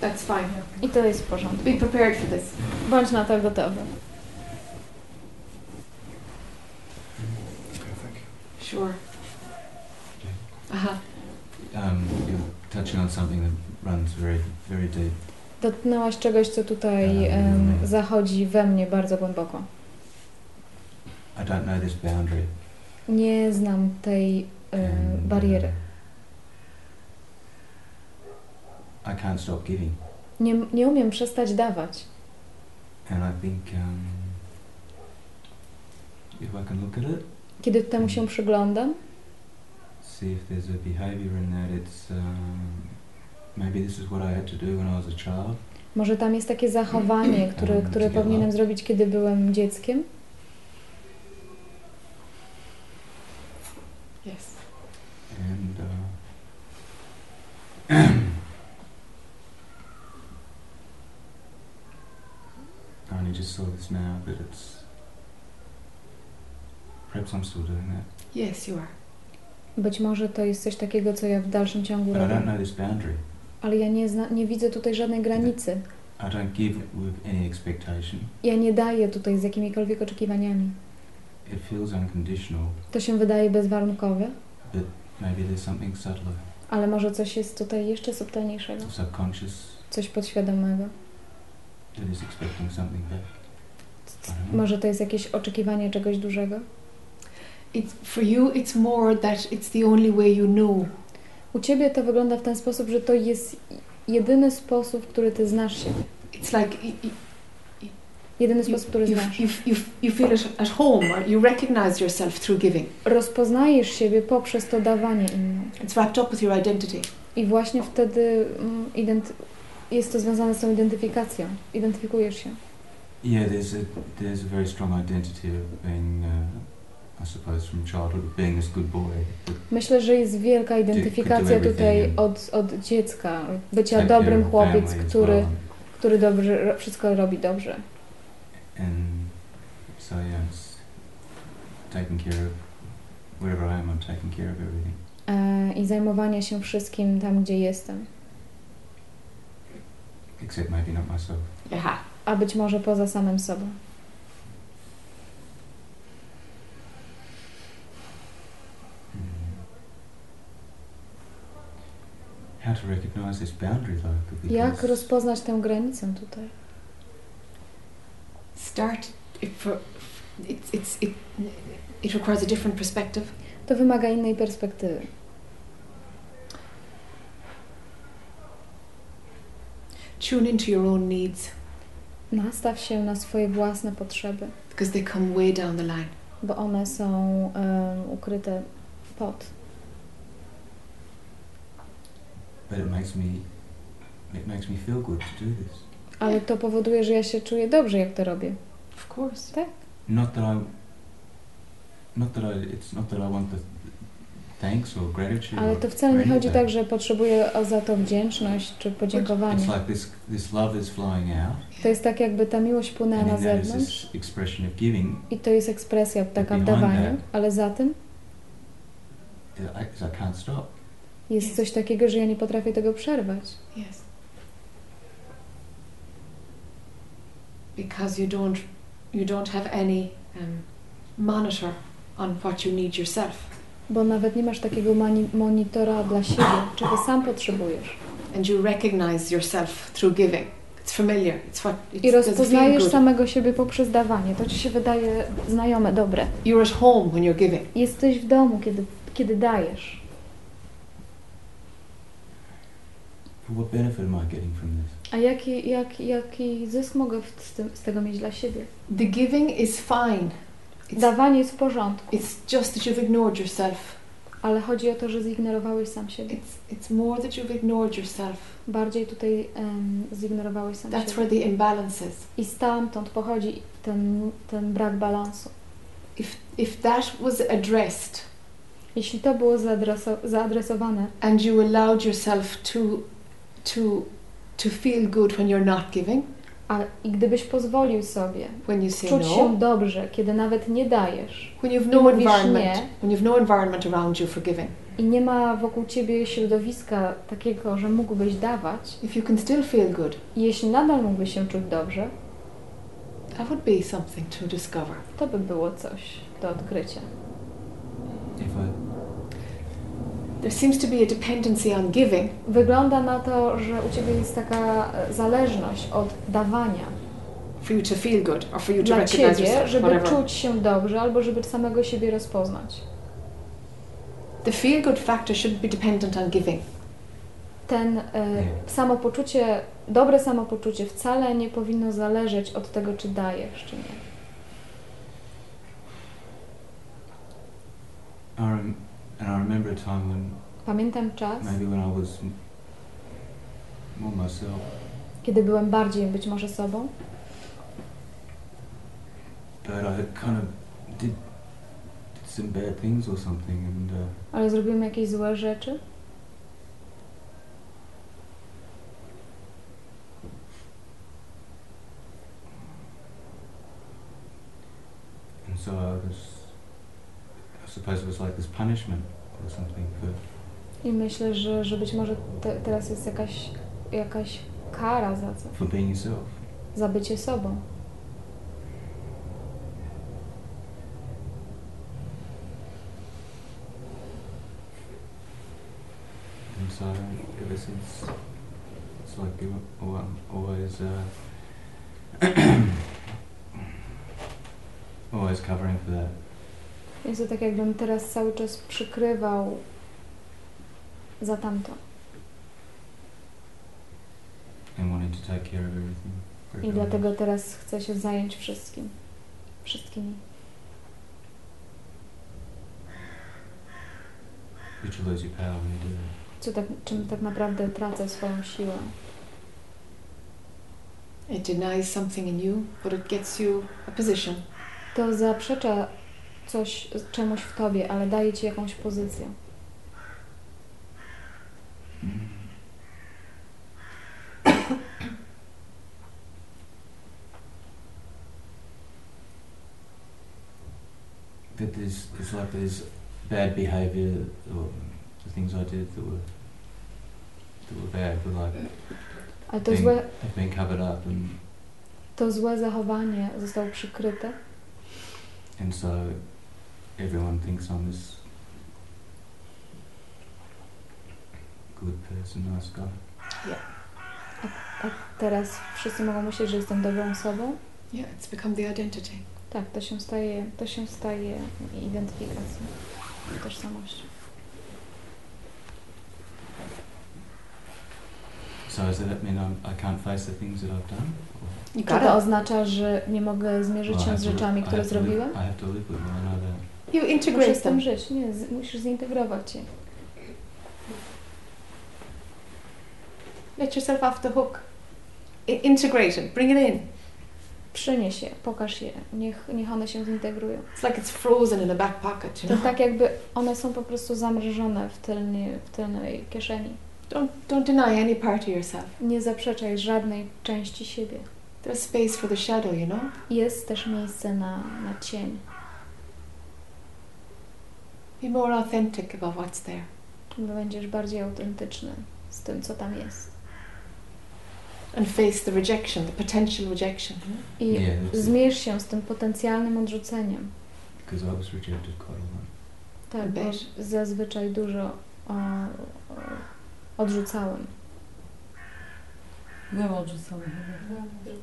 That's fine. I to jest w porządku. Be prepared for this. Bądź na to gotowy. Sure. Aha. Um, you're touching on something that runs very, very deep. Dotknęłaś czegoś, co tutaj em, zachodzi we mnie bardzo głęboko. I don't know this boundary. Nie znam tej e, bariery. I can't stop giving. Nie, nie umiem przestać dawać. And I think um, if I can look at it, Kiedy temu się przyglądam, see if there's a behaviour in that, it's um, maybe this is what I had to do when I was a child. może tam jest takie zachowanie, *clears throat* które, Um, które powinienem zrobić, kiedy byłem dzieckiem. Yes. And uh, *clears throat* I only just saw this now, but it's perhaps I'm still doing that. Yes, you are. Być może to jest coś takiego, co ja w dalszym ciągu But I don't robię. know this boundary. Ale ja nie, zna, nie widzę tutaj żadnej granicy. I don't give with any expectation. Ja nie daję tutaj z jakimikolwiek oczekiwaniami. It feels unconditional, To się wydaje bezwarunkowe, but maybe there's something subtler, ale może coś jest tutaj jeszcze subtelniejszego, subconscious, coś podświadomego. that is expecting something back. I don't know. Może to jest jakieś oczekiwanie czegoś dużego? It's for you. It's more that it's the only way you know. U ciebie to wygląda w ten sposób, że to jest jedyny sposób, w który ty znasz siebie. It's like Jedyny you, sposób, który you, znasz. you, you, you feel it at home, or you recognize yourself through giving. Rozpoznajesz siebie poprzez to dawanie innym. It's wrapped up with your identity. I właśnie wtedy mm, ident- jest to związane z tą identyfikacją. Identyfikujesz się. Yeah, there's a there's a very strong identity of being, uh, Myślę, że jest wielka identyfikacja tutaj od, od dziecka. Bycia dobrym chłopiec, który, który dobrze, wszystko robi dobrze. And so yeah, it's taking care of wherever I am. I'm taking care of everything. e, i zajmowania się wszystkim tam, gdzie jestem. Except maybe not myself. Aha. A być może poza samym sobą. To recognize this boundary though? because Jak rozpoznać tę granicę tutaj? Start. It, for, it's, it's, it, it requires a different perspective. To wymaga innej perspektywy. Tune into your own needs Nastaw się na swoje własne potrzeby, because they come way down the line. bo one są em, ukryte pod. But it makes me it makes me feel good to do this. Ale to powoduje, że ja się czuję dobrze, jak to robię. Of course. Tak. Not that I not that I it's not that I want the thanks or gratitude Ale to wcale nie chodzi tak, że potrzebuję o za to wdzięczność czy podziękowanie. It's like this this love is flying out To jest tak, jakby ta miłość płynęła na zewnątrz this expression of giving i to jest ekspresja taka w dawaniu, ale za tym I, I can't stop. Jest coś takiego, że ja nie potrafię tego przerwać. Yes. Because you don't, you don't have any um, monitor on what you need yourself, Bo nawet nie masz takiego monitora dla siebie, czego sam potrzebujesz. and you recognize yourself through giving. It's familiar. It's what. It's, I rozpoznajesz samego siebie poprzez dawanie. To ci się wydaje znajome, dobre. You're at home when you're giving. Jesteś w domu, kiedy, kiedy dajesz. What benefit am I getting from this? A jaki, jak, jaki zysk mogę z, tym, z tego mieć dla siebie? The giving is fine. It's, Dawanie jest w porządku, it's just that you've ignored yourself. ale chodzi o to, że zignorowałeś sam siebie. It's, it's more that you've ignored yourself. Bardziej tutaj em, zignorowałeś sam That's siebie. where the imbalance is. I stamtąd pochodzi ten, ten brak balansu. If, if that was addressed Jeśli to było zaadreso- zaadresowane and you allowed yourself to, to, to feel good when you're not giving, a, i gdybyś pozwolił sobie when you say czuć no, się dobrze, kiedy nawet nie dajesz. When you've I no mówisz environment, nie. when you've no environment around you for giving, i nie ma wokół ciebie środowiska takiego, że mógłbyś dawać, if you can still feel good, i jeśli nadal mógłbyś się czuć dobrze, that would be something to discover. to by było coś do odkrycia. If I There seems to be a dependency on giving Wygląda na to, że u ciebie jest taka e, zależność od dawania for you to feel good or for you to dla recognize ciebie, yourself, żeby whatever. czuć się dobrze albo żeby samego siebie rozpoznać. The feel good factor should be dependent on giving. Ten e, samopoczucie, dobre samopoczucie wcale nie powinno zależeć od tego, czy dajesz, czy nie. Rem- and I remember a time when Pamiętam czas, maybe when I was more myself, kiedy byłem bardziej być może sobą, but I kind of did, did some bad things or something, and uh, ale zrobiłem jakieś złe rzeczy. and so I was, suppose it was like this punishment or something for i myślę, że, że być może te, teraz jest jakaś, jakaś kara za co? for being yourself. Za bycie sobą. And so ever since, it's like you al- always, uh, *clears throat* always covering for that. Jest to tak, jakbym teraz cały czas przykrywał za tamto. and wanting to take care of everything. for I dlatego teraz chcę się zająć wszystkim. Wszystkimi. Co tak, czym tak naprawdę tracę swoją siłę. It denies something in you, but it gets you a position. To zaprzecza coś czemuś w tobie, ale daje ci jakąś pozycję. That there's, it's like there's bad behaviour or the things I did that were that were bad, were like Ale to being, złe, have been covered up, and to złe zachowanie zostało przykryte and so everyone thinks I'm this good person, nice guy. A teraz wszyscy mogą myśleć, że jestem dobrą osobą. Yeah, it's become the identity. Tak, to się staje, to się staje identyfikacją, tożsamością. So does that mean I'm, I can't face the things that I've done? To oznacza, że nie mogę zmierzyć Well, się z rzeczami, które zrobiłem? I have to live with them. I know that. You integrate z tym żyć. Nie, z, musisz zintegrować je. Let yourself off the hook. I- integrate it. Bring it in. Przynieś je, pokaż je, niech, niech one się zintegrują. It's like it's frozen in a back pocket, you To know. tak jakby one są po prostu zamrożone w, tylnie, w tylnej kieszeni. Don't don't deny any part of yourself. Nie zaprzeczaj żadnej części siebie. There's space for the shadow, you know. Jest też miejsce na, na cień. Be more authentic about what's there. Będziesz bardziej autentyczny z tym, co tam jest. And face the rejection, the potential rejection. I Yeah, zmierz się z tym potencjalnym odrzuceniem. Because I was rejected quite a lot. Tak, bo zazwyczaj dużo o, o, odrzucałem. Byłem odrzucony.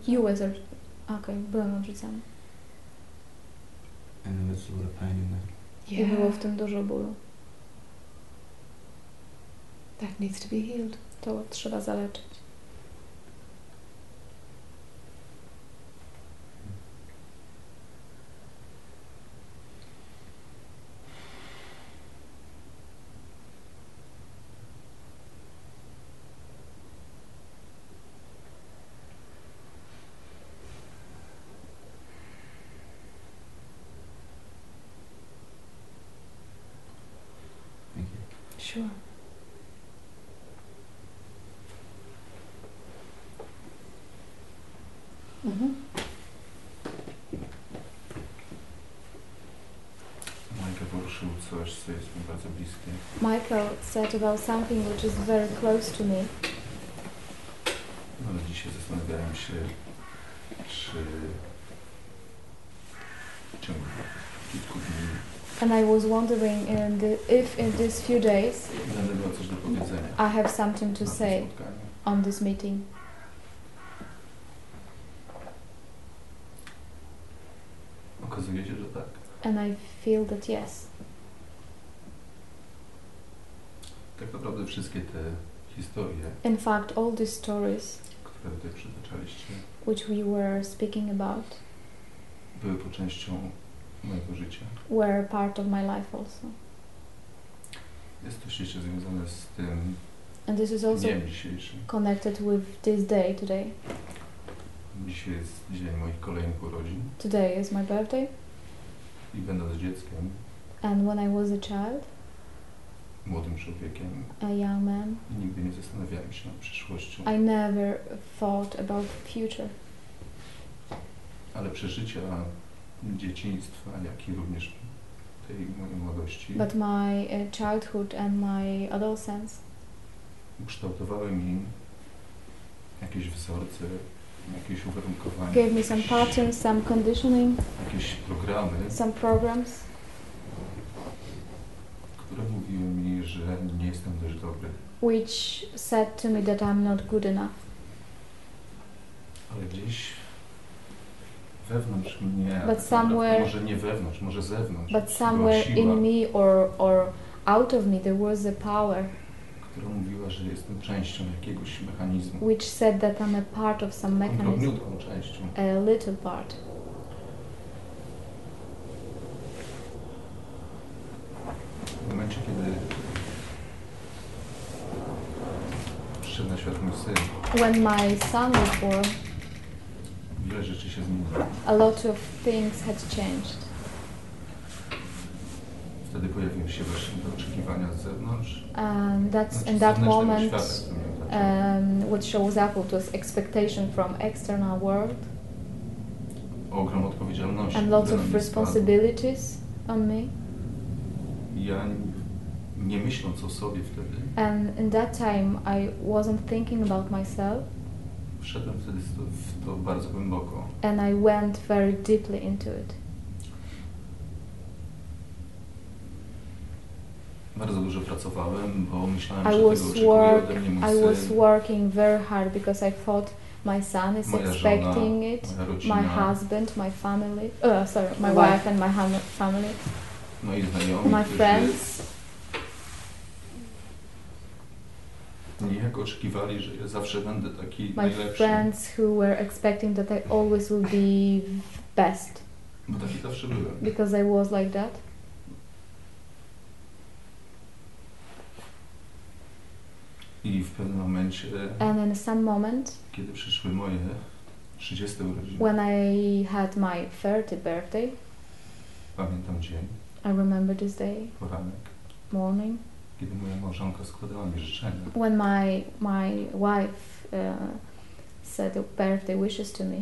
You was Okej, byłem odrzucany. And there was a lot of pain in that. I było w tym dużo bólu. That needs to be healed. To trzeba zaleczyć. Bardzo mm-hmm. bliskie. Michael said about something which is very close to me. No, ale dzisiaj zastanawiałem się, czy w ciągu kilku dni And I was wondering in the, if in these few days będę miał coś do powiedzenia I have something to say on this meeting. Okazuje się, że tak. And I feel that yes. Tak naprawdę wszystkie te historie, In fact, all these stories które tutaj przytaczaliście, which we were speaking about były po częścią mojego życia. were part of my life also. Jest to ściśle związane z tym And this is also dniem dzisiejszym. connected with this day today. Dzisiaj jest dzień moich kolejnych urodzin Today is my birthday, i będąc dzieckiem, and when I was a child, młodym człowiekiem, a young man, nigdy nie zastanawiałem się nad przyszłością, I never thought about future. ale przeżycia dzieciństwa, jak i również tej mojej młodości But my uh, childhood and my adolescence ukształtowały mi jakieś wzorce, jakieś uwarunkowania, gave me some jakieś, patterns, some conditioning, jakieś programy, some programs, które mówiły mi, że nie jestem dość dobry. which said to me that I'm not good enough. Ale gdzieś wewnątrz mnie, But tak somewhere- może nie wewnątrz, może zewnątrz, But somewhere siła, in me or, or out of me, there was a power która mówiła, że jestem częścią jakiegoś mechanizmu, which said that I'm a part of some mechanism, drobniutką częścią. a little part. W momencie, kiedy przyszedł na świat mój syn, When my son was born, wiele rzeczy się zmieniło. a lot of things had changed. Wtedy pojawiły się właśnie te oczekiwania z zewnątrz. And that's in that moment świata, w którym ja otaczam. um, what shows up what was expectation from external world Ogrom odpowiedzialności. and lots of responsibilities on me. Ja nie myśląc o sobie wtedy, And in that time, I wasn't thinking about myself, wszedłem wtedy w to, bardzo głęboko. and I went very deeply into it. Bardzo dużo pracowałem, bo myślałem, I że was tego work. ode mnie mój I was syn, working very hard because I thought my son is moja żona, expecting it, my husband, my family. Uh, sorry, my Wife. wife and my family, moi znajomi, my którzy friends. Niejako oczekiwali, że ja zawsze będę taki My najlepszy. friends who were expecting that I always will be best Bo taki zawsze byłem. because I was like that. I w pewnym momencie, And in some moment, kiedy przyszły moje 30 urodziny, when I had my 30th birthday, pamiętam dzień, I remember this day poranek, morning kiedy moja małżonka składała mi życzenia. when my my wife uh, said the birthday wishes to me.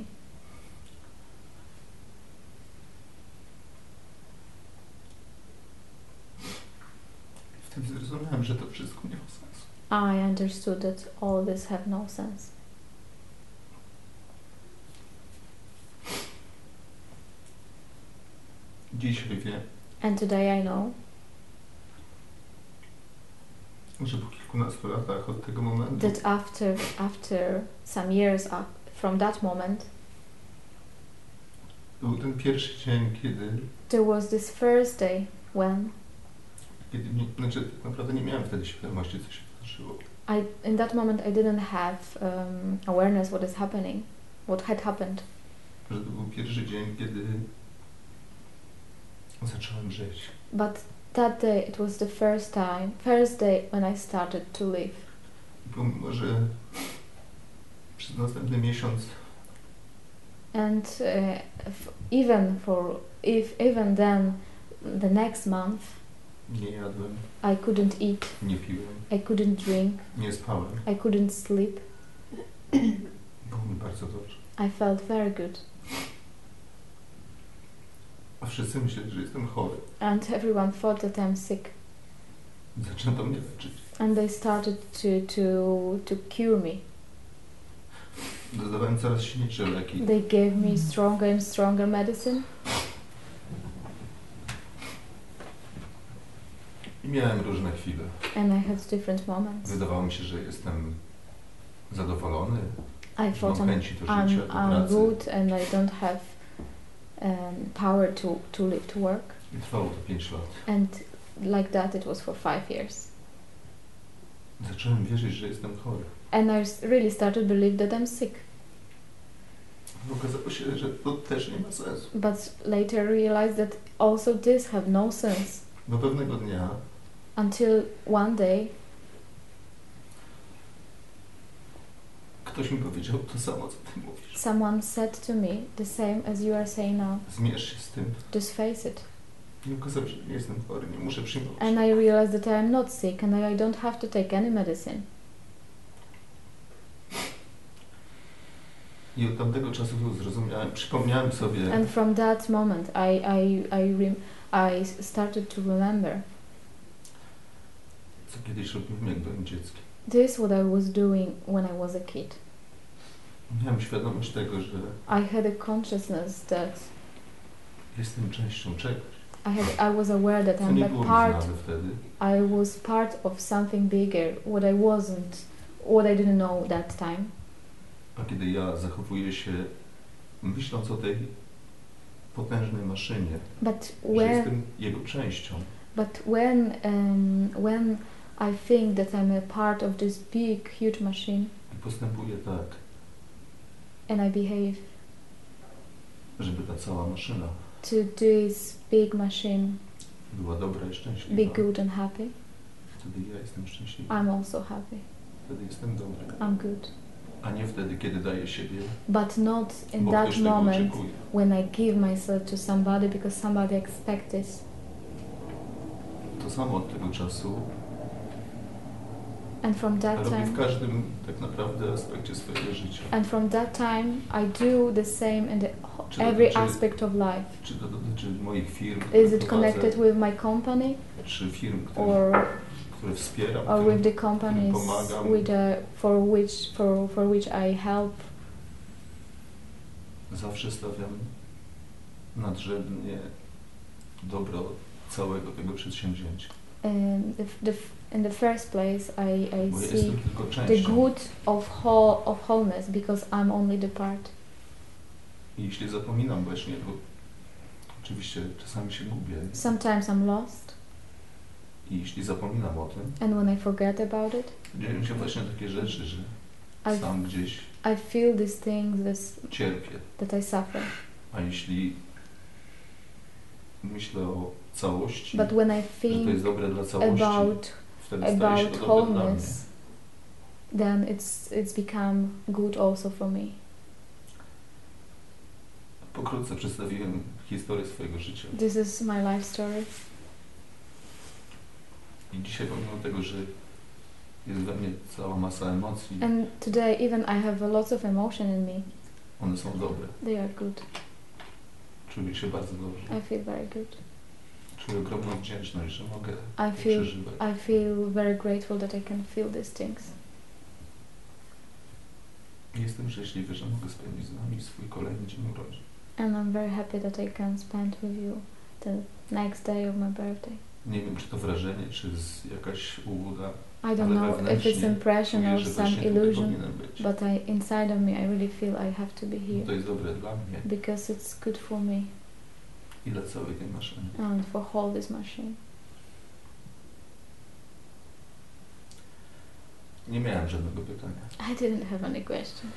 Wtedy zrozumiałem, że to wszystko nie ma sensu. I understood that all this had no sense. Dzisiaj wiem, And today I know że po kilkunastu latach od tego momentu that after after some years up from that moment, był ten pierwszy dzień, kiedy, there was this first day when kiedy znaczy, tak naprawdę nie miałem wtedy świadomości, co się wydarzyło. I in that moment I didn't have um, awareness what is happening, what had happened. Że to był pierwszy dzień, kiedy zacząłem żyć. But that day it was the first time, first day when I started to live. Pomimo, że przez następny miesiąc And uh, f- even for if even then, the next month nie jadłem, I couldn't eat, nie piłem, I couldn't drink, nie spałem, I couldn't sleep. było mi bardzo dobrze. I felt very good, A wszyscy myśleli, że jestem chory. and everyone thought that I'm sick. Zaczęto mnie leczyć. And they started to to to cure me. Dodawałem coraz silniejsze leki. They gave me stronger and stronger medicine, I miałem różne chwile. and I had different moments. Wydawało mi się, że jestem zadowolony, I thought I'm chęci do I'm, I'm good and I don't have um, power to, to live to work. Trwało to 5 lat. And like that, it was for five years. Zacząłem wierzyć, że jestem chory. And I really started to believe that I'm sick. Okazało się, że to też nie ma sensu. But later realized that also this have no sense. Do pewnego dnia Until one day, ktoś mi powiedział to samo, co ty mówisz. someone said to me the same as you are saying now. Zmierz się z tym. Just face it. I okazało się, że nie jestem chory, nie muszę przyjmować. And I realized that I am not sick and I don't have to take any medicine. I od tamtego czasu zrozumiałem, przypomniałem sobie, And from that moment, I I I I started to remember co kiedyś robiłem, jak byłem dzieckiem. this what I was doing when I was a kid. Miałem świadomość tego, że I had a consciousness that jestem częścią czegoś, I had I was aware that co I'm nie a było mi part znane wtedy. I was part of something bigger what I wasn't what I didn't know that time. A kiedy ja zachowuję się, myśląc o tej potężnej maszynie, But że jestem jego częścią, but when um, when I think that I'm a part of this big huge machine i postępuję tak, and I behave żeby ta cała maszyna to this big machine była dobra i be good and happy, wtedy ja jestem szczęśliwy, I'm also happy. wtedy jestem dobry, I'm good. a nie wtedy, kiedy daję siebie, But not in that moment when I give myself to somebody because somebody expects this. To samo od tego czasu And from that time w każdym tak naprawdę aspekcie swojego życia. and from that time I do the same in the wh- Czy to every dotyczy- aspect of life. Czy to dotyczy moich firm, Is it connected with my company czy firm, które, or które wspieram, or którym, with the companies pomagam. with uh, for which for for which I help? zawsze stawiam nadrzędnie dobro całego tego przedsięwzięcia. Um, the, the, in the first place, I, I Bo see the good of whole of wholeness because I'm only the part. I jeśli zapominam właśnie, bo oczywiście czasami się gubię, Sometimes I'm lost, i jeśli zapominam o tym, and when I forget about it, dzieją się właśnie takie rzeczy, że I sam gdzieś I feel these things this, cierpię. that I suffer. A jeśli myślę o całości, But when I że to jest think dobre dla całości, about about to dobre dla mnie. wholeness, then it's it's become good also for me. Pokrótce przedstawiłem historię swojego życia. This is my life story. I dzisiaj pomimo tego, że jest we mnie cała masa emocji, And today, even I have a lot of emotion in me. one są dobre. They are good. Czuję się bardzo dobrze. I feel very good. Czuję ogromną wdzięczność, że mogę I feel przeżywać. I feel very grateful that I can feel these things. Jestem szczęśliwy, że mogę spędzić z nami swój kolejny dzień urodzin. And I'm very happy that I can spend with you the next day of my birthday. Nie wiem, czy to wrażenie, czy jakaś ułuda, I don't know if it's impression czuję, or że some właśnie tutaj illusion, powinienem być. but I inside of me I really feel I have to be To here jest dobre dla mnie because it's good for me i dla całej tej maszyny. and um, for whole this machine. Nie miałem żadnego pytania. I didn't have any question.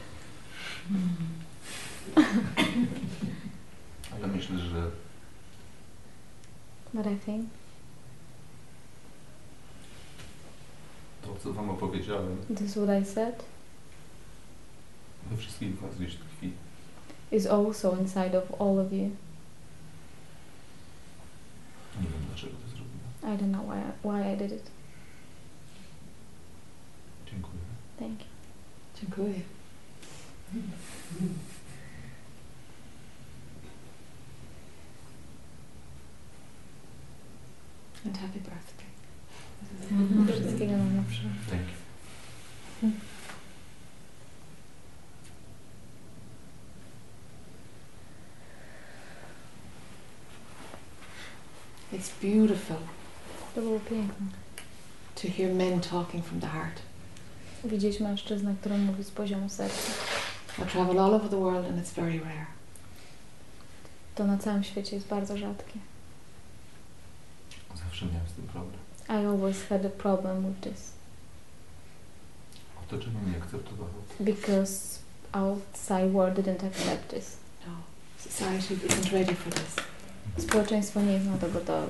*laughs* Ale myślę, że But I think to, co Wam opowiedziałem, this is what I said we wszystkich Was gdzieś tkwi. is also inside of all of you. Nie wiem, dlaczego to zrobiłem. I don't know why I, why I did it. Dziękuję. Thank you. Dziękuję. And happy birthday. Mhm. Wszystkiego najlepszego. Thank you. Mhm. It's beautiful To było piękne. to hear men talking from the heart. Widzieć mężczyznę, który mówi z poziomu serca. I travel all over the world and it's very rare. To na całym świecie jest bardzo rzadkie. Zawsze miałem z tym problem. I always had a problem with this Otoczenie nie akceptowało. because outside world didn't accept this. No, society isn't ready for this. Społeczeństwo nie jest na to gotowe.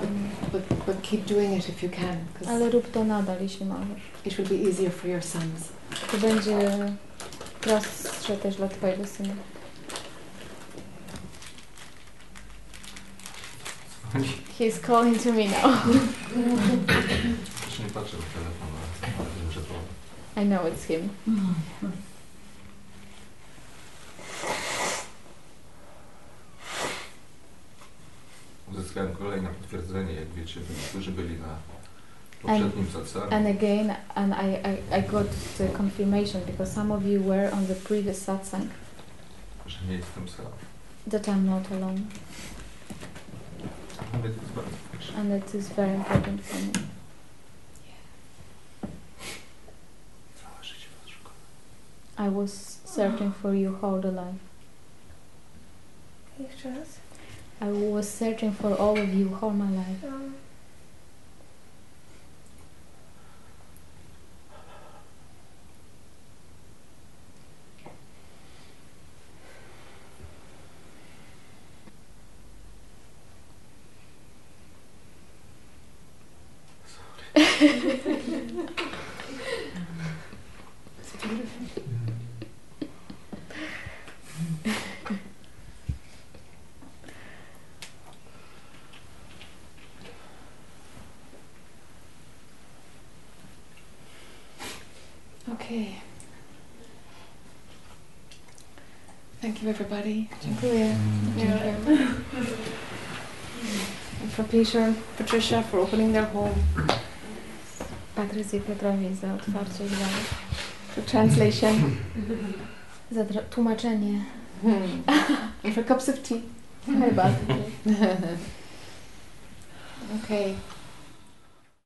Um, but, but keep doing it if you can, because Ale rób to nadal, jeśli możesz. it will be easier for your sons. To będzie prostsze też dla Twojego syna. He's calling to me now. Też nie patrzę w telefon, ale wiem, że to I know it's him. *laughs* uzyskałem kolejne potwierdzenie, jak wiecie, którzy byli na poprzednim satsang. And again, and I, I, I got the confirmation because some of you were on the previous satsang że nie jestem sam. that I'm not alone. Ale to jest bardzo ważne. And it is very important for me. Całe życie was szukam. I was searching for you all the life. Jeszcze raz. I was searching for all of you all my life *laughs* It's beautiful. Okay. Thank you, everybody. Dziękuję. Dziękuję. And for Peter and Patricia for opening their home. Patrycji Petrowi za otwarcie domu. For translation. Za tłumaczenie. Hmm. And for cups of tea. Herbaty. *laughs* okay.